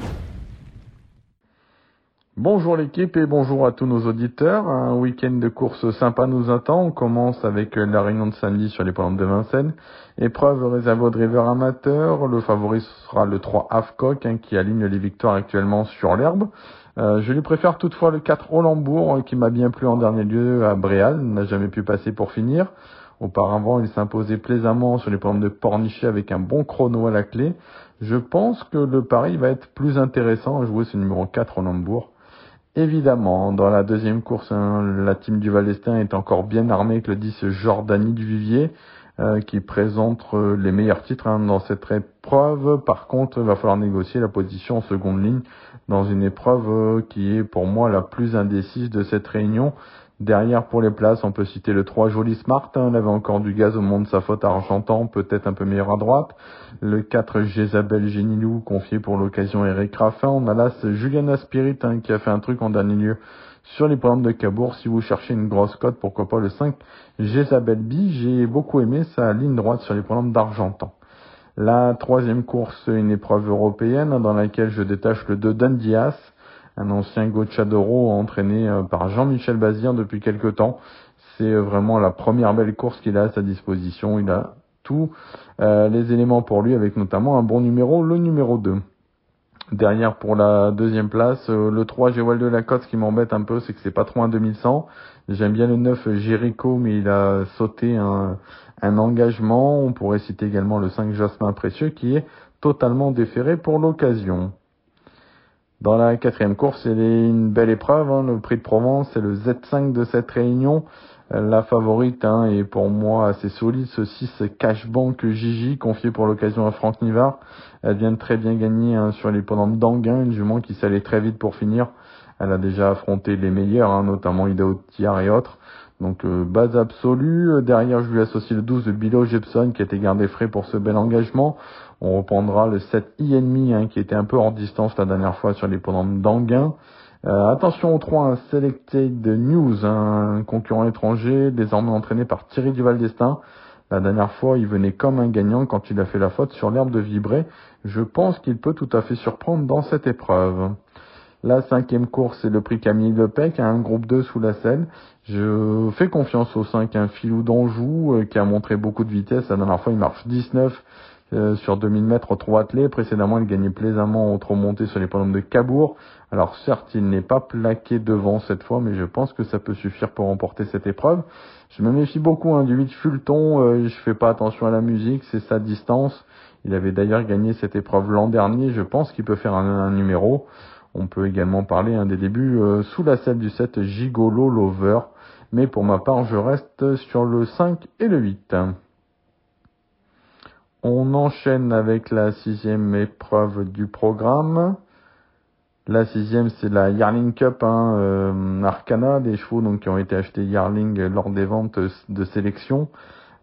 Bonjour l'équipe et bonjour à tous nos auditeurs. Un week-end de course sympa nous attend. On commence avec la réunion de samedi sur les pentes de Vincennes. Épreuve réservée aux drivers amateurs. Le favori sera le 3 Havcock hein, qui aligne les victoires actuellement sur l'herbe. Euh, je lui préfère toutefois le 4 Olambourg euh, qui m'a bien plu en dernier lieu à Bréal. N'a jamais pu passer pour finir. Auparavant, il s'imposait plaisamment sur les pentes de Pornichet avec un bon chrono à la clé. Je pense que le pari va être plus intéressant à jouer ce numéro 4 Olambourg. Évidemment, dans la deuxième course, hein, la team du Val-d'Estaing est encore bien armée avec le 10 Jordanie du Vivier, qui présente euh, les meilleurs titres hein, dans cette épreuve. Par contre, il va falloir négocier la position en seconde ligne dans une épreuve euh, qui est pour moi la plus indécise de cette réunion. Derrière pour les places, on peut citer le 3 Joli Smart, hein, avait encore du gaz au monde de sa faute à Argentan, peut-être un peu meilleur à droite. Le 4 Jezabel Génilou, confié pour l'occasion Eric Raffin. On a là ce Julian Aspirit hein, qui a fait un truc en dernier lieu sur les programmes de Cabourg. Si vous cherchez une grosse cote, pourquoi pas le 5 Jezabel B. J'ai beaucoup aimé sa ligne droite sur les programmes d'Argentan. La troisième course, une épreuve européenne dans laquelle je détache le 2 Dan Diaz, un ancien Gocciadoro entraîné euh, par Jean-Michel Bazir depuis quelque temps. C'est euh, vraiment la première belle course qu'il a à sa disposition. Il a tous euh, les éléments pour lui, avec notamment un bon numéro, le numéro 2. Derrière pour la deuxième place, euh, le 3 Géwal de Lacoste, qui m'embête un peu, c'est que c'est pas trop un 2100. J'aime bien le 9 Jericho, mais il a sauté un, engagement. On pourrait citer également le 5 Jasmin Précieux, qui est totalement déféré pour l'occasion. Dans la quatrième course, il est une belle épreuve. hein, le prix de Provence, c'est le Z5 de cette réunion. La favorite hein, est pour moi assez solide. Ce 6 Cashbank Gigi, confié pour l'occasion à Franck Nivard. Elle vient de très bien gagner hein, sur les pendants d'Anguin, une jument qui s'allait très vite pour finir. Elle a déjà affronté les meilleurs, hein, notamment Ida Otiar et autres. Donc euh, base absolue. Euh, Derrière, je lui associe le 12 de Bilo Jepson qui a été gardé frais pour ce bel engagement. On reprendra le 7 I hein, qui était un peu hors distance la dernière fois sur les pendants d'Anguin. Euh, attention au 3, un Selected News, un concurrent étranger, désormais entraîné par Thierry Duval d'Estaing. La dernière fois, il venait comme un gagnant quand il a fait la faute sur l'herbe de Vibray. Je pense qu'il peut tout à fait surprendre dans cette épreuve. La cinquième course, c'est le prix Camille Lepec, un groupe 2 sous la selle. Je fais confiance au 5, un filou d'Anjou, euh, qui a montré beaucoup de vitesse. La dernière fois, il marche 19. Euh, sur 2000 mètres au trot attelé. Précédemment, il gagnait plaisamment au trot monté sur les podiums de Cabourg. Alors certes, il n'est pas plaqué devant cette fois, mais je pense que ça peut suffire pour remporter cette épreuve. Je me méfie beaucoup hein, du 8 Fulton, euh, je fais pas attention à la musique, c'est sa distance. Il avait d'ailleurs gagné cette épreuve l'an dernier, je pense qu'il peut faire un, numéro. On peut également parler un des débuts euh, sous la selle du 7 Gigolo Lover. Mais pour ma part, je reste sur le 5 et le 8. On enchaîne avec la sixième épreuve du programme. La sixième, c'est la Yarling Cup hein, euh, Arcana, des chevaux donc qui ont été achetés Yarling lors des ventes de sélection.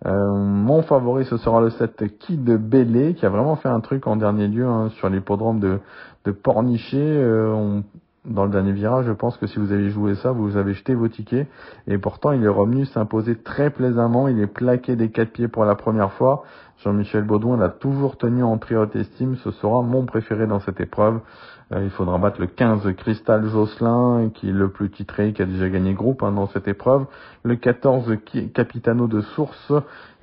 Euh, mon favori, ce sera le 7 Kid Bélé, qui a vraiment fait un truc en dernier lieu hein, sur l'hippodrome de, de Pornichet. Euh, dans le dernier virage, je pense que si vous avez joué ça, vous avez jeté vos tickets. Et pourtant, il est revenu s'imposer très plaisamment. Il est plaqué des quatre pieds pour la première fois. Jean-Michel Baudouin l'a toujours tenu en très haute estime. Ce sera mon préféré dans cette épreuve. Euh, il faudra battre le 15 Cristal Josselin, qui est le plus titré, qui a déjà gagné groupe hein, dans cette épreuve. Le 14 Capitano de Source,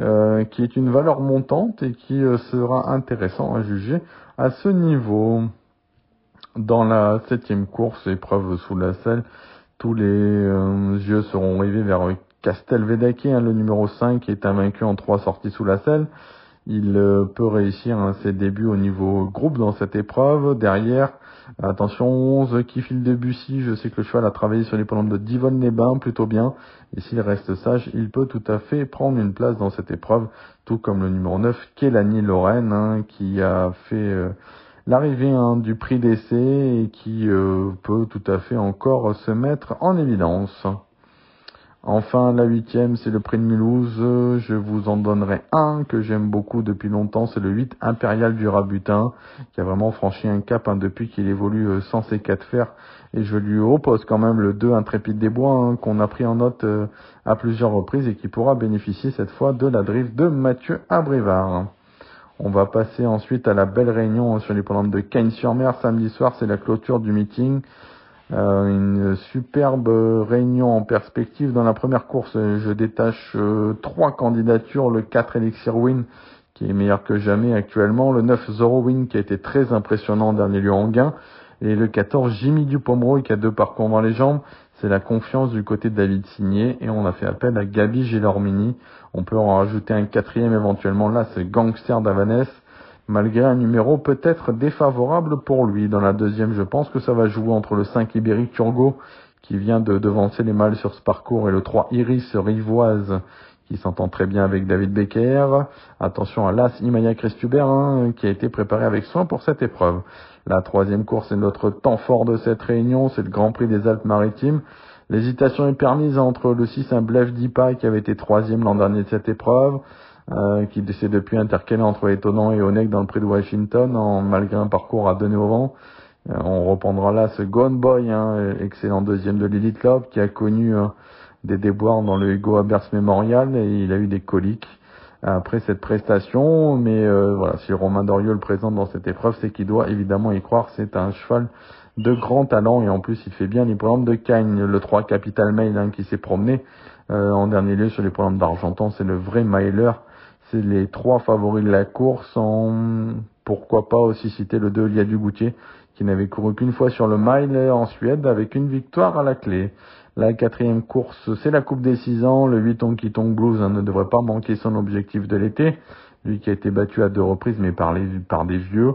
euh, qui est une valeur montante et qui euh, sera intéressant à juger à ce niveau. Dans la septième course, épreuve sous la selle, tous les yeux seront rivés vers Castelvedeke, hein, le numéro 5, qui est invaincu en trois sorties sous la selle. Il peut réussir hein, ses débuts au niveau groupe dans cette épreuve. Derrière, Attention, 11 qui file de Bussy. Je sais que le cheval a travaillé sur les de Divonne les Bains plutôt bien. Et s'il reste sage, il peut tout à fait prendre une place dans cette épreuve. Tout comme le numéro 9, Kélanie Lorraine, hein, qui a fait euh, l'arrivée hein, du prix d'essai qui euh, peut tout à fait encore se mettre en évidence. Enfin, la huitième, c'est le prix de Mulhouse. Je vous en donnerai un que j'aime beaucoup depuis longtemps. C'est le 8 Impérial du Rabutin, qui a vraiment franchi un cap hein, depuis qu'il évolue euh, sans ses quatre fers. Et je lui oppose quand même le 2 Intrépide des Bois, hein, qu'on a pris en note euh, à plusieurs reprises et qui pourra bénéficier cette fois de la drift de Mathieu Abrivard. On va passer ensuite à la belle réunion sur les programmes de Cagnes-sur-Mer. Samedi soir, c'est la clôture du meeting. Euh, une superbe réunion en perspective. Dans la première course, je détache euh, trois candidatures. Le 4 Elixir Win, qui est meilleur que jamais actuellement. Le 9 Zoro Win, qui a été très impressionnant en dernier lieu en gain. Et le 14 Jimmy Dupomeroy, qui a deux parcours dans les jambes. C'est la confiance du côté de David Signé. Et on a fait appel à Gabi Gélormini. On peut en rajouter un quatrième éventuellement. Là, c'est Gangster d'Avanès malgré un numéro peut-être défavorable pour lui. Dans la deuxième, je pense que ça va jouer entre le 5 Ibérique Turgo, qui vient de devancer les mâles sur ce parcours, et le 3 Iris Rivoise, qui s'entend très bien avec David Becker. Attention à l'As Imaya Christuber, hein, qui a été préparé avec soin pour cette épreuve. La troisième course est notre temps fort de cette réunion, c'est le Grand Prix des Alpes-Maritimes. L'hésitation est permise entre le 6 un Blef Dipa, qui avait été troisième l'an dernier de cette épreuve, euh, qui s'est depuis intercalé entre Étonnant et Onek dans le prix de Washington, en, malgré un parcours à donner au vent. Euh, on reprendra là ce Gone Boy, hein, excellent deuxième de l'Elite Club, qui a connu euh, des déboires dans le Hugo Abers Memorial et il a eu des coliques après cette prestation. Mais voilà, si Romain Dorieux le présente dans cette épreuve, c'est qu'il doit évidemment y croire. C'est un cheval de grand talent et en plus il fait bien les programmes de Cagnes, le 3 Capital Mail hein, qui s'est promené en dernier lieu sur les programmes d'Argentan, c'est le vrai mailer c'est les trois favoris de la course. En... Pourquoi pas aussi citer le 2 Lia du Goutier, qui n'avait couru qu'une fois sur le mile en Suède avec une victoire à la clé. La quatrième course, c'est la Coupe des 6 ans. Le 8 Honky Tonk Blues hein, ne devrait pas manquer son objectif de l'été. Lui qui a été battu à deux reprises, mais par, des vieux.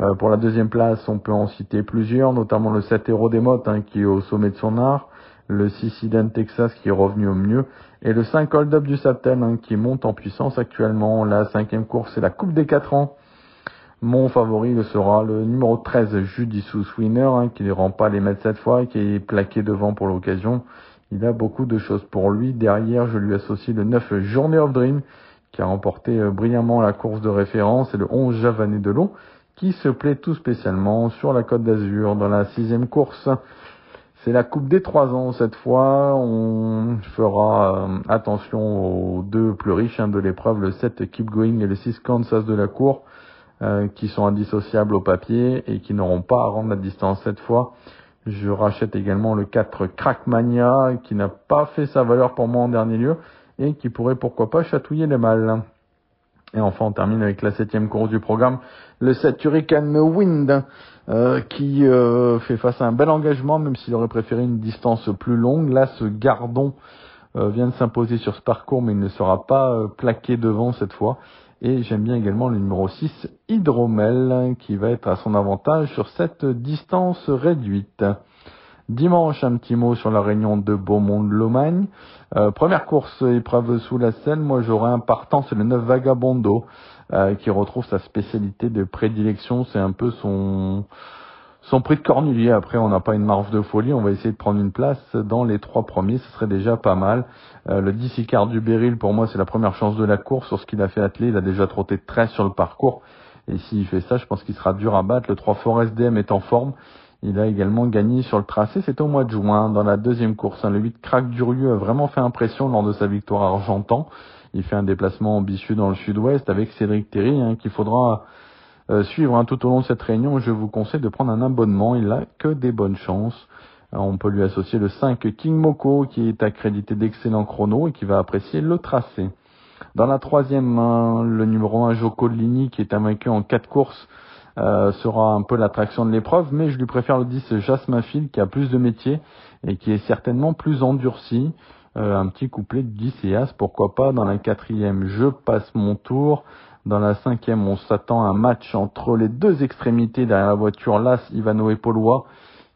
Euh, pour la deuxième place, on peut en citer plusieurs, notamment le 7 Héros des Mottes, hein, qui est au sommet de son art le 6 Iden Texas qui est revenu au mieux, et le 5 Hold Up du Sapten hein, qui monte en puissance actuellement. La cinquième course, c'est la Coupe des 4 ans. Mon favori le sera le numéro 13 Judicious Winner, hein, qui ne rend pas les mètres cette fois, qui est plaqué devant pour l'occasion. Il a beaucoup de choses pour lui. Derrière, je lui associe le 9 Journey of Dream, qui a remporté euh, brillamment la course de référence, et le 11 Javané de l'eau, qui se plaît tout spécialement sur la Côte d'Azur dans la sixième course. C'est la Coupe des trois ans cette fois. On fera euh, attention aux deux plus riches hein, de l'épreuve, le 7 Keep Going et le 6 Kansas de la cour, euh, qui sont indissociables au papier et qui n'auront pas à rendre la distance cette fois. Je rachète également le 4 Crackmania, qui n'a pas fait sa valeur pour moi en dernier lieu et qui pourrait pourquoi pas chatouiller les mâles. Et enfin, on termine avec la septième course du programme, le 7 Hurricane Wind, euh, qui euh, fait face à un bel engagement, même s'il aurait préféré une distance plus longue. Là, ce Gardon euh, vient de s'imposer sur ce parcours, mais il ne sera pas plaqué devant cette fois. Et j'aime bien également le numéro 6, Hydromel, qui va être à son avantage sur cette distance réduite. Dimanche, un petit mot sur la réunion de Beaumont-de-Lomagne. Euh, première course épreuve sous la selle, moi j'aurais un partant, c'est le 9 Vagabondo, euh, qui retrouve sa spécialité de prédilection, c'est un peu son son prix de cornulier. Après, on n'a pas une marge de folie, on va essayer de prendre une place dans les trois premiers, ce serait déjà pas mal. Euh, le 10 Icard du Beryl, pour moi, c'est la première chance de la course. Sur ce qu'il a fait atteler, il a déjà trotté 13 sur le parcours. Et s'il fait ça, je pense qu'il sera dur à battre. Le 3 Forest DM est en forme. Il a également gagné sur le tracé, c'était au mois de juin, dans la deuxième course. Hein. Le 8 Crack Durieux a vraiment fait impression lors de sa victoire à Argentan. Il fait un déplacement ambitieux dans le sud-ouest avec Cédric Terry, hein, qu'il faudra euh, suivre hein, tout au long de cette réunion. Je vous conseille de prendre un abonnement, il n'a que des bonnes chances. Euh, on peut lui associer le 5 King Moko, qui est accrédité d'excellents chronos et qui va apprécier le tracé. Dans la troisième, le numéro 1 Joko Lini, qui est vaincu en quatre courses, euh, sera un peu l'attraction de l'épreuve, mais je lui préfère le 10 Jasmin Phil qui a plus de métier et qui est certainement plus endurci. Un petit couplet de 10 et As, pourquoi pas. Dans la quatrième, je passe mon tour. Dans la cinquième, on s'attend à un match entre les deux extrémités derrière la voiture Las, Ivano et Paulois,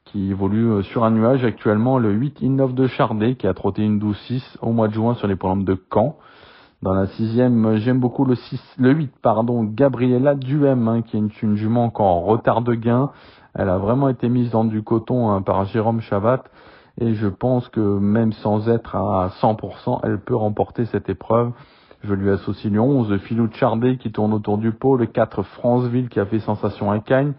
qui évolue euh, sur un nuage actuellement. Le 8 Innov de Chardet, qui a trotté une 12-6 au mois de juin sur les programmes de Caen. Dans la sixième, j'aime beaucoup le 6, le 8, pardon, Gabriella Duhem, hein, qui est une, jument encore en retard de gain. Elle a vraiment été mise dans du coton hein, par Jérôme Chavat. Et je pense que même sans être à 100%, elle peut remporter cette épreuve. Je lui associe le 11, Philou Chardé qui tourne autour du pot, le 4, Franceville qui a fait sensation à Cagnes,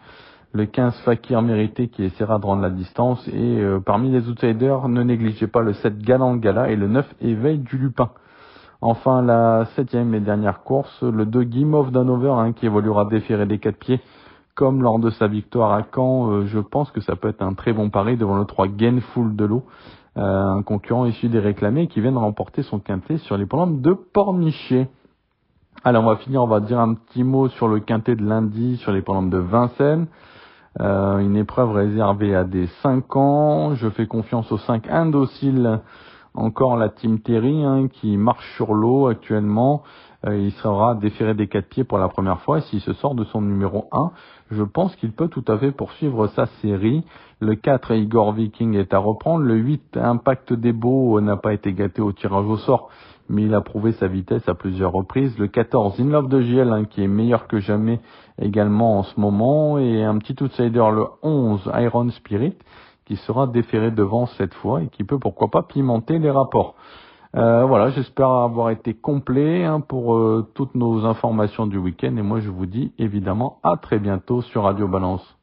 le 15, Fakir Mérité qui essaiera de rendre la distance, et euh, parmi les outsiders, ne négligez pas le 7, Galant Gala et le 9, Éveil du Lupin. Enfin, la septième et dernière course, le 2 Game of Danover, hein, qui évoluera déféré des quatre pieds, comme lors de sa victoire à Caen. Euh, je pense que ça peut être un très bon pari devant le 3 Gainful de l'eau, un concurrent issu des réclamés qui vient de remporter son quintet sur les programmes de Pornichet. Alors, on va finir, on va dire un petit mot sur le quintet de lundi sur les programmes de Vincennes. Euh, une épreuve réservée à des 5 ans. Je fais confiance aux 5 indociles encore la Team Terry hein, qui marche sur l'eau actuellement. Euh, il sera déféré des quatre pieds pour la première fois s'il se sort de son numéro 1, je pense qu'il peut tout à fait poursuivre sa série. Le 4, Igor Viking est à reprendre. Le 8, Impact des Beaux n'a pas été gâté au tirage au sort, mais il a prouvé sa vitesse à plusieurs reprises. Le 14, In Love de JL, hein, qui est meilleur que jamais également en ce moment. Et un petit outsider, le 11, Iron Spirit, qui sera déféré devant cette fois et qui peut pourquoi pas pimenter les rapports. Euh, voilà, j'espère avoir été complet hein, pour euh, toutes nos informations du week-end et moi je vous dis évidemment à très bientôt sur Radio Balance.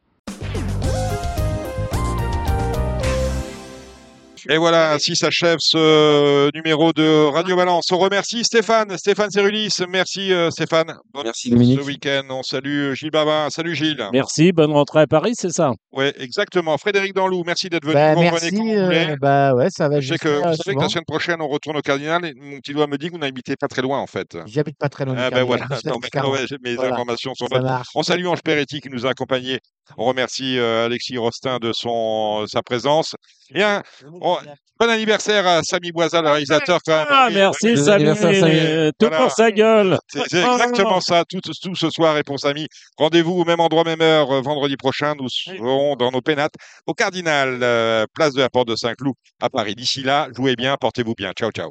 Et voilà, ainsi s'achève ce numéro de Radio Balance. On remercie Stéphane, Stéphane Cerulis. Merci euh, Stéphane. Merci Dominique. Ce week-end, on salue Gilles Babin. Salut Gilles. Merci, bonne rentrée à Paris, c'est ça? Oui, exactement. Frédéric Danlou, merci d'être venu. Bah, merci, euh, bah ouais, ça va. Je sais que, vous savez que la semaine prochaine, on retourne au Cardinal. Et mon petit doigt me dit que vous n'habitez pas très loin, en fait. J'habite pas très loin. Ah, ben voilà, *laughs* non, ouais, mes voilà. informations sont bonnes. On salue Ange Peretti qui nous a accompagnés. On remercie euh, Alexis Rostin de son, sa présence. Et un, on, bon anniversaire à Samy Boisa, le réalisateur. Quand même. Ah, merci Samy. Tout voilà. pour sa gueule. C'est exactement ça. Tout, tout, ce soir et pour Samy. Rendez-vous au même endroit, même heure, euh, vendredi prochain. Nous serons dans nos pénates au Cardinal, euh, place de la Porte de Saint-Cloud à Paris. D'ici là, jouez bien, portez-vous bien. Ciao, ciao.